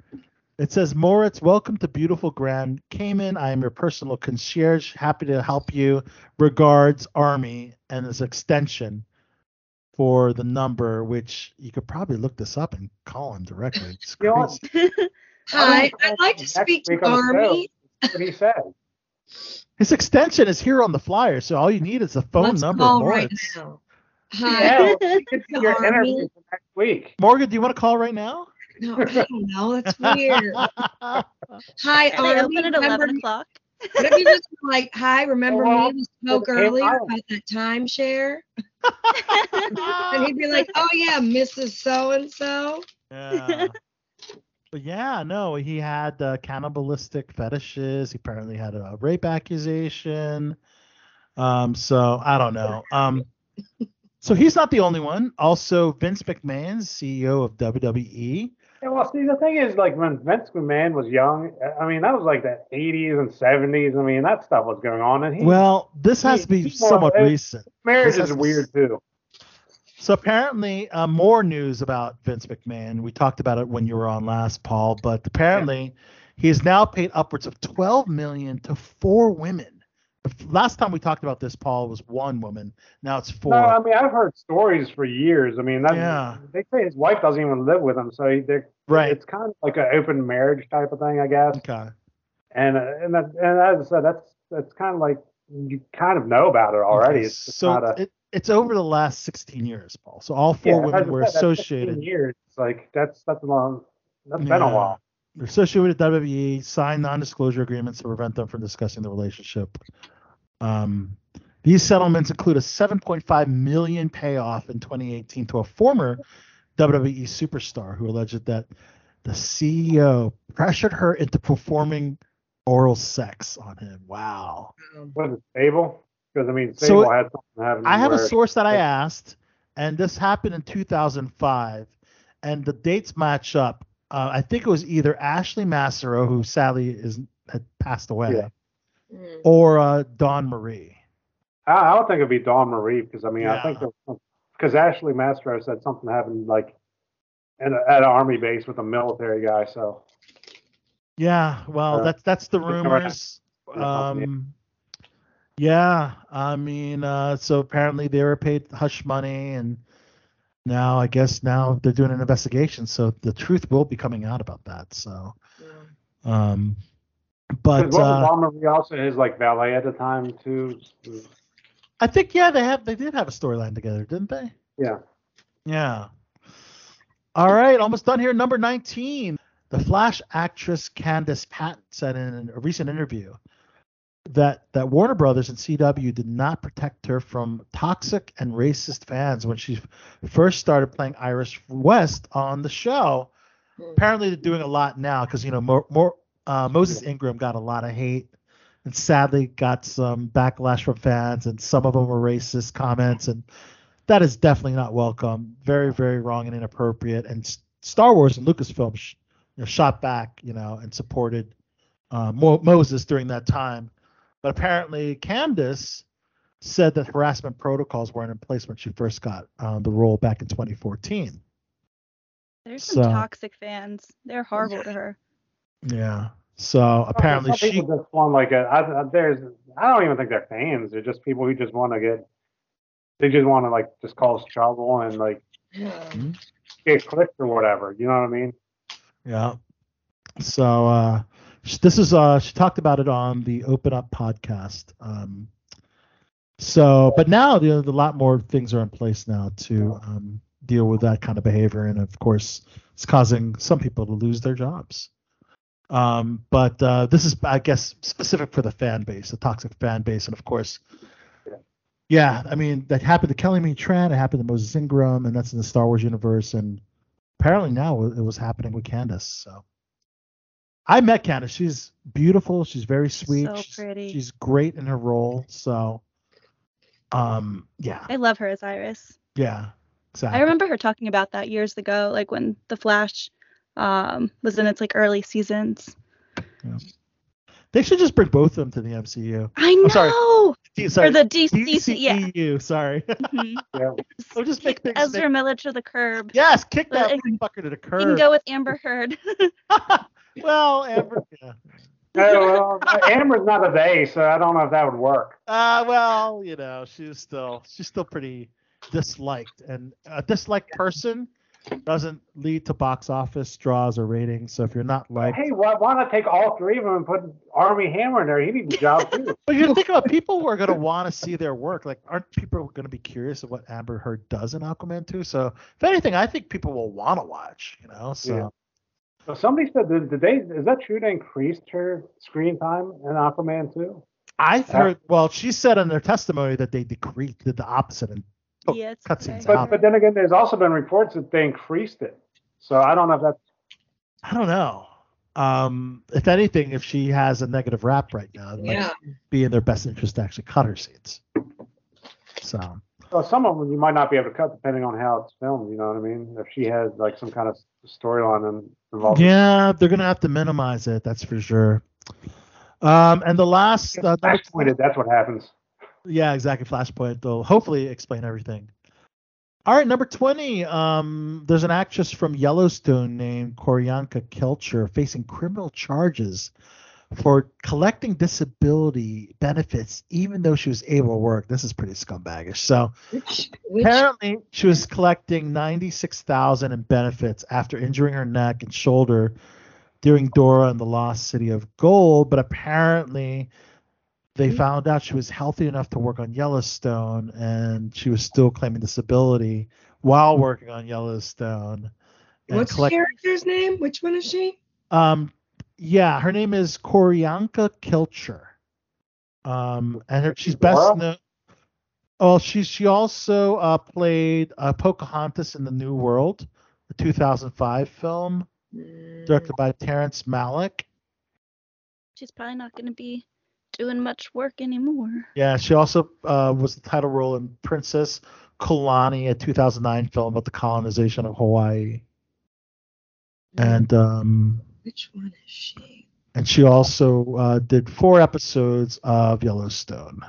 It says, Moritz, welcome to beautiful Grand Cayman. I am your personal concierge. Happy to help you. Regards, Armie, and this extension for the number, which you could probably look this up and call him directly. It's You know what? crazy. Hi, I'd like to speak to week on the show, Armie. That's what he said. His extension is here on the flyer, so all you need is a phone Let's number. call of right now. Hi. Yeah, we could do your Armie. interview next week. Morgan, do you want to call right now? No, I don't know. That's weird. Hi, They open at Remember 11 o'clock. What if you just like, hi, remember Well, me? We spoke well, it came earlier out. about that timeshare. And he'd be like, oh yeah, Mrs. So and so. Yeah. but yeah, no, he had uh, cannibalistic fetishes. He apparently had a rape accusation. Um, so I don't know. Um, so he's not the only one. Also, Vince McMahon, CEO of. WWE. Yeah, well, see, the thing is, like when Vince McMahon was young, I mean, that was like the 80s and 70s. I mean, that stuff was going on, and he Well, this has he- to be somewhat recent. marriage is weird too. So apparently, uh, more news about Vince McMahon. We talked about it when you were on last, Paul. But apparently, he has now paid upwards of 12 million to four women. Last time we talked about this, Paul was one woman. Now it's four. No, I mean, I've heard stories for years. I mean, that, Yeah. they say his wife doesn't even live with him, so they're, Right. it's kind of like an open marriage type of thing, I guess. okay. And uh, and that, and as I said, that's that's kind of like you kind of know about it already. Okay, It's so not a it, it's over the last 16 years, Paul. So all four yeah, women I were said, associated. Years, it's like that's that's a long. That's been a while. They're associated with WWE, signed non-disclosure agreements to prevent them from discussing the relationship. Um, these settlements include a 7.5 million payoff in 2018 to a former WWE superstar who alleged that the CEO pressured her into performing oral sex on him. Wow. Was it stable? Because I mean, So had something happening. I have a source that I asked, and this happened in 2005, and the dates match up. Uh, I think it was either Ashley Massaro, who sadly is had passed away, Yeah. Mm. or uh, Dawn Marie. I, I would think it'd be Dawn Marie because I mean, I think because Ashley Massaro said something happened like at, a, at an army base with a military guy. So Yeah, well, Uh, that's that's the rumors. Yeah. Um, yeah, I mean, uh, so apparently they were paid hush money, and now I guess now they're doing an investigation, so the truth will be coming out about that. So, um, but uh, Marie also his like valet at the time too? I think yeah, they have they did have a storyline together, didn't they? Yeah. Yeah. All right, almost done here. Number 19. The Flash actress Candice Patton said in a recent interview that that Warner Brothers and CW did not protect her from toxic and racist fans when she first started playing Iris West on the show. Apparently, they're doing a lot now because you know more, more uh, Moses Ingram got a lot of hate and sadly got some backlash from fans, and some of them were racist comments, and that is definitely not welcome. Very, very wrong and inappropriate. And S- Star Wars and Lucasfilm sh- you know, shot back, you know, and supported uh, Mo- Moses during that time. But apparently, Candice said that harassment protocols weren't in place when she first got uh, the role back in 2014. There's some So- toxic fans. They're horrible to her. Yeah. So apparently Some she just want like a. I, I- there's. I don't even think they're fans. They're just people who just want to get. They just want to like just cause trouble and like Hmm? get clicked or whatever. You know what I mean? Yeah. So uh, this is uh, she talked about it on the Open Up podcast. Um, so, but now you know, a lot more things are in place now to um, deal with that kind of behavior, and of course, it's causing some people to lose their jobs. Um, but uh, this is, I guess, specific for the fan base, the toxic fan base, and of course, yeah, I mean that happened to Kelly Marie Tran, it happened to Moses Ingram, and that's in the Star Wars universe, and apparently now it was happening with Candice. So I met Candice. She's beautiful. She's very sweet. So she's, pretty. she's great in her role. So um yeah, I love her as Iris. yeah, exactly. I remember her talking about that years ago, like when The Flash um, was in its like early seasons. They should just bring both of them to the MCU. I know. I'm sorry. D- sorry. Or the DC, yeah. DCEU, sorry. Mhm. Yeah. We'll just make things Ezra make- Miller to the curb. Yes, kick that But- fucker to the curb. You can go with Amber Heard. well, Amber. Yeah. Oh, well, Amber's not a they, so I don't know if that would work. Uh, well, you know, she's still she's still pretty disliked, and a disliked person Doesn't lead to box office draws or ratings. So if you're not like, Hey, why, why not take all three of them and put Armie Hammer in there? He needs a job too. but you think about people who are going to want to see their work. Like, aren't people going to be curious of what Amber Heard does in Aquaman 2? So if anything, I think people will want to watch. You know, so. Yeah. So somebody said, did, did they? Is that true? They increased her screen time in Aquaman too. I've heard. Well, she said in their testimony that they decreased, did the opposite, and Yeah, it's cutscenes But out. but then again, there's also been reports that they increased it. So I don't know if that's I don't know. Um, if anything, if she has a negative rap right now, it Yeah. might be in their best interest to actually cut her scenes. So well, some of them you might not be able to cut depending on how it's filmed. You know what I mean? If she has like some kind of storyline in- involved. yeah, they're gonna have to minimize it. That's for sure. Um, and the last, uh, number Flashpointed, that's what happens. Yeah, exactly. Flashpoint. They'll hopefully explain everything. All right, number 20. Um, there's an actress from Yellowstone named Q'orianka Kilcher facing criminal charges for collecting disability benefits even though she was able to work. This is pretty scumbaggish. So Which, which apparently she was collecting 96,000 in benefits after injuring her neck and shoulder during Dora and the Lost City of Gold, but apparently they found out she was healthy enough to work on Yellowstone and she was still claiming disability while working on Yellowstone. and what's the character's name? Which one is she? um yeah, her name is Q'orianka Kilcher. Um and her, she's best Laura? known Oh, she she also uh, played uh, Pocahontas in the New World, the 2005 film Mm, directed by Terrence Malick. She's probably not going to be doing much work anymore. Yeah, she also uh, was the title role in Princess Ka'iulani, a 2009 film about the colonization of Hawaii. And um, Which one is she? and she also uh, did four episodes of Yellowstone.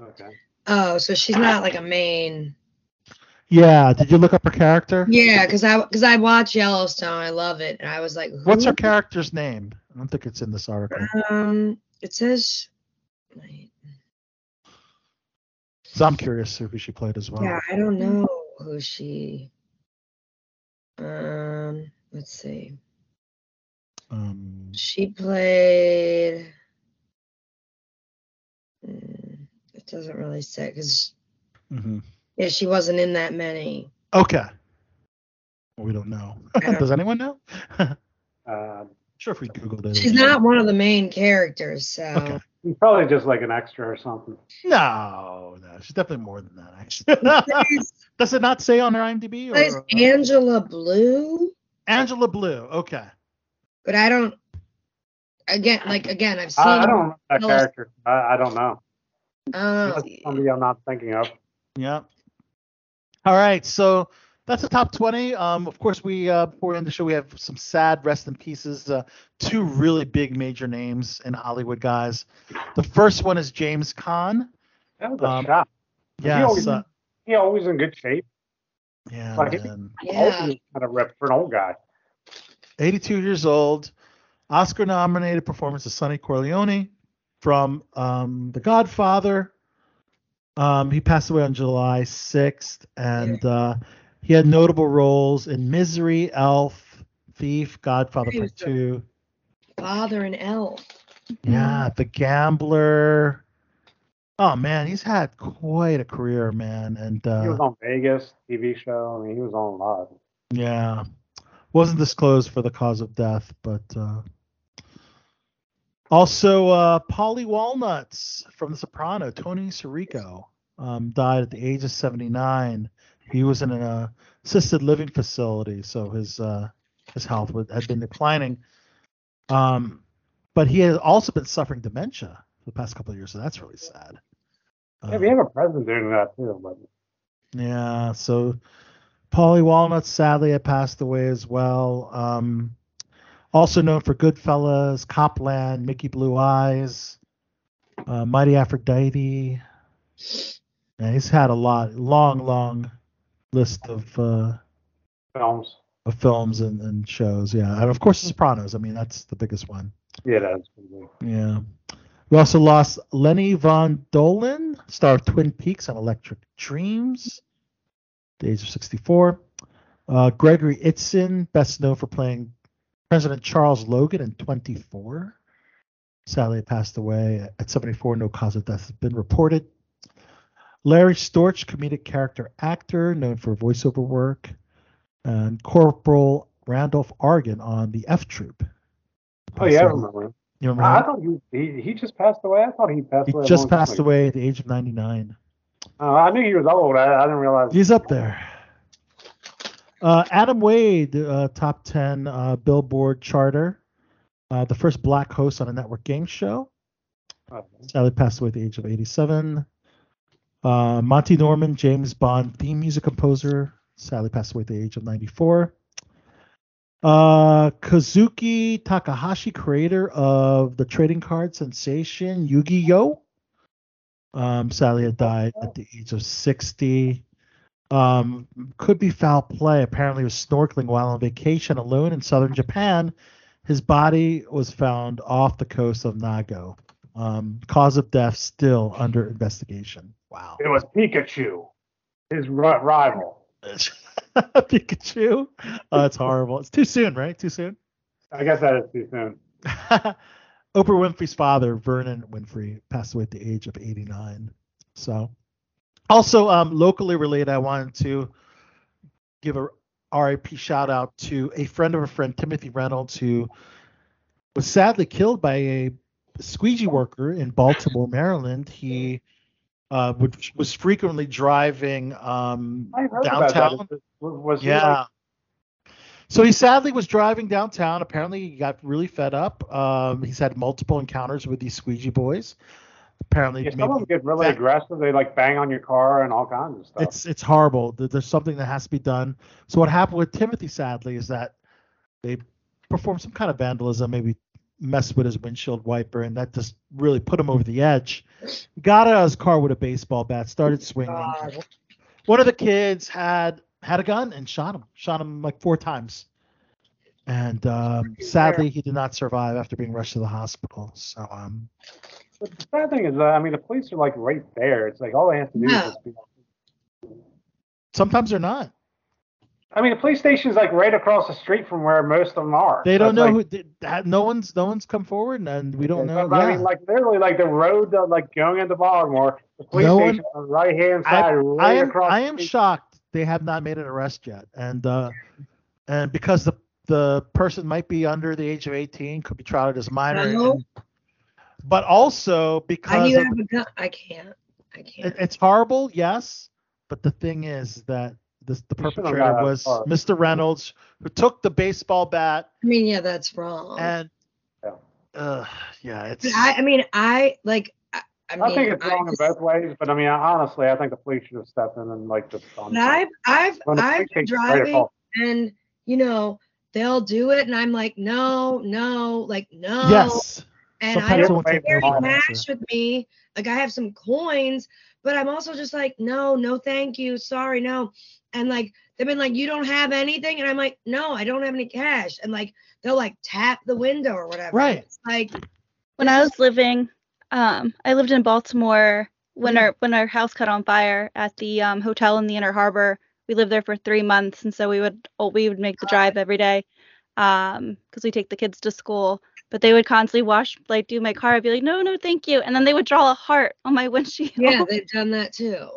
Okay. Oh, so she's not like a main. Yeah, did you look up her character? Yeah, because I because I watch Yellowstone, I love it, and I was like, What's her character's name? I don't think it's in this article. Um, it says. So I'm curious who she played as well. Yeah, I don't know who she. Um, let's see. Um, She played. Mm, it doesn't really say because Mm-hmm. yeah, she wasn't in that many. Okay. Well, we don't know. Does anyone know? Uh, sure, if we Googled it. She's not one of the main characters, so Okay. he's probably just like an extra or something. No, no, she's definitely more than that. Actually, does it not say on her IMDb? Plays Or, uh, Angela Blue, Angela Blue. Okay. but I don't. Again, like again, I've seen. I, I don't remember that Yellowstone. character. I, I don't know. Oh, somebody I'm not thinking of. Yep. All right, so that's the top 20. Um, of course, we uh, before we end the show, we have some sad rest in pieces. Uh, two really big major names in Hollywood, guys. The first one is James Caan. That was a Um, shock. he always, Uh, he always in good shape. yeah, Like, man. Yeah. Always kind of rep for an old guy. 82 years old, Oscar nominated performance of Sonny Corleone from um, The Godfather. Um, he passed away on July 6th, and uh, he had notable roles in Misery, Elf, Thief, Godfather Part 2. Father and Elf. Yeah, The Gambler. Oh, man, he's had quite a career, man. And uh, He was on Vegas TV show. I mean, he was on a lot. Yeah. Wasn't disclosed for the cause of death, but uh also uh Paulie Walnuts from The Soprano, Tony Sirico, um, died at the age of 79. He was in an uh, assisted living facility, so his uh his health would, had been declining. Um but he had also been suffering dementia for the past couple of years, so that's really sad. Yeah, we have a president doing that too. But Yeah, so Paulie Walnut sadly had passed away as well. Um, also known for Goodfellas, Copland, Mickey Blue Eyes, uh, Mighty Aphrodite. And he's had a lot, long, long list of uh, films. of films and, and shows. Yeah, and of course, Sopranos. I mean, that's the biggest one. Yeah, that's Yeah. We also lost Lenny Von Dohlen, star of Twin Peaks and Electric Dreams, the age of 64. Uh, Gregory Itzin, best known for playing President Charles Logan in 24. Sadly, passed away at 74. No cause of death has been reported. Larry Storch, comedic character actor, known for voiceover work. And Corporal Randolph Agarn on the F Troop. Oh yeah, I remember him. You remember I him? thought he, he he just passed away. I thought he passed He away. a just long time passed away at the age of 99. Uh, I knew he was old. I, I didn't realize. He's up there. Uh, Adam Wade, uh, top 10 uh, Billboard charter, uh, the first black host on a network game show. Oh, Sadly passed away at the age of 87. Uh, Monty Norman, James Bond theme music composer, sadly passed away at the age of 94. Uh, Kazuki Takahashi, creator of the trading card sensation Yu-Gi-Oh! Um, sadly had died at the age of 60. Um, could be foul play. Apparently, was snorkeling while on vacation alone in southern Japan. His body was found off the coast of Nago. Um, cause of death still under investigation. Wow. It was Pikachu, his ri- rival. Pikachu. Oh, it's horrible. It's too soon, right? Too soon. I guess that is too soon. Oprah Winfrey's father, Vernon Winfrey, passed away at the age of 89. So, also um, locally related, I wanted to give a RIP shout out to a friend of a friend, Timothy Reynolds, who was sadly killed by a squeegee worker in Baltimore, Maryland. He uh, would, was frequently driving um, I heard about downtown. Was, Yeah. like- So he sadly was driving downtown. Apparently, he got really fed up. Um, he's had multiple encounters with these squeegee boys. Apparently, yeah, some of them get really aggressive. They like bang on your car and all kinds of stuff. it's it's horrible. There's something that has to be done. So what happened with Timothy, sadly, is that they performed some kind of vandalism, maybe messed with his windshield wiper, and that just really put him over the edge. Got out of his car with a baseball bat, started swinging. One of the kids had had a gun and shot him. Shot him like four times. And um, sadly, he did not survive after being rushed to the hospital. So um, But the sad thing is, uh, I mean, the police are like right there. It's like all they have to do is Yeah. just be. sometimes they're not. I mean, the police station's like right across the street from where most of them are. They don't That's know like, who. They, that- no one's no one's come forward, and we don't know. I yeah. mean, like literally, like the road that, like going into Baltimore, the police No one- station on the right hand side, I right am across. I am street. shocked they have not made an arrest yet, and uh, and because the the person might be under the age of 18, could be tried as minor, No. and- but also because do you of- have a gun? I can't. I can't. it, it's horrible, yes, but the thing is that this, the You should've got perpetrator was. Mr. Reynolds, who took the baseball bat I mean, yeah, that's wrong. and. Uh, yeah, it's. I, I mean, I like. I, I, I think it's wrong in both ways, but I mean, honestly, I think the police should have stepped in and like just done. But I've I've When the I've been take it right driving and you know they'll do it and I'm like no no like no Yes. And I don't someone take carry no cash with me. Like I have some coins but I'm also just like no no thank you. Sorry no. And like they've been like you don't have anything? And I'm like no I don't have any cash. And like they'll like tap the window or whatever. Right. it's like when I was living, um, I lived in Baltimore when our when our house caught on fire at the um, hotel in the Inner Harbor. We lived there for three months, and so we would oh, we would make the drive every day, um, because we take the kids to school. But they would constantly wash like do my car. I'd be like, no, no, thank you, and then they would draw a heart on my windshield. yeah they've done that too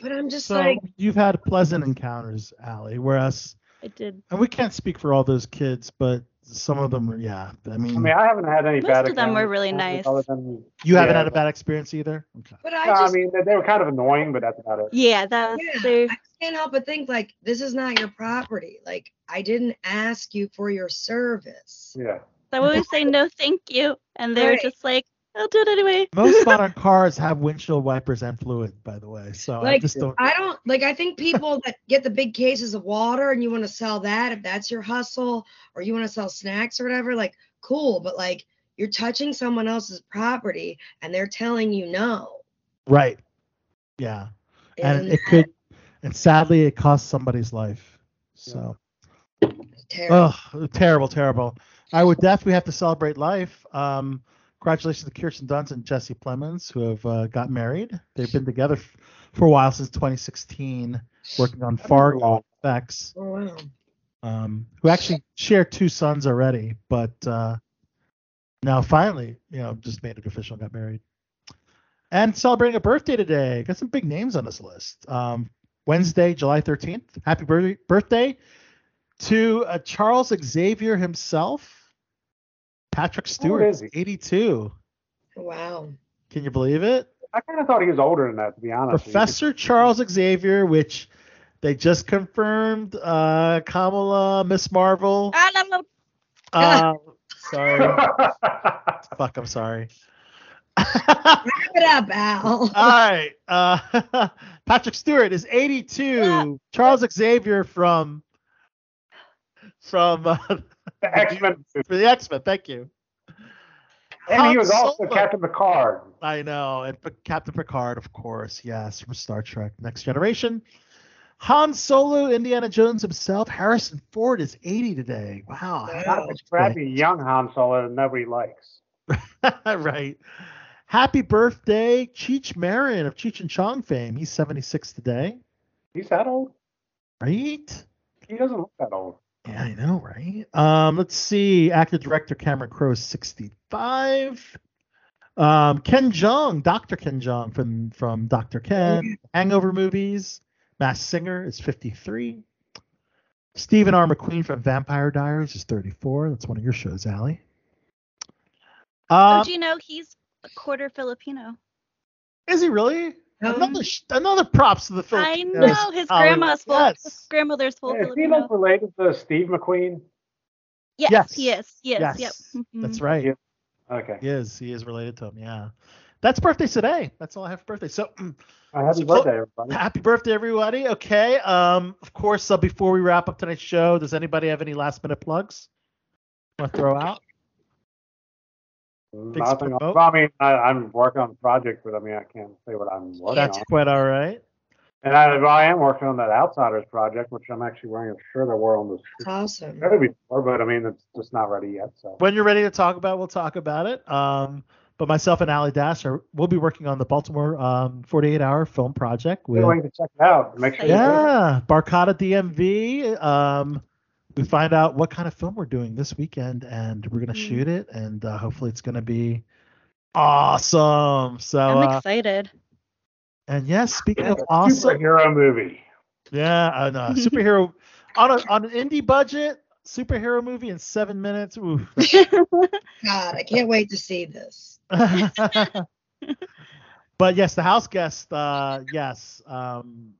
but I'm just So like you've had pleasant encounters, Allie, whereas I did. and we can't speak for all those kids, but some of them, are, yeah. I mean, I mean, I haven't had any bad. Most bad. of them were really nice. other than- you haven't had a bad experience either. Okay. but I no, just I mean, they, they were kind of annoying, but that's about it. Yeah, that was yeah, they- I can't help but think like this is not your property. Like I didn't ask you for your service. Yeah. I always say no, thank you, and they're Right. just like, I'll do it anyway. Most modern cars have windshield wipers and fluid, by the way. So I just don't. I don't like I think people that get the big cases of water and you want to sell that if that's your hustle or you want to sell snacks or whatever, like cool, but like you're touching someone else's property and they're telling you no. Right. Yeah. And Isn't it could, and sadly, it cost somebody's life. So. Terrible. Oh, terrible, terrible. I would definitely have to celebrate life. Um, congratulations to Kirsten Dunst and Jesse Plemons, who have uh, got married. They've been together f- for a while since 2016, working on Fargo. effects. Oh wow. Um, who actually share two sons already, but uh, now finally, you know, just made it official, got married, and celebrating a birthday today. Got some big names on this list. Um, Wednesday, July 13th. Happy birthday, birthday to uh, Charles Xavier himself. Patrick Stewart, is he? 82. Wow. Can you believe it? I kind of thought he was older than that, to be honest. Professor Charles Xavier, which they just confirmed uh, Kamala, Miss Marvel. No, no. Uh, sorry. Fuck, I'm sorry. Wrap it up, Al. All right. Uh, Patrick Stewart is 82. Charles Xavier from from uh, The X-Men. for the X Men. Thank you. And he was also Solo. Captain Picard. I know, and Captain Picard, of course, yes, from Star Trek: Next Generation. Han Solo, Indiana Jones himself. Harrison Ford is 80 today. Wow. Not the scrappy young Han Solo that nobody likes. right. Happy birthday, Cheech Marin of Cheech and Chong fame. He's 76 today. He's that old? Right? He doesn't look that old. Yeah, I know, right? Um, let's see. Actor director Cameron Crowe 65. Um, Ken Jeong, Dr. Ken Jeong from from Dr. Ken, Hangover movies. Mass Singer is 53. Steven R. McQueen from Vampire Diaries is 34. That's one of your shows, Allie. Oh, Um, do you know he's a quarter Filipino? is he really? Um, Another another props to the film. I Filipinos. know his grandma's full. Yes. His grandmother's full Is he like related to Steve McQueen? Yes, Yes. he is. Yes, Yes, yep. That's mhm. right. Yeah. Okay. He is. He is related to him. Yeah. That's birthday today. That's all I have for birthday. So Uh, happy So birthday, everybody. happy birthday, everybody. Okay. Um, of course, uh, before we wrap up tonight's show, does anybody have any last minute plugs? Want to throw out? Things to Nothing. promote? Well, I mean, I, I'm working on a project, but I mean, I can't say what I'm working That's on. quite all right. And I, well, I am working on that Outsiders project, which I'm actually wearing a shirt I wore on the That's awesome. show before, but I mean, it's just not ready yet. So When you're ready to talk about, it, we'll talk about it. Um, but myself and Ali Dash are we'll be working on the Baltimore um 48 hour film project with we're going to check it out. Make sure. you do. Yeah, Barcata DMV. Um, we find out what kind of film we're doing this weekend, and we're gonna Mm. shoot it, and uh, hopefully it's gonna be awesome. So, I'm uh, excited. and yes, speaking of awesome, Superhero movie. yeah, I know superhero on a on an indie budget superhero movie in seven minutes. Oof. God, I can't wait to see this. but yes, the house guest, uh, yes, um,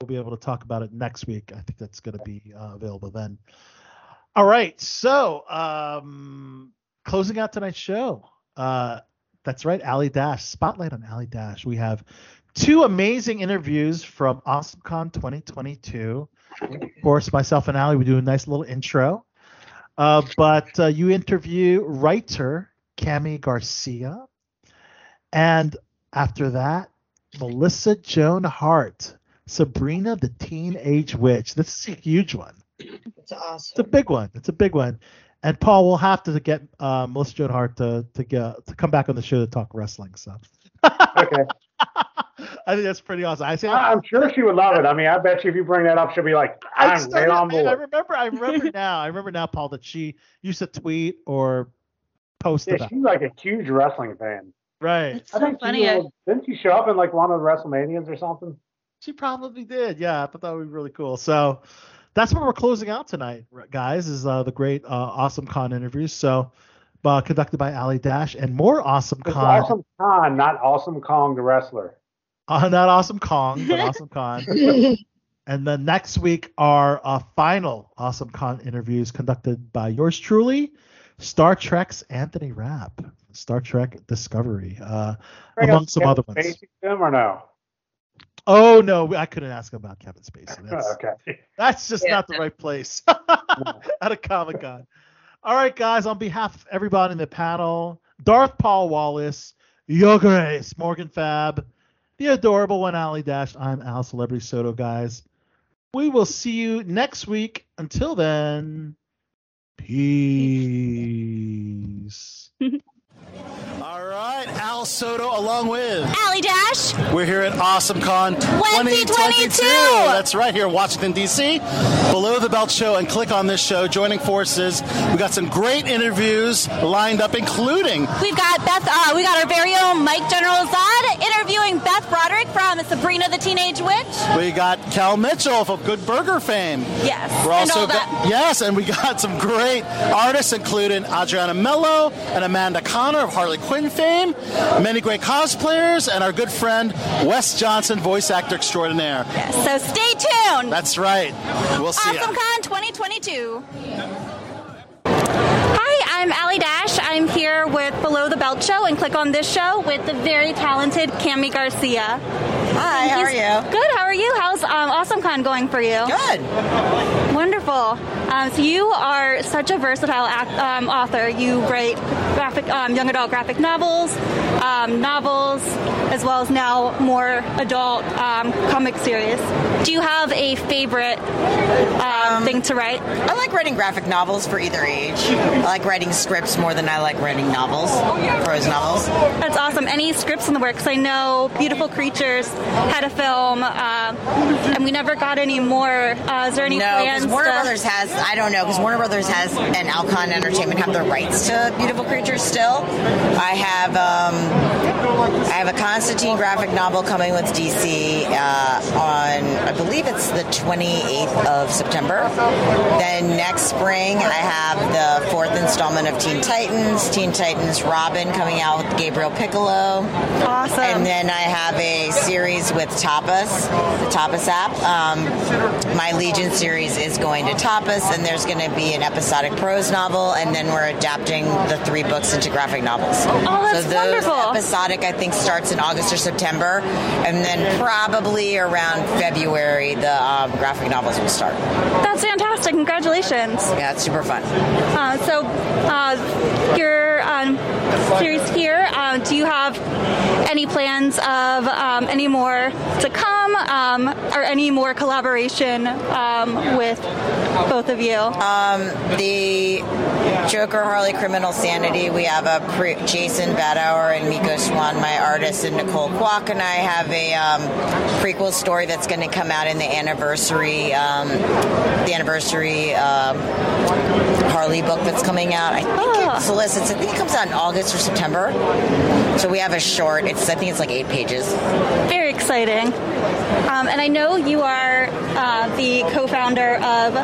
we'll be able to talk about it next week. I think that's going to be uh, available then. All right, so um, closing out tonight's show. Uh, that's right, Ali Dash. Spotlight on Ali Dash. We have two amazing interviews from AwesomeCon 2022. Of course, myself and Ali, we do a nice little intro. Uh, but uh, you interview writer Kami Garcia. And after that, Melissa Joan Hart, Sabrina the Teenage Witch. This is a huge one. It's awesome. It's a big one. It's a big one. And Paul, we'll have to get uh, Melissa Joan Hart to to get to come back on the show to talk wrestling. So Okay. I think that's pretty awesome. I say I- I'm sure she would love it. I mean, I bet you if you bring that up, she'll be like, I, I'm started- right on I- I remember. I remember now. I remember now, Paul, that she used to tweet or post Yeah, about. she's like a huge wrestling fan. Right. It's I so funny. she I- was, didn't she show up in like one of the WrestleManias or something? She probably did. Yeah, I thought that would be really cool. So that's what we're closing out tonight, guys. Is uh, the great uh, Awesome Con interviews. So uh, conducted by Ali Dash and more Awesome It's Con. Awesome Khan, not Awesome Kong the wrestler. Uh, not Awesome Kong, but Awesome Con. And then next week, our uh, final Awesome Con interviews conducted by yours truly, Star Trek's Anthony Rapp, Star Trek Discovery, uh, among some other ones. Spacey him or no? Oh no, I couldn't ask about Kevin Spacey. That's, okay. that's just Yeah. not the right place at a Comic Con. All right, guys, on behalf of everybody in the panel, Darth Paul Wallace, Your Grace, Morgan Fab, the adorable one, Ali Dash. I'm Al Celebrity Soto, guys. We will see you next week. Until then, peace. Right, Al Soto along with Allie Dash. We're here at AwesomeCon 2022. That's right here in Washington D.C. Below the Belt Show, and click on this show. Joining forces, we got some great interviews lined up, including We've got Beth. Uh, we got our very own Mike General Zod interviewing Beth Broderick from Sabrina the Teenage Witch. we got Kel Mitchell from Good Burger fame. Yes, We're and also all got- that. yes, and we got some great artists, including Adriana Melo and Amanda Conner of Harley Quinn fame, many great cosplayers, and our good friend Wes Johnson, voice actor extraordinaire. Yes, So stay tuned. That's right. We'll see ya. AwesomeCon 2022. Hi, I'm Allie Dash. I'm here with Below the Belt Show and click on this show with the very talented Kami Garcia. Hi, how are you? Good. How are you? How's um, AwesomeCon going for you? Good. Wonderful. Um, so you are such a versatile act, um, author. You write graphic, um, young adult graphic novels, um, novels, as well as now more adult um, comic series. Do you have a favorite um, thing to write? I like writing graphic novels for either age. I like writing scripts more than I like writing novels, prose novels. That's awesome. Any scripts in the works? I know Beautiful Creatures had a film, uh, and we never got any more. Uh, is there any no, plans? Warner Brothers has, I don't know, because Warner Brothers has and Alcon Entertainment have the rights to Beautiful Creatures still. I have um, I have a Constantine graphic novel coming with DC uh, on, I believe it's the 28th of September. Then next spring, I have the fourth installment of Teen Titans, Teen Titans Robin coming out with Gabriel Picolo. Awesome. And then I have a series with Tapas, the Tapas app. Um, my Legion series is going to Tapas, and there's going to be an episodic prose novel, and then we're adapting the three books into graphic novels. Oh, that's so those wonderful. episodic, I think, starts in August or September, and then probably around February the um, graphic novels will start. That's fantastic. Congratulations. Yeah, it's super fun. Uh, so, uh, your um, series here, uh, do you have any plans of um, any more to come um, or any more collaboration um, with both of you? Um, the Joker Harley Criminal Sanity, we have a pre- Jason Badower and Mico Suayan, my artist, and Nicole Kwok, and I have a um, prequel story that's going to come out in the anniversary, um, the anniversary um, Harley book that's coming out. I think it solicits. I think it comes out in August or September. So we have a short. It's I think it's like eight pages. Very exciting. Um, and I know you are uh, the co-founder of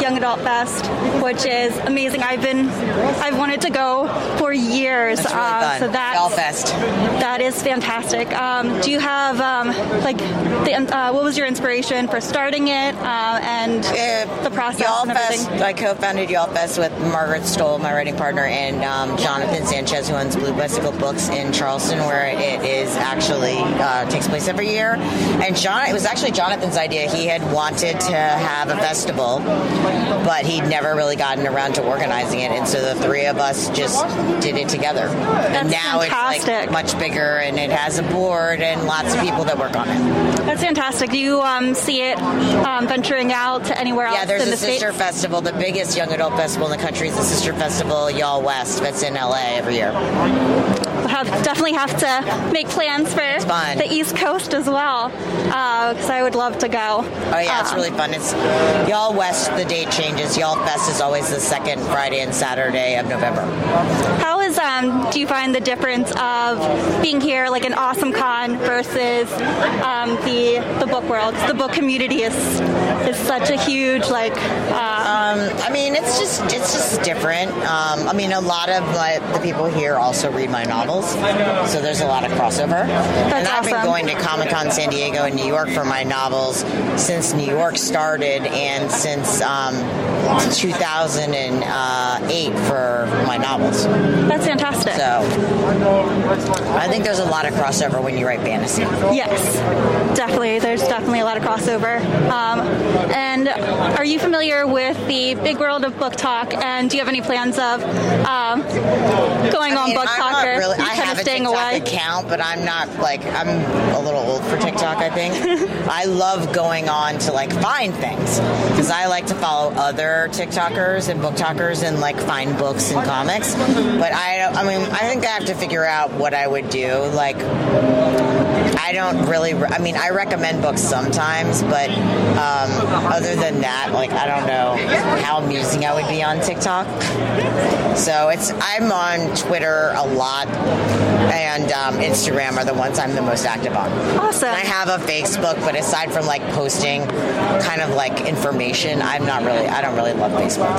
Young Adult Fest, which is amazing. I've been, I've wanted to go for years. That's really uh, fun. So that YALLFest. That is fantastic. Um, do you have um, like the, uh, what was your inspiration for starting it uh, and the process Y'all and Fest. I co-founded YALLFest with Margaret Stohl, my writing partner, and um, Jonathan Sanchez, who owns Blue Bicycle Books in Charleston, where it is actually uh, takes place every year. And John, it was actually Jonathan's idea. He had wanted to have a festival, but he'd never really gotten around to organizing it, and so the three of us just did it together. and now it's like much bigger, and it has a board and lots of people that work on it. That's fantastic. Do you um, see it um, venturing out to anywhere else Yeah, there's a the sister states? festival. The biggest young adult festival in the country is the Sister Festival Y'all West. That's in LA every year. Have, definitely have to make plans for the East Coast as well, because I would love to go. Oh yeah, it's Um, really fun. It's Y'all West. The date changes. YALLFest is always the second Friday and Saturday of November. How is um? Do you find the difference of being here, like an awesome con, versus um, the the book world? The book community is is such a huge like. Um, I mean, it's just it's just different. Um, I mean, a lot of my, the people here also read my novels, so there's a lot of crossover. and I've been going to Comic Con San Diego and New York for my novels since New York started, and since um, 2008 for my novels. That's fantastic. So I think there's a lot of crossover when you write fantasy. Yes, definitely. There's definitely a lot of crossover. Um, and are you familiar with the big world of BookTok? And do you have any plans of um, going I on book I'm talk really, I kind have of a staying TikTok away? account, but I'm not like I'm a little little old for TikTok, I think. I love going on to like find things because I like to follow other TikTokers and BookTokers and like find books and comics. But I, I mean, I think I have to figure out what I would do. Like, I don't really. I mean, I recommend books sometimes, but um, other than that, like, I don't know how amusing I would be on TikTok. So it's I'm on Twitter a lot, and um, Instagram are the ones I'm the most active on. Awesome. I have a Facebook, but aside from like posting kind of like information, I'm not really. I don't really love Facebook.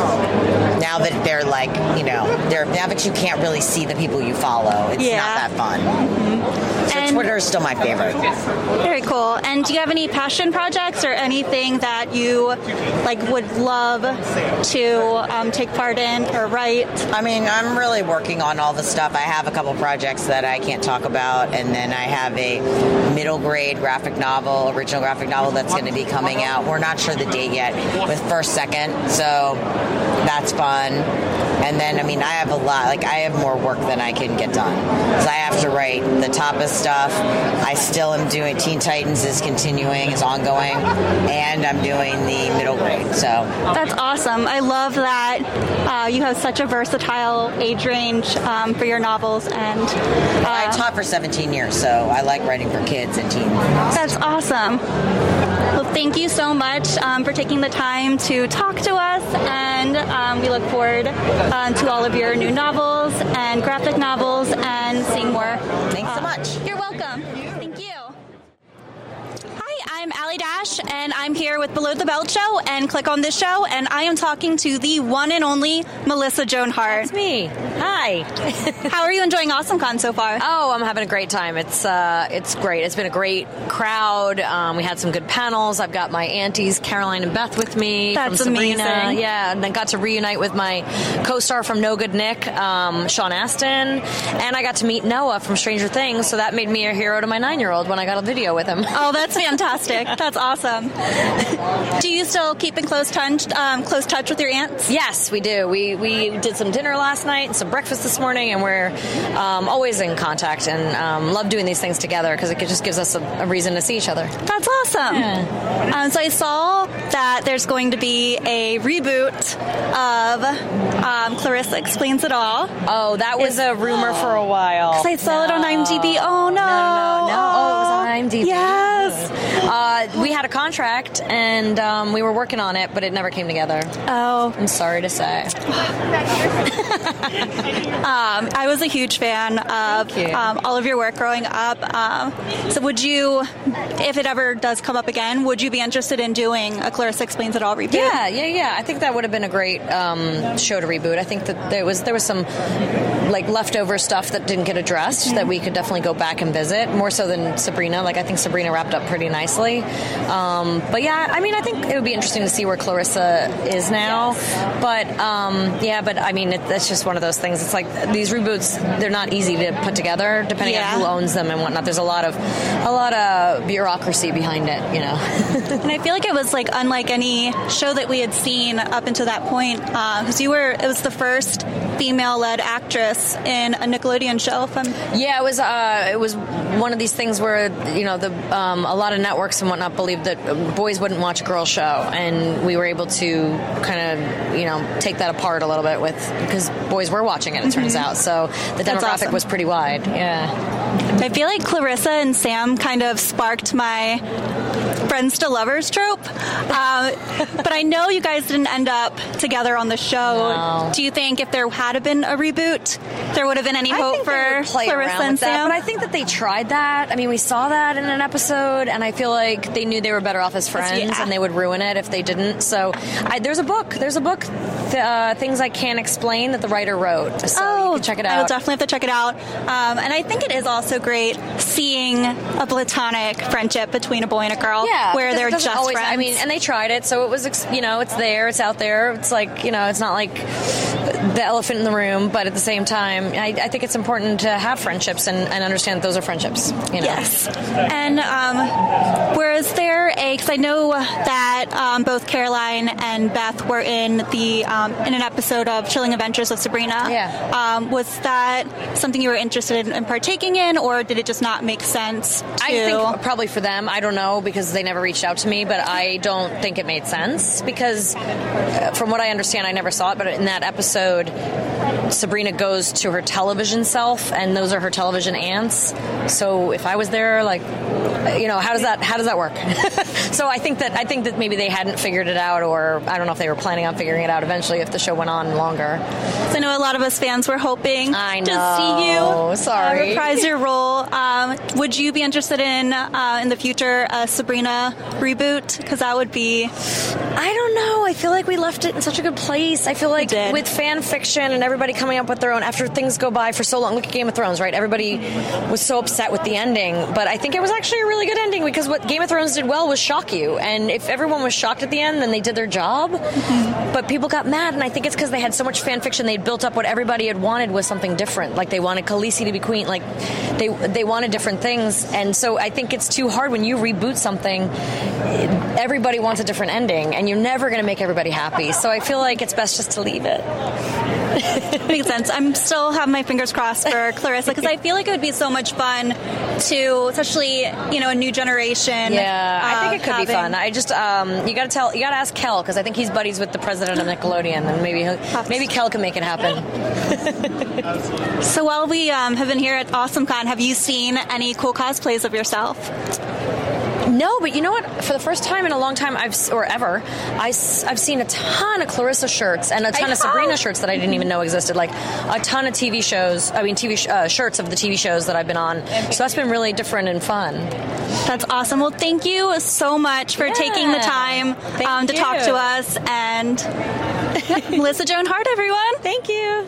Now that they're like, you know, they're now that you can't really see the people you follow, it's Yeah. not that fun. So Twitter is still my favorite. Very cool. And do you have any passion projects or anything that you like would love to um, take part in or write? I mean, I'm really working on all the stuff. I have a couple projects that I can't talk about, and then I have a middle grade graphic novel, original graphic novel that's going to be coming out. We're not sure the date yet with first second, so that's fun. And then, I mean, I have a lot. Like, I have more work than I can get done because I have to write the top of stuff. I still am doing Teen Titans is continuing, is ongoing, and I'm doing the middle grade. So That's awesome. I love that uh, you have such a versatile age range um, for your novels, and uh, I taught for 17 years, so I like writing for kids and teens. that's awesome. Well, thank you so much um, for taking the time to talk to us, and um, we look forward uh, to all of your new novels and graphic novels and I'm Allie Dash, and I'm here with Below the Belt Show and Click on This Show, and I am talking to the one and only Melissa Joan Hart. That's me. Hi. How are you enjoying AwesomeCon so far? Oh, I'm having a great time. It's uh, it's great. It's been a great crowd. Um, we had some good panels. I've got my aunties Caroline and Beth with me. That's from Sabrina. amazing. Yeah, and then got to reunite with my co-star from No Good Nick, um, Sean Astin, and I got to meet Noah from Stranger Things. So that made me a hero to my nine-year-old when I got a video with him. Oh, that's fantastic. That's awesome. Do you still keep in close touch, um, close touch with your aunts? Yes, we do. We we did some dinner last night and some breakfast this morning, and we're um, always in contact and um, love doing these things together because it just gives us a, a reason to see each other. That's awesome. Um, so I saw that there's going to be a reboot of um, Clarissa Explains It All. Oh, that was a rumor for a while. Because I saw it on IMDb. Oh no! No, no, no. Oh, it was on IMDb. Yes. Uh, we had a contract and um, we were working on it, but it never came together. Oh, I'm sorry to say. Um, I was a huge fan of um, all of your work growing up. Um, so, would you, if it ever does come up again, would you be interested in doing a Clarissa Explains It All reboot? Yeah, yeah, yeah. I think that would have been a great um, show to reboot. I think that there was there was some like leftover stuff that didn't get addressed that we could definitely go back and visit more so than Sabrina. Like I think Sabrina wrapped up pretty nicely. Um, but yeah, I mean, I think it would be interesting to see where Clarissa is now. But um, yeah, but I mean, it, it's just one of those things. It's like these reboots; they're not easy to put together, depending Yeah. on who owns them and whatnot. There's a lot of a lot of bureaucracy behind it, you know. and I feel like it was like unlike any show that we had seen up until that point, because you were it was the first female-led actress in a Nickelodeon show. Yeah, it was. Uh, it was one of these things where you know the um, a lot of networks and whatnot believed that boys wouldn't watch a girl show, and we were able to kind of you know take that apart a little bit with because boys were watching it. It turns Mhm. out, so the demographic awesome. was pretty wide. Yeah. I feel like Clarissa and Sam kind of sparked my friends to lovers trope. Uh, but I know you guys didn't end up together on the show. Do you think if there had been a reboot, there would have been any I hope for Clarissa and that, Sam? but I think that they tried that. I mean, we saw that in an episode, and I feel like they knew they were better off as friends, yeah. and they would ruin it if they didn't. So, I, there's a book. There's a book, uh, things I can't explain, that the writer wrote. So oh, you can check it out. I will definitely have to check it out. Um, and I think it is also great seeing a platonic friendship between a boy and a girl. Yeah, where they're just always, friends. I mean, and they tried it, so it was, ex- you know, it's there, it's out there. It's like, you know, it's not like the elephant in the room, but at the same time, I, I think it's important to have friendships and, and understand that those are friendships. You know? Yes. And um, whereas there a, because I know that um, both Caroline and Beth were in the um, in an episode of Chilling Adventures of Sabrina. Yeah. Um, was that something you were interested in, in partaking in, or did it just not make sense? To... I think probably for them, I don't know because they never reached out to me, but I don't think it made sense because uh, from what I understand, I never saw it, but in that episode, Sabrina goes to her television self, and those are her television aunts. So if I was there, like, you know, how does that how does that work? so I think that I think that maybe they hadn't figured it out, or I don't know if they were planning on figuring it out eventually if the show went on longer. So I know a lot of us fans were hoping I to see you know. Sorry. uh, reprise your role. Um, would you be interested in uh, in the future a Sabrina reboot? Because that would be. I don't know. I feel like we left it in such a good place. I feel like with fan fiction and everybody coming up with their own after things go by for so long. Look at Game of Thrones, right? Everybody was so upset with the ending, but I think it was actually a really good ending because what Game of Thrones did well was shock you. And if everyone was shocked at the end, then they did their job. Mm-hmm. But people got mad, and I think it's because they had so much fan fiction. They'd built up what everybody had wanted was something different. Like they wanted Khaleesi to be queen. Like they they wanted different things, and so I think it's too hard when you reboot something. Everybody wants a different ending, and you're never going to make everybody happy. So I feel like it's best just to leave it. Makes sense. I'm still have my fingers crossed for Clarissa because I feel like it would be so much fun to, especially you know, a new generation. Yeah, I think it could be fun. I just um, you got to tell you got to ask Kel because I think he's buddies with the president of Nickelodeon, and maybe he'll, maybe Kel can make it happen. So while we um, have been here at AwesomeCon, have you seen any cool cosplays of yourself? No, but you know what? For the first time in a long time, I've or ever, I, have seen a ton of Clarissa shirts and a ton I of Sabrina shirts that I didn't even know existed. Like a ton of TV shows. I mean, TV sh- uh, shirts of the TV shows that I've been on. So that's been really different and fun. That's awesome. Well, thank you so much for taking the time um, to talk to us. And Melissa Joan Hart, everyone. Thank you.